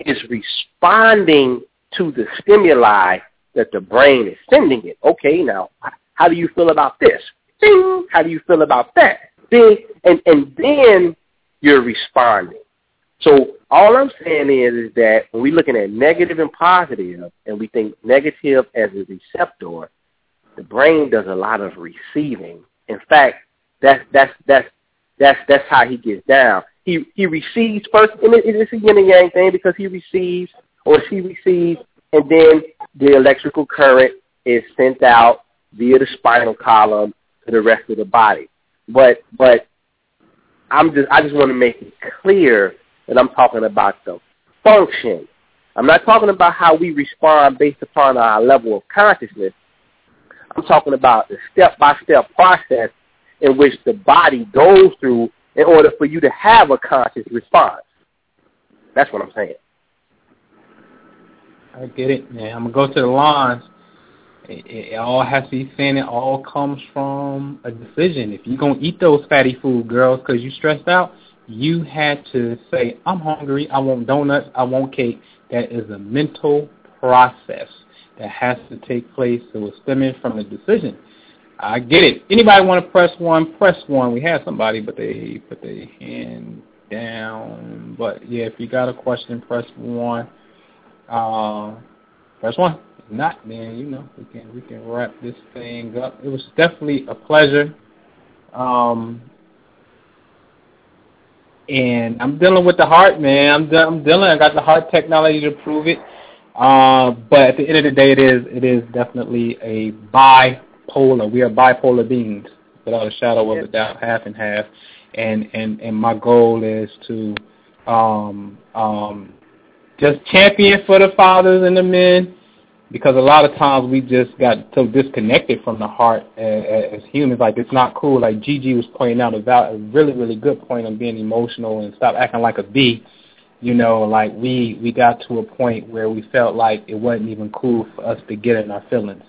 is responding to the stimuli that the brain is sending it. Okay, now, how do you feel about this? Ding! How do you feel about that? Ding! And, and then you're responding. So all I'm saying is, is that when we're looking at negative and positive, and we think negative as a receptor, the brain does a lot of receiving. In fact, that's that's that's that's that's how he gets down he he receives first, and it, it's a yin and yang thing because he receives or she receives, and then the electrical current is sent out via the spinal column to the rest of the body. But but I'm just I just want to make it clear that I'm talking about the function. I'm not talking about how we respond based upon our level of consciousness. I'm talking about the step-by-step process in which the body goes through in order for you to have a conscious response. That's what I'm saying. I get it, man. I'm gonna go to the lines. It, it all has to be saying it all comes from a decision. If you're gonna eat those fatty food, girls, because you stressed out, you had to say, "I'm hungry. I want donuts. I want cake." That is a mental process that has to take place. So it's stemming from the decision. I get it. Anybody want to press one? Press one. We had somebody, but they put their hand down. But yeah, if you got a question, press one. Uh, press one. If not, then you know we can we can wrap this thing up. It was definitely a pleasure. Um, and I'm dealing with the heart, man. I'm de- I'm dealing. I got the heart technology to prove it. Uh, but at the end of the day, it is it is definitely a buy polar. We are bipolar beings without a shadow of a doubt, half and half. And and and my goal is to um um just champion for the fathers and the men because a lot of times we just got so disconnected from the heart as, as humans. Like it's not cool. Like Gigi was pointing out about a really really good point on being emotional and stop acting like a bee. you know, like we we got to a point where we felt like it wasn't even cool for us to get in our feelings.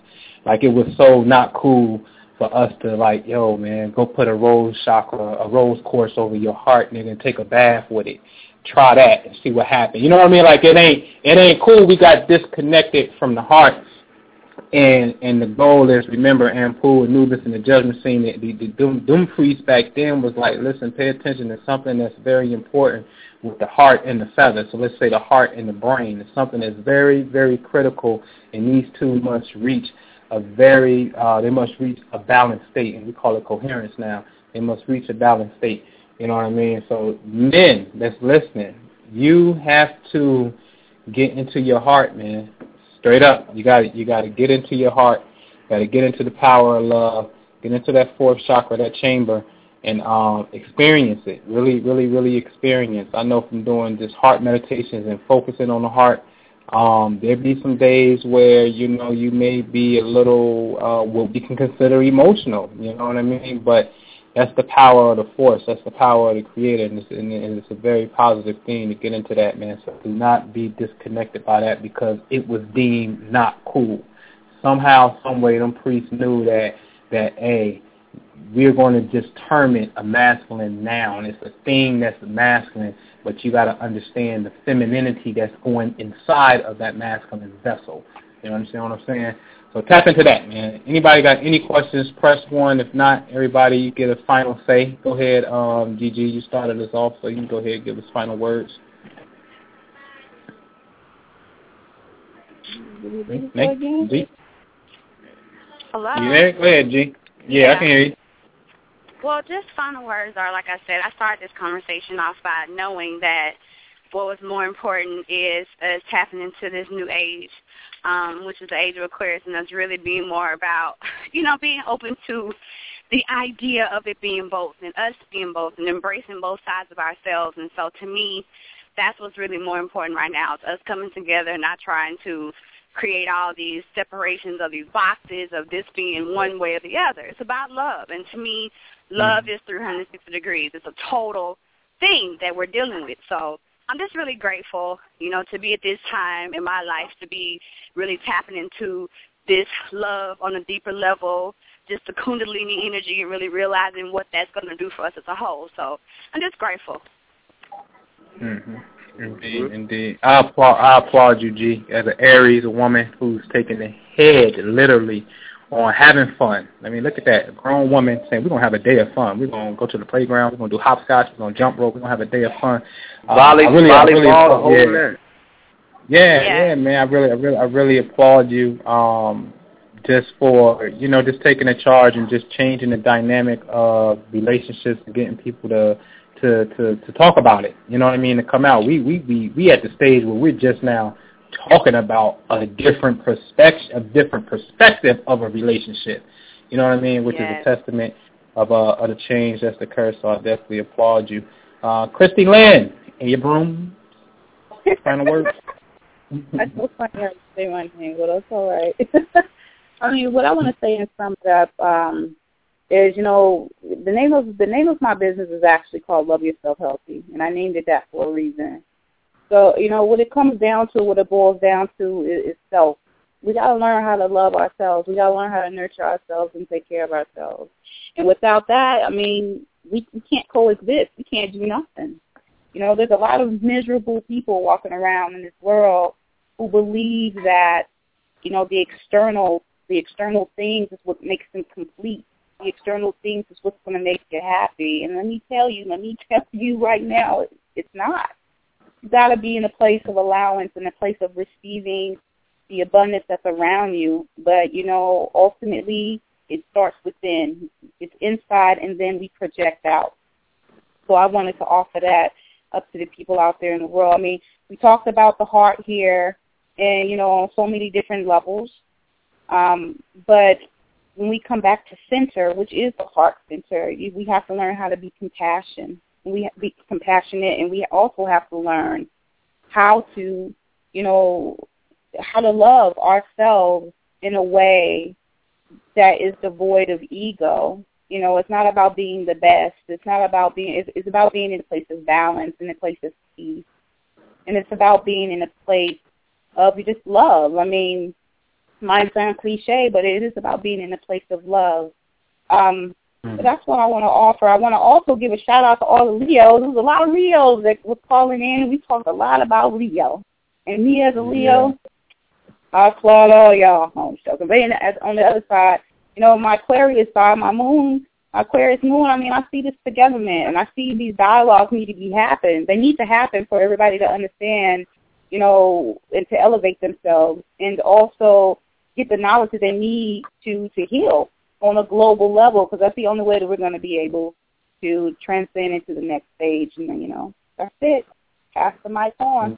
Like it was so not cool for us to like, yo, man, go put a rose chakra, a rose quartz over your heart, nigga, and take a bath with it. Try that and see what happens. You know what I mean? Like it ain't it ain't cool. We got disconnected from the heart, and and the goal is remember Anpu, Anubis, and the judgment scene. The, the, doom, doom priests back then was like, listen, pay attention to something that's very important with the heart and the feather. So let's say the heart and the brain. It's something that's very very critical, and these two must reach a very, uh, they must reach a balanced state, and we call it coherence now. They must reach a balanced state. You know what I mean? So men that's listening, you have to get into your heart, man. Straight up, you got you got to get into your heart. Got to get into the power of love. Get into that fourth chakra, that chamber, and um, experience it. Really, really, really experience. I know from doing just heart meditations and focusing on the heart um, there be some days where you know you may be a little uh, what we can consider emotional. You know what I mean? But that's the power of the force. That's the power of the creator, and it's, and it's a very positive thing to get into that, man. So do not be disconnected by that because it was deemed not cool. Somehow, some way, them priests knew that that a we're going to just term it a masculine noun. It's a thing that's masculine, but you got to understand the femininity that's going inside of that masculine vessel. You understand what I'm saying? So tap into that, man. Anybody got any questions? Press one. If not, everybody, you get a final say. Go ahead, um, Gigi. You started us off, so you can go ahead and give us final words. Nick, G. Hello. You there? Go ahead, G. Yeah, Yeah. I can hear you. Well, just final words are, like I said, I started this conversation off by knowing that what was more important is us tapping into this new age, um, which is the age of Aquarius, and us really being more about, (laughs) you know, being open to the idea of it being both and us being both and embracing both sides of ourselves. And so to me, that's what's really more important right now. It's us coming together and not trying to create all these separations of these boxes of this being one way or the other. It's about love. And to me, love is 360 degrees. It's a total thing that we're dealing with. So I'm just really grateful, you know, to be at this time in my life, to be really tapping into this love on a deeper level, just the kundalini energy and really realizing what that's going to do for us as a whole. So I'm just grateful. Mm-hmm. Indeed, indeed. I applaud, I applaud you, G, as an Aries, a woman who's taking the head literally on having fun. I mean, look at that. A grown woman saying, we're going to have a day of fun. We're going to go to the playground. We're going to do hopscotch. We're going to jump rope. We're going to have a day of fun. Uh, Volley, I really, volleyball, really, the yeah. Yeah, Yeah. yeah, man. I really, I really, I really applaud you. Um, just for you know, just taking a charge and just changing the dynamic of relationships and getting people to to to to talk about it. You know what I mean? To come out. We we we we at the stage where we're just now talking about a different perspective, a different perspective of a relationship. You know what I mean? Which Yes. is a testament of uh of the change that's occurred. So I definitely applaud you, uh, Christy Lynn. And your broom. (laughs) Final words. I so funny how you say one thing, but that's all right. (laughs) I mean, what I want to say and sum it up um, is, you know, the name of the name of my business is actually called Love Yourself Healthy, and I named it that for a reason. So, you know, what it comes down to, what it boils down to, is, is self. We got to learn how to love ourselves. We got to learn how to nurture ourselves and take care of ourselves. And without that, I mean, we, we can't coexist. We can't do nothing. You know, there's a lot of miserable people walking around in this world who believe that, you know, the external the external things is what makes them complete. The external things is what's going to make you happy. And let me tell you, let me (laughs) tell you right now, it, it's not. Got to be in a place of allowance, in a place of receiving the abundance that's around you. But you know, ultimately, it starts within. It's inside, and then we project out. So I wanted to offer that up to the people out there in the world. I mean, we talked about the heart here, and you know, on so many different levels. Um, but when we come back to center, which is the heart center, we have to learn how to be compassion. We have to be compassionate, and we also have to learn how to, you know, how to love ourselves in a way that is devoid of ego. You know, it's not about being the best. It's not about being. It's, it's about being in a place of balance, in a place of peace. and it's about being in a place of just love. I mean, might sound cliche, but it is about being in a place of love. Um, mm. that's what I want to offer. I want to also give a shout out to all the Leos. There's a lot of Leos that were calling in. We talked a lot about Leo, and me as a Leo, I applaud all y'all. I'm joking. But on the other side, you know, my Aquarius side, my moon, my Aquarius moon. I mean, I see this togetherness, and I see these dialogues need to be happen. They need to happen for everybody to understand, you know, and to elevate themselves, and also get the knowledge that they need to to heal on a global level because that's the only way that we're going to be able to transcend into the next stage. And you know, that's it. Pass the mic on.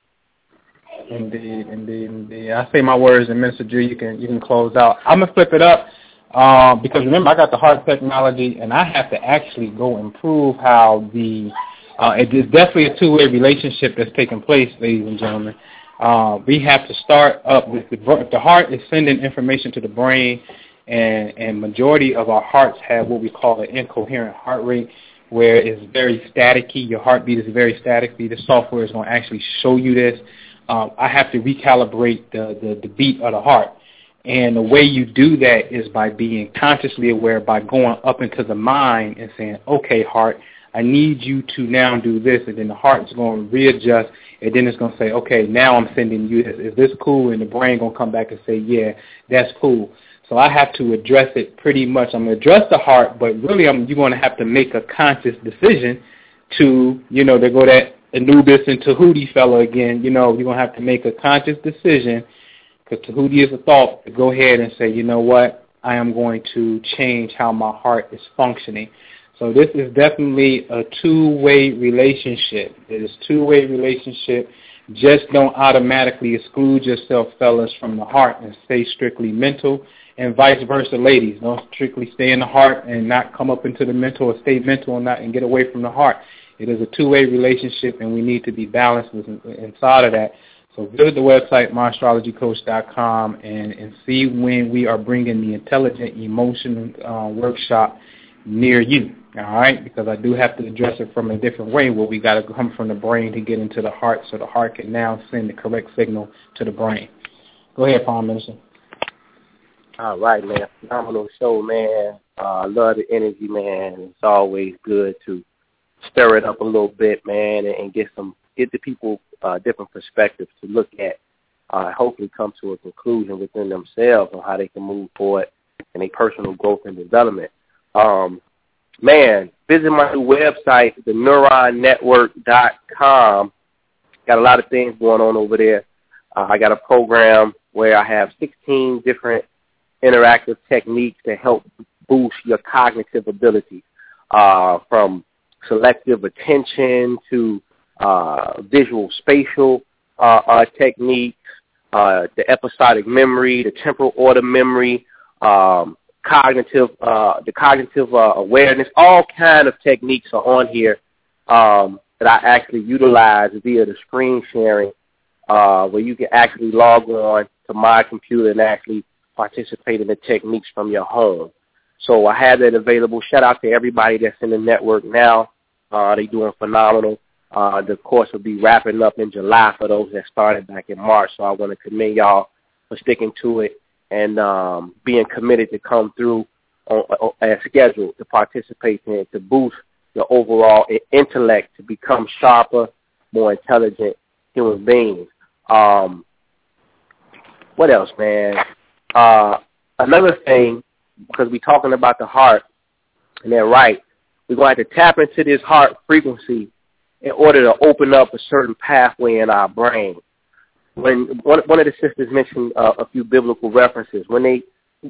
Indeed, indeed, indeed. I say my words, and Minister Ju, you can you can close out. I'm gonna flip it up um, because remember I got the heart technology, and I have to actually go improve how the uh, it is definitely a two-way relationship that's taking place, ladies and gentlemen. Uh, we have to start up with the, the heart is sending information to the brain, and and majority of our hearts have what we call an incoherent heart rate, where it's very staticky. Your heartbeat is very staticky. The software is going to actually show you this. Um, I have to recalibrate the, the the beat of the heart, and the way you do that is by being consciously aware, by going up into the mind and saying, "Okay, heart." I need you to now do this, and then the heart's going to readjust, and then it's going to say, okay, now I'm sending you this. Is this cool? And the brain going to come back and say, yeah, that's cool. So I have to address it pretty much. I'm going to address the heart, but really I'm, you're going to have to make a conscious decision to, you know, to go that Anubis and Tahuti fellow again. You know, you're going to have to make a conscious decision because Tahuti is a thought to go ahead and say, you know what, I am going to change how my heart is functioning. So this is definitely a two-way relationship. It is two-way relationship. Just don't automatically exclude yourself, fellas, from the heart and stay strictly mental, and vice versa, ladies. Don't strictly stay in the heart and not come up into the mental, or stay mental and not and get away from the heart. It is a two-way relationship, and we need to be balanced inside of that. So visit the website myastrologycoach.com and and see when we are bringing the intelligent emotion uh, workshop near you. All right, because I do have to address it from a different way where we got to come from the brain to get into the heart so the heart can now send the correct signal to the brain. Go ahead, Palm Minister. All right, man. Phenomenal show, man. I uh, love the energy, man. It's always good to stir it up a little bit, man, and, and get some get the people uh, different perspectives to look at. Uh, hopefully, come to a conclusion within themselves on how they can move forward in a personal growth and development. Um, man, visit my new website, theneuronnetwork.com. Got a lot of things going on over there. Uh, I got a program where I have 16 different interactive techniques to help boost your cognitive ability, uh, from selective attention to uh, visual spatial uh, uh, techniques, uh, the episodic memory, the temporal order memory, um, cognitive, uh, the cognitive awareness, all kind of techniques are on here um, that I actually utilize via the screen sharing, where you can actually log on to my computer and actually participate in the techniques from your home. So I have that available. Shout out to everybody that's in the network now. Uh, they're doing phenomenal. Uh, the course will be wrapping up in July for those that started back in March. So I want to commend y'all for sticking to it and um, being committed to come through on, on, as scheduled to participate in to boost your overall intellect to become sharper, more intelligent human beings. Um, what else, man? Uh, another thing, because we're talking about the heart, and they're right, we're going to have to tap into this heart frequency in order to open up a certain pathway in our brain when one, one of the sisters mentioned uh, a few biblical references, when they,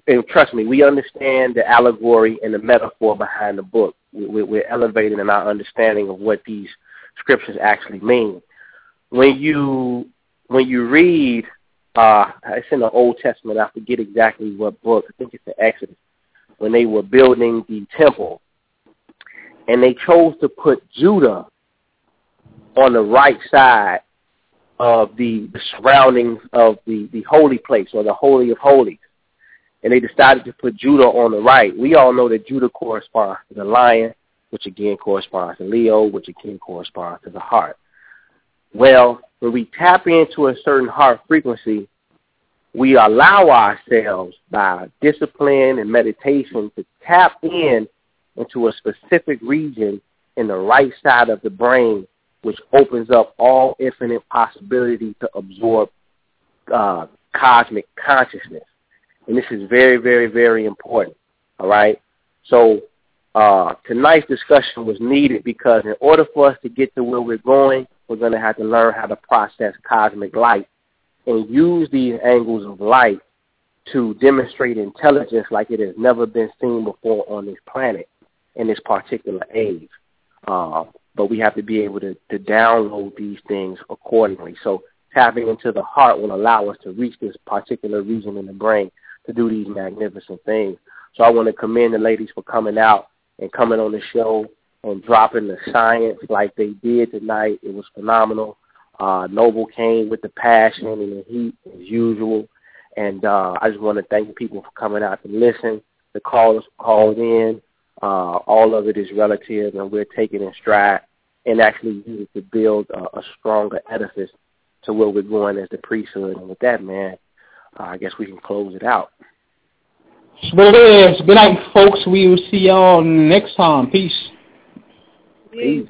and trust me, we understand the allegory and the metaphor behind the book. We, we're elevating in our understanding of what these scriptures actually mean. When you when you read, uh, it's in the Old Testament. I forget exactly what book. I think it's the Exodus. When they were building the temple, and they chose to put Judah on the right side of the, the surroundings of the, the holy place or the holy of holies. And they decided to put Judah on the right. We all know that Judah corresponds to the lion, which again corresponds to Leo, which again corresponds to the heart. Well, when we tap into a certain heart frequency, we allow ourselves by discipline and meditation to tap in into a specific region in the right side of the brain, which opens up all infinite possibility to absorb uh, cosmic consciousness. And this is very, very, very important. All right. So uh, tonight's discussion was needed because in order for us to get to where we're going, we're going to have to learn how to process cosmic light and use these angles of light to demonstrate intelligence like it has never been seen before on this planet in this particular age. Uh, but we have to be able to, to download these things accordingly. So tapping into the heart will allow us to reach this particular region in the brain to do these magnificent things. So I want to commend the ladies for coming out and coming on the show and dropping the science like they did tonight. It was phenomenal. Uh, Noble came with the passion and the heat as usual. And uh, I just want to thank people for coming out to listen. The callers called in. Uh, all of it is relative, and we're taking in stride and actually use it to build a, a stronger edifice to where we're going as the priesthood. And with that, man, uh, I guess we can close it out. What it is. Good night, folks. We will see y'all next time. Peace. Peace.